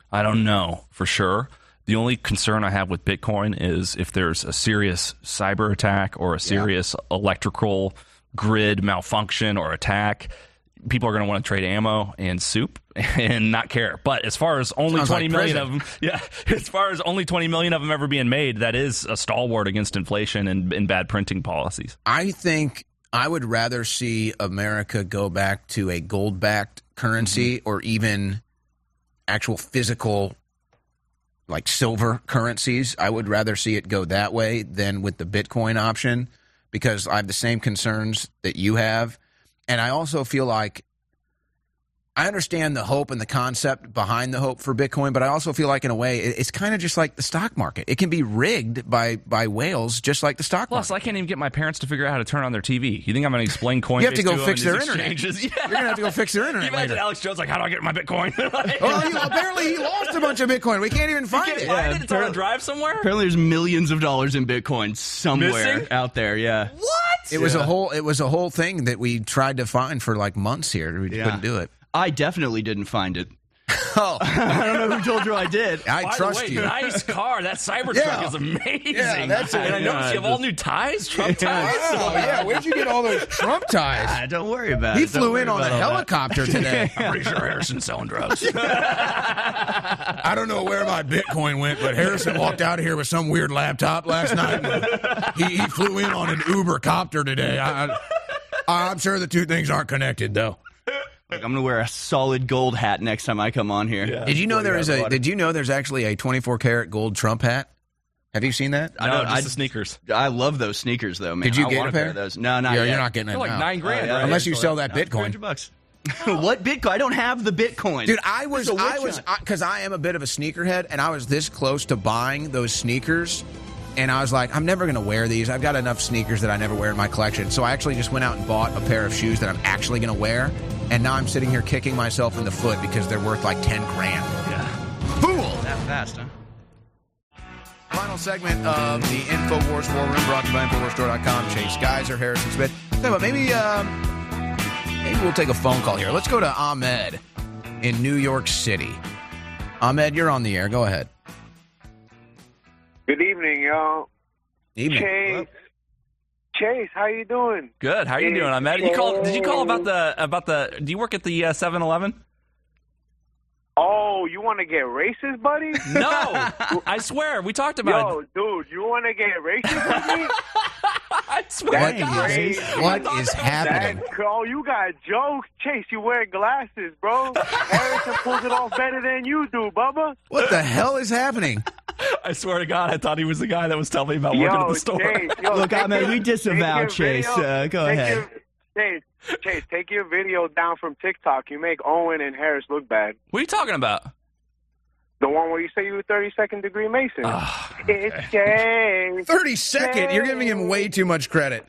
I don't know for sure. The only concern I have with Bitcoin is if there's a serious cyber attack or a serious electrical grid malfunction or attack, people are going to want to trade ammo and soup and not care. But as far as only Sounds twenty like million of them, yeah, as far as only 20 million of them ever being made, that is a stalwart against inflation and, and bad printing policies. I think I would rather see America go back to a gold backed currency Mm-hmm. or even actual physical like silver currencies. I would rather see it go that way than with the Bitcoin option because I have the same concerns that you have. And I also feel like I understand the hope and the concept behind the hope for Bitcoin, but I also feel like in a way it's kind of just like the stock market. It can be rigged by by whales just like the stock market. Plus, I can't even get my parents to figure out how to turn on their TV. You think I'm going to explain Coinbase? You have to go them fix their these internet. Yeah. You're gonna have to go fix their internet you imagine later. Alex Jones like, how do I get my Bitcoin? Well, you, apparently he lost a bunch of Bitcoin. We can't even find can't it. find it? It's on a drive somewhere? Apparently, there's millions of dollars in Bitcoin somewhere Missing? out there. Yeah. What? It was a whole. It was a whole thing that we tried to find for like months here. We Yeah. couldn't do it. I definitely didn't find it. Oh, I don't know who told you I did. I By trust the way, you. nice car. That Cybertruck Yeah. is amazing. Yeah, that's it. and I noticed Yeah, you have all new ties, Trump ties. Oh yeah, where'd you get all those Trump ties? Ah, don't worry about He it. Don't flew worry in on a about all that. helicopter today. I'm pretty sure Harrison's selling drugs. I don't know where my Bitcoin went, but Harrison walked out of here with some weird laptop last night. He, he flew in on an Uber copter today. I, I, I'm sure the two things aren't connected though. Like, I'm gonna wear a solid gold hat next time I come on here. Did you know there is a? Did you know there's actually a 24 karat gold Trump hat? Have you seen that? I no, don't- just I- the sneakers. I love those sneakers though, man. Did you I get a pair? of those? No, not Yeah, yet. you're not getting it They're like now. nine grand, Oh, yeah. right? Unless you sell that No, Bitcoin. 300 bucks. what Bitcoin? I don't have the Bitcoin, Dude, I was, It's a witch I was, hunt. because I am a bit of a sneakerhead, and I was this close to buying those sneakers, and I was like, I'm never going to wear these. I've got enough sneakers that I never wear in my collection. So I actually just went out and bought a pair of shoes that I'm actually going to wear, and now I'm sitting here kicking myself in the foot because they're worth like 10 grand. Yeah. Fool! that fast, huh? Final segment of the InfoWars War Room brought to you by InfoWarsStore.com. Chase Geiser, Harrison Smith. You what, maybe, um, maybe we'll take a phone call here. Let's go to Ahmed in New York City. Ahmed, you're on the air. Go ahead. Good evening, y'all. Evening. Chase. Chase, how you doing? Good. How are you doing, Ahmed? Did you call? Did you call about the about the? Do you work at the uh, 7-Eleven? Oh, you want to get racist, buddy? No, I swear we talked about Yo, it. dude, you want to get racist with me? I swear. What That's is, crazy. what is happening? That, oh, you got jokes. Chase, you wear glasses, bro. Harrison pulls it off better than you do, Bubba. What the hell is happening? I swear to God, I thought he was the guy that was telling me about working Yo, at the store. Chase, yo, Look, take Ahmed, your- we disavow Chase. video- Uh, go take ahead. your- Chase, Chase, take your video down from TikTok. You make Owen and Harris look bad. What are you talking about? The one where you say you were 32nd degree Mason. Ah, It's Chase. 32nd. You're giving him way too much credit.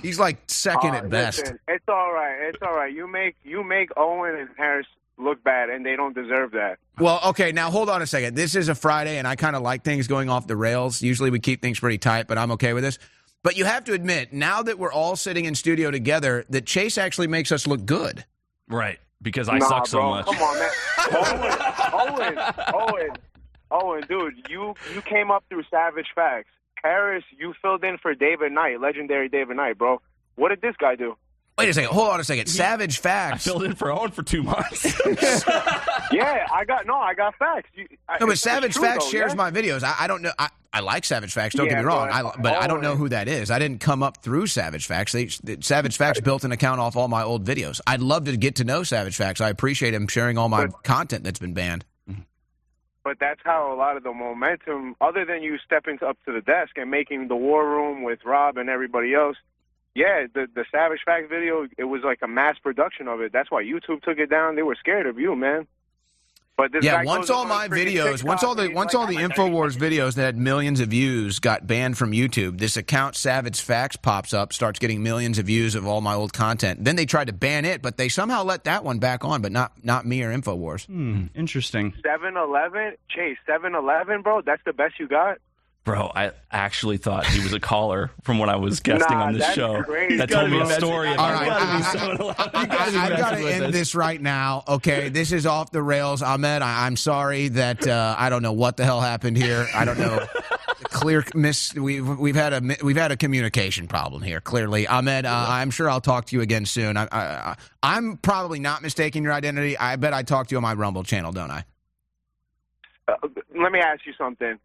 He's like second Uh, at best. listen, it's all right. It's all right. You make you make Owen and Harris look bad, and they don't deserve that. Well, okay, now hold on a second. This is a Friday, and I kind of like things going off the rails. Usually we keep things pretty tight, but I'm okay with this. But you have to admit, now that we're all sitting in studio together, that Chase actually makes us look good. Right, because I nah, suck so bro. much. Come on, man. Owen, Owen, Owen, Owen, dude, you you came up through Savage Facts. Harris, you filled in for David Knight, legendary David Knight, bro. What did this guy do? Wait a second. Hold on a second. Savage I Facts. filled in for Owen for two months. Yeah, I got no, I got facts. You, I, No, but it's- it's Savage true, Facts though, shares yeah? my videos. I, I don't know. I, I like Savage Facts. Don't get me wrong. but- I, but I don't know who that is. I didn't come up through Savage Facts. They, Savage Facts built an account off all my old videos. I'd love to get to know Savage Facts. I appreciate him sharing all my content that's been banned. But that's how a lot of the momentum, other than you stepping up to the desk and making the war room with Rob and everybody else, yeah, the the Savage Facts video, it was like a mass production of it. That's why YouTube took it down. They were scared of you, man. But this yeah, once all my videos, TikTok once all the once like, all the Infowars videos that had millions of views got banned from YouTube, this account Savage Facts pops up, starts getting millions of views of all my old content. Then they tried to ban it, but they somehow let that one back on, but not not me or Infowars. Hmm, interesting. 7-Eleven, Chase, 7-Eleven, bro. That's the best you got. Bro, I actually thought he was a caller from when I was guesting Nah, on this show. crazy. That told me a story All right, why I- he was I- so- I, have got to end this right now. Okay, this is off the rails, Ahmed. I, I'm sorry that uh, I don't know what the hell happened here. I don't know. Clear miss. We've we've had a we've had a communication problem here. Clearly, Ahmed. Uh, I'm sure I'll talk to you again soon. I, I, I, I'm probably not mistaking your identity. I bet I talk to you on my Rumble channel, don't I? Uh, let me ask you something.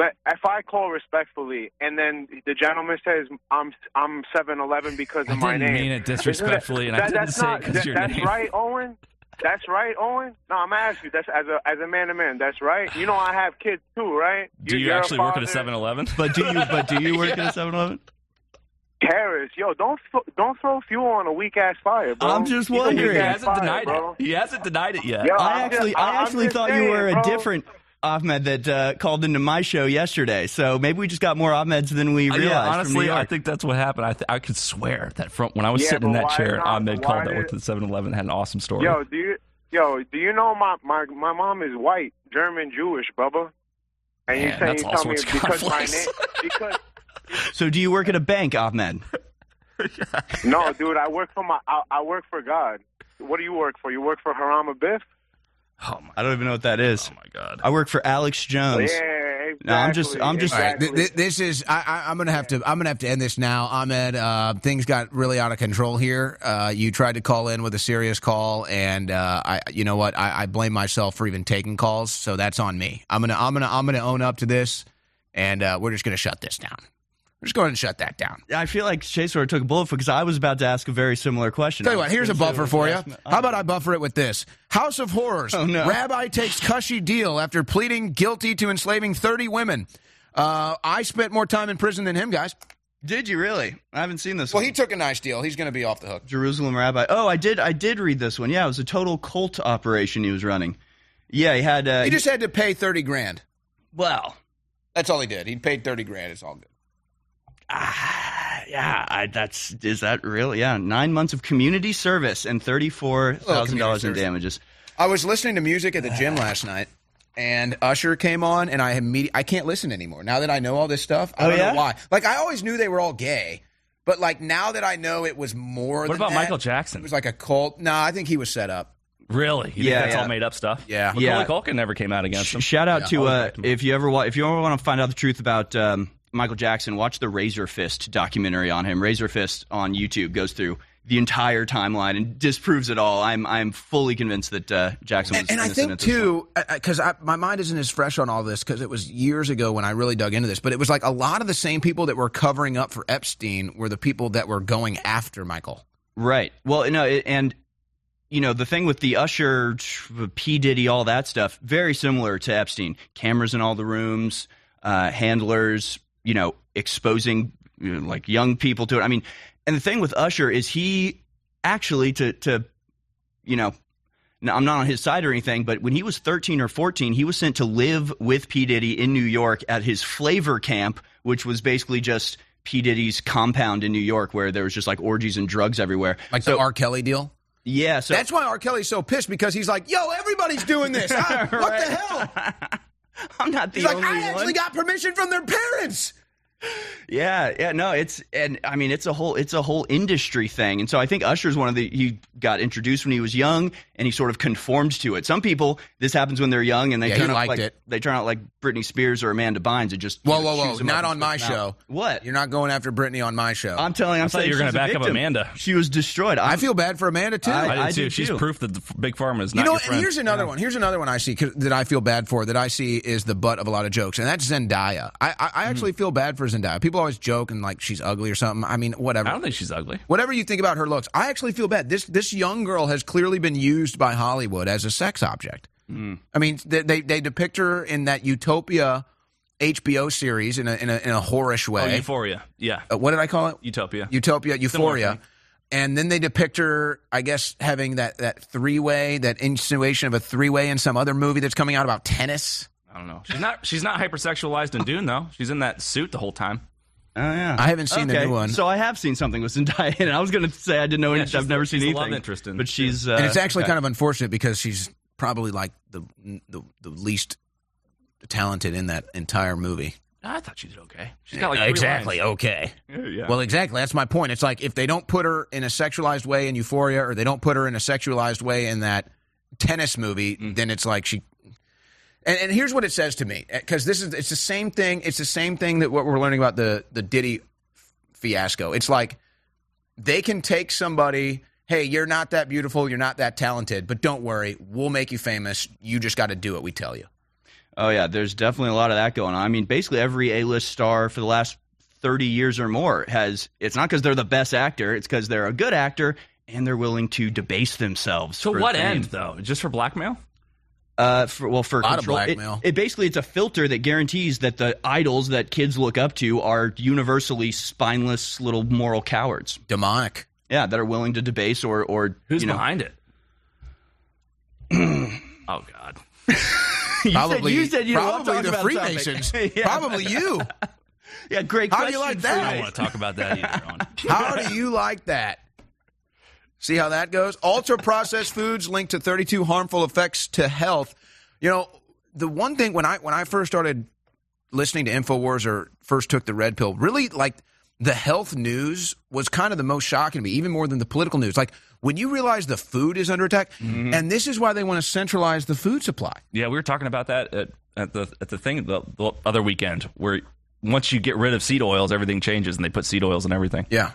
But if I call respectfully, and then the gentleman says I'm I'm 7-Eleven because of I my didn't mean it disrespectfully, and I didn't that's say it not, 'cause that- your That's name. right, Owen. That's right, Owen. No, I'm asking you. That's as a as a man to man. That's right. You know I have kids too, right? Do you you're actually work at a father. 7-Eleven? But do you? But do you work at a 7-Eleven? Harris, yo, don't don't throw fuel on a weak ass fire, bro. I'm just wondering. He hasn't fire, denied bro. it. He hasn't denied it yet. Yo, I I'm actually, just- I actually just thought you were a bro. different Ahmed that uh, called into my show yesterday. So maybe we just got more Ahmeds than we Uh, realized. yeah, honestly, I think that's what happened. I, th- I could swear that from when I was Yeah, sitting in that chair, not- Ahmed called that did- worked at 7-Eleven had an awesome story. Yo, do you yo do you know my my my mom is white, German, Jewish, Bubba? And you Man, saying you tell me because my name because So do you work at a bank, Ahmed? no, dude, I work for my I, I work for God. What do you work for? You work for Harama Biff? I don't even know what that is. Oh my god! I work for Alex Jones. Yeah, No, I'm just, I'm just. All right, th- th- this is. I, I, I'm gonna have to. I'm gonna have to end this now, Ahmed. Uh, things got really out of control here. Uh, you tried to call in with a serious call, and uh, I, you know what? I, I blame myself for even taking calls, so that's on me. I'm gonna, I'm gonna, I'm gonna own up to this, and uh, we're just gonna shut this down. We're just going to shut that down. I feel like Chase sort of took a bullet for because I was about to ask a very similar question. Tell you what, here's a buffer for you. How about I buffer it with this? House of Horrors. Oh, no. Rabbi takes cushy deal after pleading guilty to enslaving 30 women. Uh, I spent more time in prison than him, guys. Did you really? I haven't seen this. Well, one. he took a nice deal. He's going to be off the hook. Jerusalem Rabbi. Oh, I did. I did read this one. Yeah, it was a total cult operation he was running. Yeah, he had. Uh, He just had to pay 30 grand. Well, That's all he did. He paid 30 grand. It's all good. Ah, yeah, I, that's is that real? Yeah, nine months of community service and thirty-four thousand dollars in service. damages. I was listening to music at the gym last night, and Usher came on, and I immediately I can't listen anymore now that I know all this stuff. I Oh, don't yeah? know why. Like I always knew they were all gay, but like now that I know it was more. What than about that, Michael Jackson? It was like a cult. No, I think he was set up. Really? You Yeah, think that's yeah. all made up stuff? Yeah. Macaulay Yeah. Culkin never came out against him. Shout out Yeah, to uh, if you ever wa- if you ever want to find out the truth about um, Michael Jackson, watch the Razorfist documentary on him. Razorfist on YouTube goes through the entire timeline and disproves it all. I'm I'm fully convinced that uh, Jackson was And, and I innocent think too, because my mind isn't as fresh on all this because it was years ago when I really dug into this. But it was like a lot of the same people that were covering up for Epstein were the people that were going after Michael. Right. Well, no, it, and you know the thing with the Usher, P Diddy, all that stuff, very similar to Epstein. Cameras in all the rooms, uh, handlers, you know, exposing you know, like young people to it. I mean, and the thing with Usher is he actually to to you know. Now, I'm not on his side or anything, but when he was 13 or 14, he was sent to live with P. Diddy in New York at his flavor camp, which was basically just P. Diddy's compound in New York where there was just like orgies and drugs everywhere. Like the R. Kelly deal? Yeah, so That's why R. Kelly's so pissed because he's like, yo, everybody's doing this. I- What the hell? I'm not the He's like, only I one. actually got permission from their parents. Yeah, yeah, no, it's and I mean it's a whole it's a whole industry thing, and so I think Usher's one of the he got introduced when he was young, and he sort of conformed to it. Some people this happens when they're young and they Yeah, turn out liked like it. they turn out like Britney Spears or Amanda Bynes. It just Whoa, know, whoa, whoa. chews them up Not on my show. out. What? You're not going after Britney on my show. I'm telling. I'm I thought saying you were going gonna back up Amanda. She was destroyed. I I'm, feel bad for Amanda, too. I- I, did I too. do She's too. proof that the Big Pharma is not. You know, your and friend. here's another one. Here's another one I see that I feel bad for. That I see is the butt of a lot of jokes, and that's Zendaya. I, I, I actually mm. feel bad for Zendaya. People always joke and like she's ugly or something. I mean, whatever. I don't think she's ugly. Whatever you think about her looks, I actually feel bad. This this young girl has clearly been used by Hollywood as a sex object. I mean, they, they they depict her in that Utopia HBO series in a in a, in a whorish Oh, way. Euphoria. Yeah. Uh, what did I call it? Utopia. Utopia, Euphoria. and then they depict her, I guess, having that that three way, that insinuation of a three way in some other movie that's coming out about tennis. I don't know. She's not. She's not hypersexualized in Dune though. She's in that suit the whole time. Oh yeah, I haven't seen the new one. So I have seen something with Zendaya, and I was going to say I didn't know. Yeah, any, I've never the- seen she's anything. love interest in but she's uh, and it's actually okay. kind of unfortunate because she's probably like the the, the least talented in that entire movie. I thought she did okay. She's got like three exactly lines. okay. Yeah. Well, exactly. That's my point. It's like if they don't put her in a sexualized way in Euphoria, or they don't put her in a sexualized way in that tennis movie, Mm. then it's like she. And, and here's what it says to me, eh, because this is it's the same thing. It's the same thing that what we're learning about the the Diddy fiasco. It's like they can take somebody. Hey, you're not that beautiful. You're not that talented. But don't worry, we'll make you famous. You just got to do it. We tell you. Oh yeah, there's definitely a lot of that going on. I mean, basically every A-list star for the last 30 years or more has it's not because they're the best actor, it's because they're a good actor and they're willing to debase themselves. To for what fame. end though? Just for blackmail? Uh, for, well, for A lot control, it- blackmail. It, basically it's a filter that guarantees that the idols that kids look up to are universally spineless little moral cowards, demonic. Yeah, that are willing to debase or or Who's you know, behind it? oh God. You Probably- said, you said you don't want to probably talk the. Freemasons. Yeah. Probably you. yeah, great. How do you like that? I don't want to talk about that either. How do you like that? See how that goes? Ultra processed foods linked to 32 harmful effects to health. You know, the one thing when I when I first started listening to Infowars or first took the red pill, really like the health news was kind of the most shocking to me, even more than the political news. Like when you realize the food is under attack, mm-hmm. and this is why they want to centralize the food supply. Yeah, we were talking about that at, at the at the thing the, the other weekend where once you get rid of seed oils, everything changes, and they put seed oils in everything. Yeah,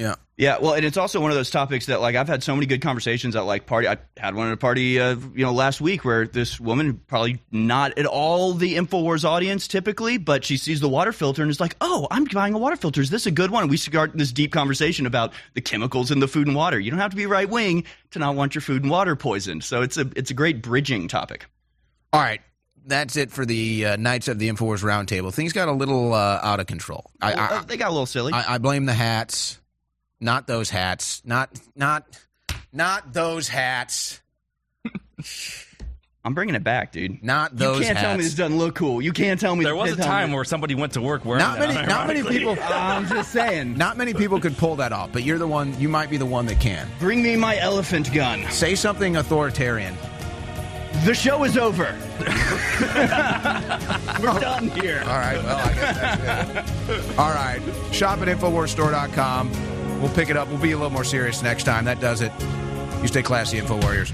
yeah. Yeah, well, and it's also one of those topics that like I've had so many good conversations at like party. I had one at a party, uh, you know, last week where this woman, probably not at all the Infowars audience typically, but she sees the water filter and is like, "Oh, I'm buying a water filter. Is this a good one?" And we start this deep conversation about the chemicals in the food and water. You don't have to be right wing to not want your food and water poisoned. So it's a it's a great bridging topic. All right. That's it for the uh, Knights of the Infowars Roundtable. Things got a little uh, out of control. I, I, Uh, they got a little silly. I, I blame the hats, not those hats, not not not those hats, I'm bringing it back, dude. not those. you can't tell me hats. this doesn't look cool. You can't tell me There was a time me- where somebody went to work wearing Not that. many, not many people. I'm just saying. Not many people could pull that off, but you're the one. You might be the one that can. Bring me my elephant gun. Say something authoritarian. The show is over. We're done here. All right. Well, I guess that's good. All right. Shop at InfoWarsStore.com. We'll pick it up. We'll be a little more serious next time. That does it. You stay classy, Info Warriors.